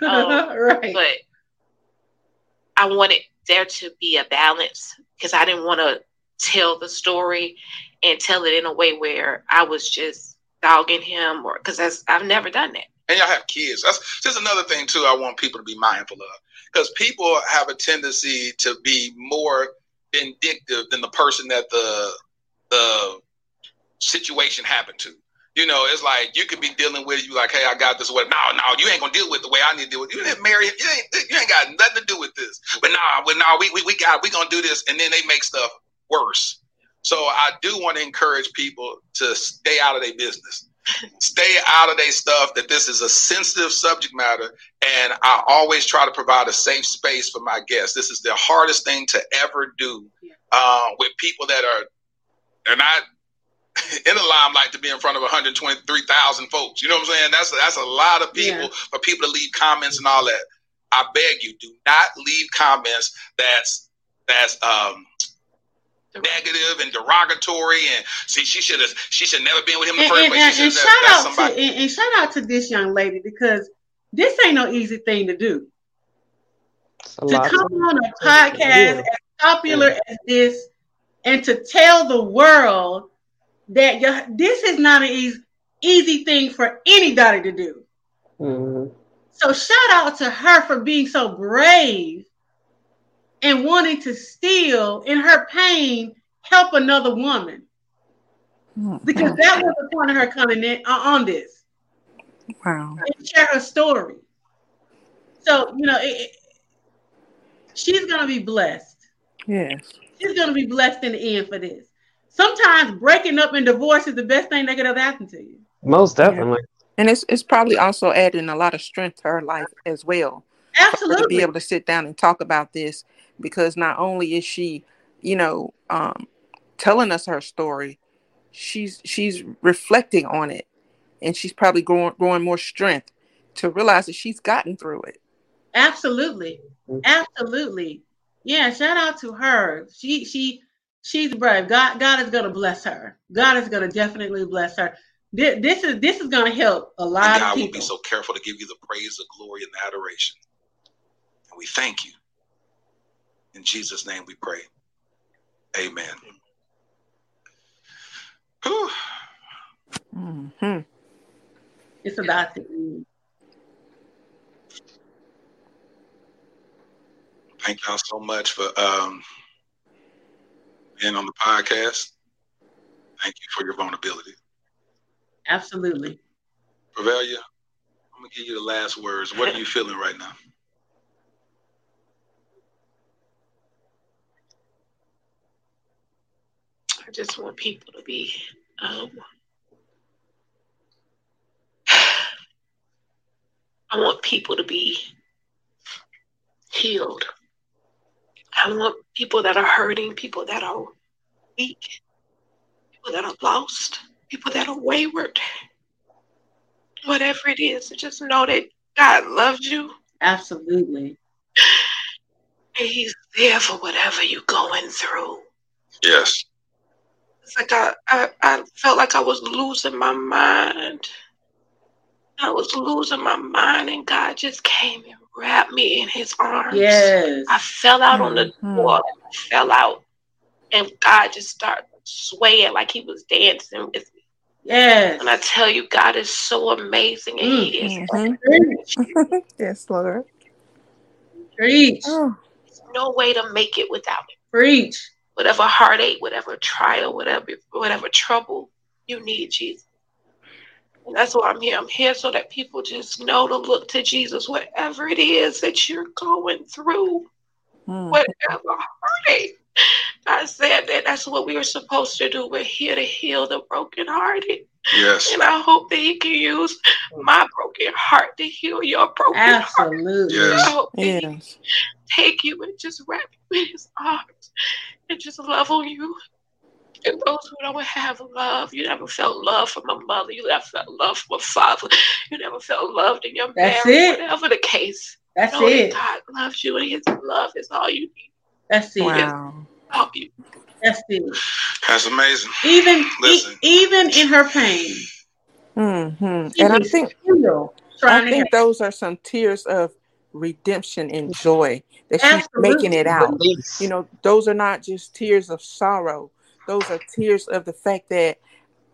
um, right. But I wanted there to be a balance because I didn't want to tell the story and tell it in a way where I was just dogging him or because I've never done that. And y'all have kids. That's just another thing too. I want people to be mindful of because people have a tendency to be more vindictive than the person that the the situation happened to. You know, it's like you could be dealing with you like, hey, I got this. What? No, no, you ain't gonna deal with the way I need to deal with. You didn't marry. You ain't, you ain't got nothing to do with this. But nah, but nah, we, we we got we gonna do this, and then they make stuff worse. So I do want to encourage people to stay out of their business. stay out of their stuff that this is a sensitive subject matter and i always try to provide a safe space for my guests this is the hardest thing to ever do uh, with people that are they're not in the limelight to be in front of 123,000 folks. You know what I'm saying? That's a, that's a lot of people yeah. for people to leave comments and all that. I beg you, do not leave comments that's that's um negative and derogatory and see she should have she should never been with him in the first place. And, and, shout out to and, and, shout out to this young lady because this ain't no easy thing to do. To come on a podcast yeah. as popular yeah. as this and to tell the world that you, this is not an easy, easy thing for anybody to do. Mm-hmm. So shout out to her for being so brave and wanting to still, in her pain, help another woman. Because that was the point of her coming in uh, on this. Wow. And share her story. So, you know, it, it, she's going to be blessed. Yes. She's going to be blessed in the end for this sometimes breaking up and divorce is the best thing that could have happened to you. Most definitely. Yeah. And it's it's probably also adding a lot of strength to her life as well. Absolutely. To be able to sit down and talk about this because not only is she, you know, um, telling us her story, she's she's reflecting on it, and she's probably growing growing more strength to realize that she's gotten through it. Absolutely, mm-hmm. absolutely. Yeah, shout out to her. She she she's brave. God, God is going to bless her. God is going to definitely bless her. This, this is this is going to help a lot God of people. will be so careful to give you the praise, the glory, and the adoration. And we thank you. In Jesus' name, we pray. Amen. Mm-hmm. It's about to end. Thank y'all so much for um, being on the podcast. Thank you for your vulnerability. Absolutely. Revelia, I'm gonna give you the last words. What are you feeling right now? I just want people to be um, I want people to be healed. I want people that are hurting, people that are weak, people that are lost, people that are wayward. Whatever it is, just know that God loves you. Absolutely. And He's there for whatever you're going through. Yes. It's like I, I, I felt like I was losing my mind. I was losing my mind, and God just came and wrapped me in His arms. Yes. I fell out mm-hmm. on the mm-hmm. floor. I fell out, and God just started swaying like He was dancing with me. Yes. And I tell you, God is so amazing, and mm-hmm. He is. Mm-hmm. yes, Lord. Preach. Oh. There's no way to make it without Him. Preach. Whatever heartache, whatever trial, whatever whatever trouble, you need Jesus. And that's why I'm here. I'm here so that people just know to look to Jesus, whatever it is that you're going through, mm. whatever heartache. I said that that's what we were supposed to do. We're here to heal the brokenhearted. Yes. And I hope that he can use my broken heart to heal your broken Absolutely. heart. Yes. I hope yes. take you and just wrap you in his arms and just love on you and those who don't have love, you never felt love from a mother, you never felt love from a father, you never felt loved in your That's marriage, it. whatever the case. That's know it. God loves you and his love is all you need. That's it. Wow. Help you. That's it. That's amazing. Even Listen. E- even in her pain. Mm-hmm. And I think I think those are some tears of redemption and joy that she's Absolutely. making it out. You know, those are not just tears of sorrow those are tears of the fact that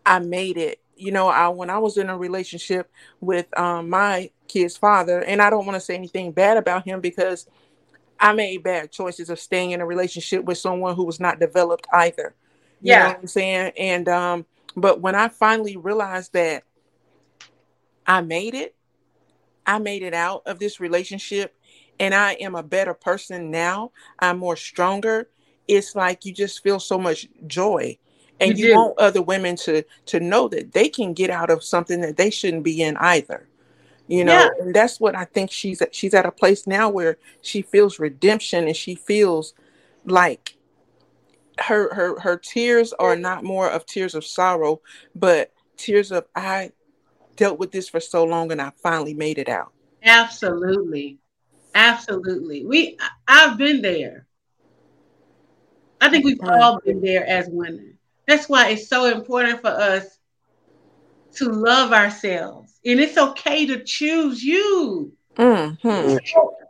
I made it. You know, I when I was in a relationship with um, my kid's father, and I don't want to say anything bad about him because I made bad choices of staying in a relationship with someone who was not developed either. You yeah. know what I'm saying? And um, but when I finally realized that I made it, I made it out of this relationship and I am a better person now. I'm more stronger it's like you just feel so much joy and you, you want other women to to know that they can get out of something that they shouldn't be in either you know yeah. and that's what i think she's at she's at a place now where she feels redemption and she feels like her her her tears are not more of tears of sorrow but tears of i dealt with this for so long and i finally made it out absolutely absolutely we i've been there I think we've all been there as women. That's why it's so important for us to love ourselves. And it's okay to choose you. Mm-hmm.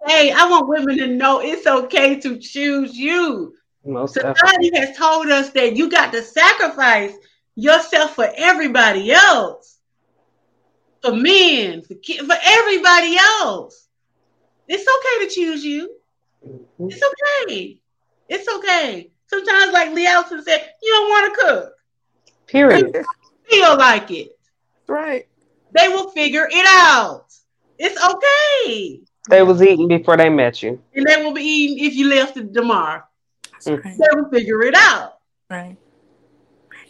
Hey, I want women to know it's okay to choose you. Most Society has told us that you got to sacrifice yourself for everybody else, for men, for kids, for everybody else. It's okay to choose you. Mm-hmm. It's okay. It's okay. Sometimes, like Lee Allison said, you don't want to cook. Period. feel like it. Right. They will figure it out. It's okay. They was eating before they met you. And they will be eating if you left it tomorrow. Right. They will figure it out. Right.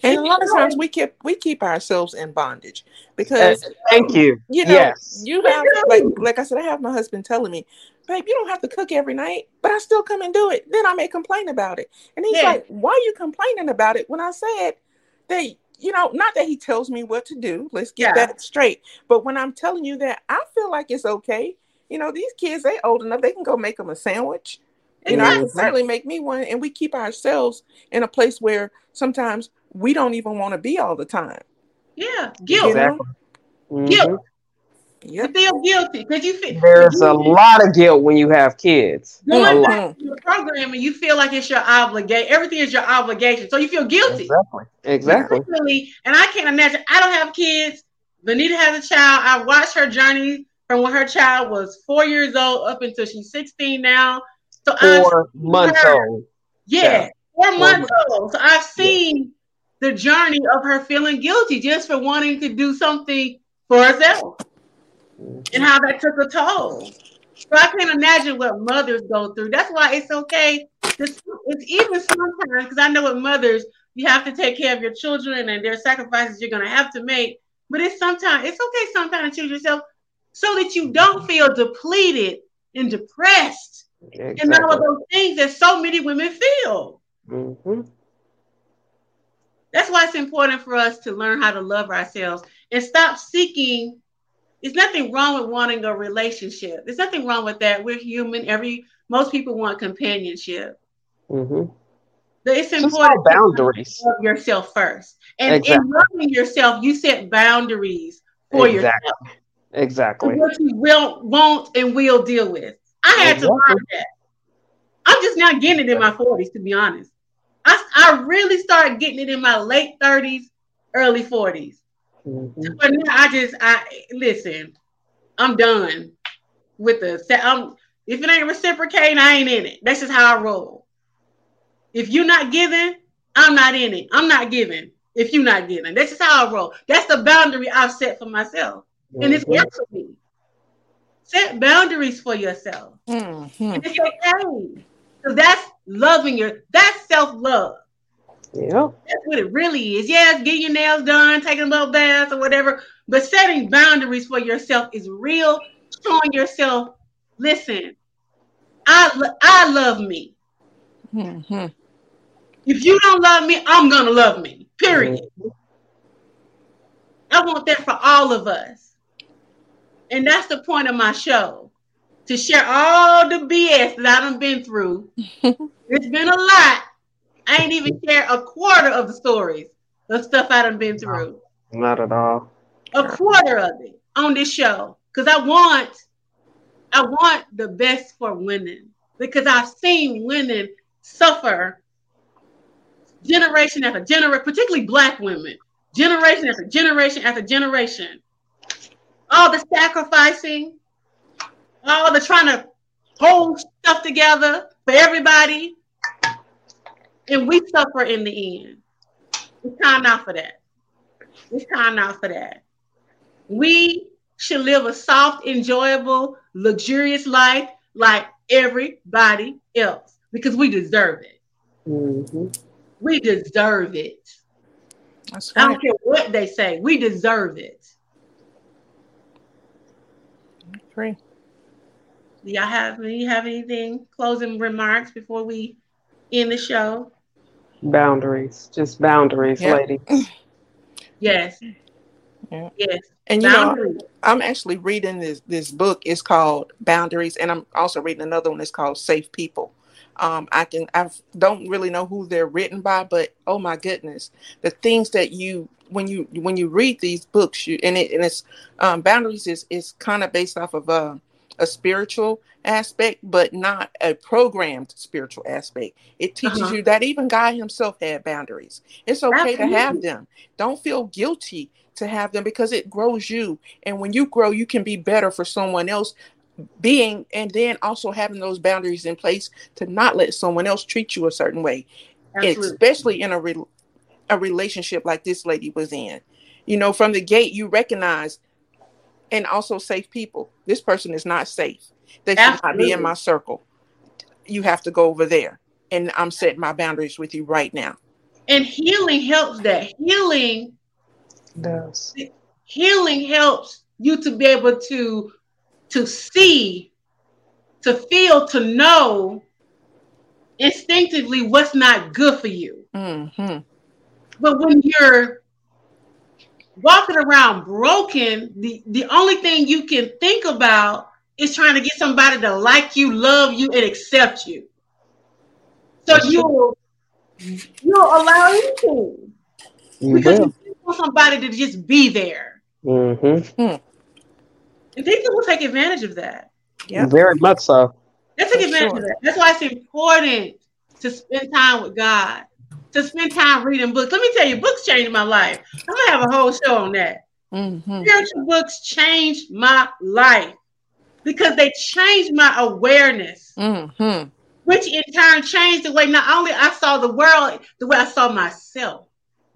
And a lot of times we keep we keep ourselves in bondage because uh, thank you. You know, yes. you have like like I said, I have my husband telling me, babe, you don't have to cook every night, but I still come and do it. Then I may complain about it. And he's yeah. like, why are you complaining about it when I said that, you know, not that he tells me what to do. Let's get yeah. that straight. But when I'm telling you that I feel like it's okay, you know, these kids, they old enough, they can go make them a sandwich. You know, I can certainly make me one. And we keep ourselves in a place where sometimes we don't even want to be all the time. Yeah, guilt. Exactly. Mm-hmm. Guilt. Yep. You feel guilty because you feel there's a lot of guilt when you have kids. Going back to the program and you feel like it's your obligation. Everything is your obligation, so you feel guilty. Exactly. Exactly. And I can't imagine. I don't have kids. Vanita has a child. I watched her journey from when her child was four years old up until she's 16 now. So 4 I've months her, old. Yeah, four, four months old. So I've seen yeah. The journey of her feeling guilty just for wanting to do something for herself and how that took a toll. So I can't imagine what mothers go through. That's why it's okay. It's, it's even sometimes because I know with mothers you have to take care of your children and there's sacrifices you're gonna have to make. But it's sometimes it's okay sometimes to choose yourself so that you don't feel depleted and depressed exactly. and all of those things that so many women feel. Mm-hmm. That's why it's important for us to learn how to love ourselves and stop seeking there's nothing wrong with wanting a relationship. There's nothing wrong with that. We're human. Every most people want companionship. Mm-hmm. It's important to boundaries. love yourself first, and exactly. in loving yourself, you set boundaries for exactly. yourself. Exactly. What you will, won't, and will deal with. I had exactly. to learn that. I'm just now getting it in my 40s, to be honest. I, I really started getting it in my late 30s, early 40s. Mm-hmm. But now I just, I listen, I'm done with the, I'm, if it ain't reciprocating, I ain't in it. That's just how I roll. If you're not giving, I'm not in it. I'm not giving if you're not giving. That's just how I roll. That's the boundary I've set for myself. Mm-hmm. And it's mm-hmm. worked for me. Set boundaries for yourself. Mm-hmm. And it's okay. Because that's loving your that's self-love. Yeah. That's what it really is. Yes, get your nails done, taking a little bath or whatever. But setting boundaries for yourself is real, showing yourself, listen, I I love me. Mm-hmm. If you don't love me, I'm gonna love me. Period. Mm-hmm. I want that for all of us. And that's the point of my show. To share all the BS that I've been through. it's been a lot. I ain't even share a quarter of the stories of stuff I have been through. Not at all. A quarter of it on this show. Because I want I want the best for women. Because I've seen women suffer generation after generation, particularly black women, generation after generation after generation. All the sacrificing, all the trying to hold stuff together for everybody. And we suffer in the end. It's time out for that. It's time out for that. We should live a soft, enjoyable, luxurious life like everybody else because we deserve it. Mm-hmm. We deserve it. That's right. I don't care what they say. We deserve it. Free. Do y'all have any have anything closing remarks before we end the show? Boundaries, just boundaries, yep. lady. Yes. Yeah. Yes. And you boundaries. know, I'm actually reading this this book. It's called Boundaries, and I'm also reading another one. It's called Safe People. Um, I can I don't really know who they're written by, but oh my goodness, the things that you when you when you read these books, you and it and it's um, boundaries is is kind of based off of a, a spiritual aspect, but not a programmed spiritual aspect. It teaches uh-huh. you that even God Himself had boundaries. It's okay Absolutely. to have them. Don't feel guilty to have them because it grows you. And when you grow, you can be better for someone else being and then also having those boundaries in place to not let someone else treat you a certain way especially in a re- a relationship like this lady was in you know from the gate you recognize and also safe people. This person is not safe. They should Absolutely. not be in my circle. You have to go over there. And i'm setting my boundaries with you right now. And healing helps that. Healing does healing helps you to be able to to see, to feel, to know instinctively what's not good for you. Mm-hmm. But when you're walking around broken, the, the only thing you can think about is trying to get somebody to like you, love you, and accept you. So you'll you'll allow anything. You because will. you want somebody to just be there. Mm-hmm. Hmm. And people will take advantage of that. Yeah. Very much so. They take advantage sure. of that. That's why it's important to spend time with God, to spend time reading books. Let me tell you, books changed my life. I'm gonna have a whole show on that. Mm-hmm. Spiritual books changed my life because they changed my awareness, mm-hmm. which in turn changed the way not only I saw the world, the way I saw myself.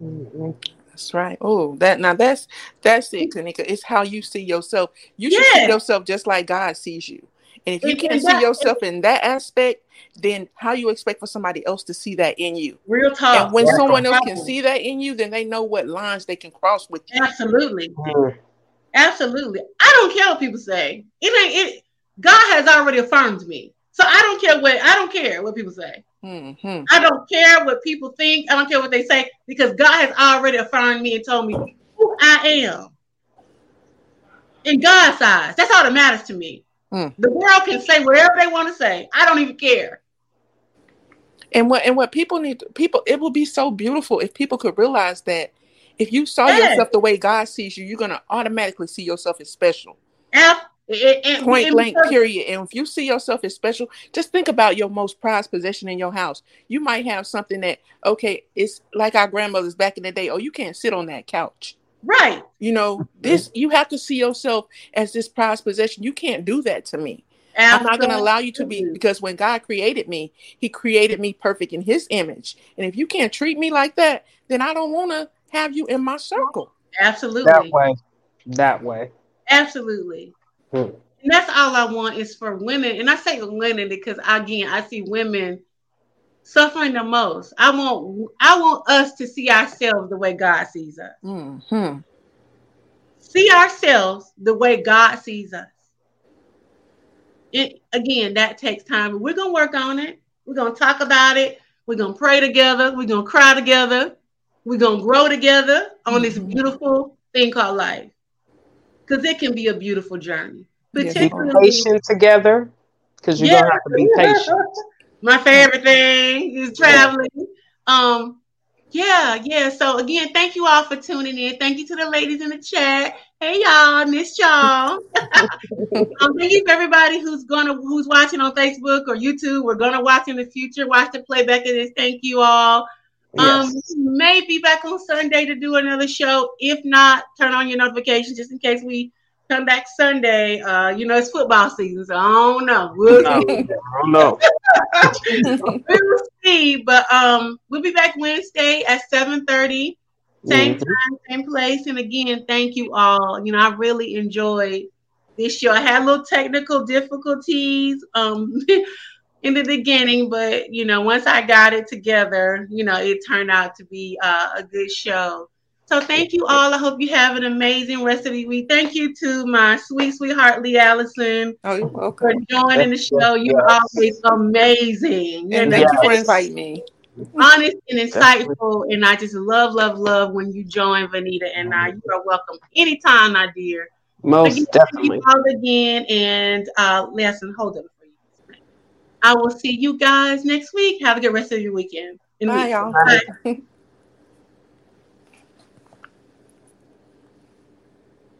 Mm-hmm. That's right. Oh, that now that's that's it, Kanika. It's how you see yourself. You should yes. see yourself just like God sees you. And if you can't see yourself in that aspect, then how you expect for somebody else to see that in you? Real talk. And when Real someone else can see that in you, then they know what lines they can cross with you. Absolutely. Mm. Absolutely. I don't care what people say. It ain't it. God has already affirmed me. So I don't care what I don't care what people say. Mm-hmm. I don't care what people think. I don't care what they say because God has already affirmed me and told me who I am in God's eyes. That's all that matters to me. Mm. The world can say whatever they want to say. I don't even care. And what and what people need people it would be so beautiful if people could realize that If you saw yes. yourself the way God sees you, you're gonna automatically see yourself as special. Yeah. Point blank, period. And if you see yourself as special, just think about your most prized possession in your house. You might have something that, okay, it's like our grandmothers back in the day. Oh, you can't sit on that couch. Right. You know, this you have to see yourself as this prized possession. You can't do that to me. Absolutely. I'm not going to allow you to be because when God created me, He created me perfect in His image. And if you can't treat me like that, then I don't want to have you in my circle. Absolutely. That way. That way. Absolutely. Hmm. And that's all I want is for women. And I say women because again, I see women suffering the most. I want I want us to see ourselves the way God sees us. Mm-hmm. See ourselves the way God sees us. It again, that takes time. We're gonna work on it. We're gonna talk about it. We're gonna pray together. We're gonna cry together. We're gonna grow together on mm-hmm. this beautiful thing called life. Because it can be a beautiful journey. Particularly be patient together. Because you're yeah. gonna have to be patient. My favorite thing is traveling. Um, yeah, yeah. So again, thank you all for tuning in. Thank you to the ladies in the chat. Hey y'all, miss y'all. um, thank you for everybody who's gonna who's watching on Facebook or YouTube. We're gonna watch in the future. Watch the playback of this. Thank you all. Um, yes. may be back on Sunday to do another show. If not, turn on your notifications just in case we come back Sunday. Uh, you know, it's football season, so I don't know. We'll no, see. I don't know. we'll see. But um, we'll be back Wednesday at 7 30 same mm-hmm. time, same place. And again, thank you all. You know, I really enjoyed this show. I had a little technical difficulties um in the beginning, but you know, once I got it together, you know, it turned out to be uh, a good show. So thank you all. I hope you have an amazing rest of the week. Thank you to my sweet sweetheart Lee Allison oh, for joining the show. You're always amazing. And thank you for inviting me honest and insightful. And I just love, love, love when you join Vanita and I. You are welcome anytime, my dear. Most again, definitely. All again, and uh, listen, hold up for you. I will see you guys next week. Have a good rest of your weekend. Bye, y'all. Bye.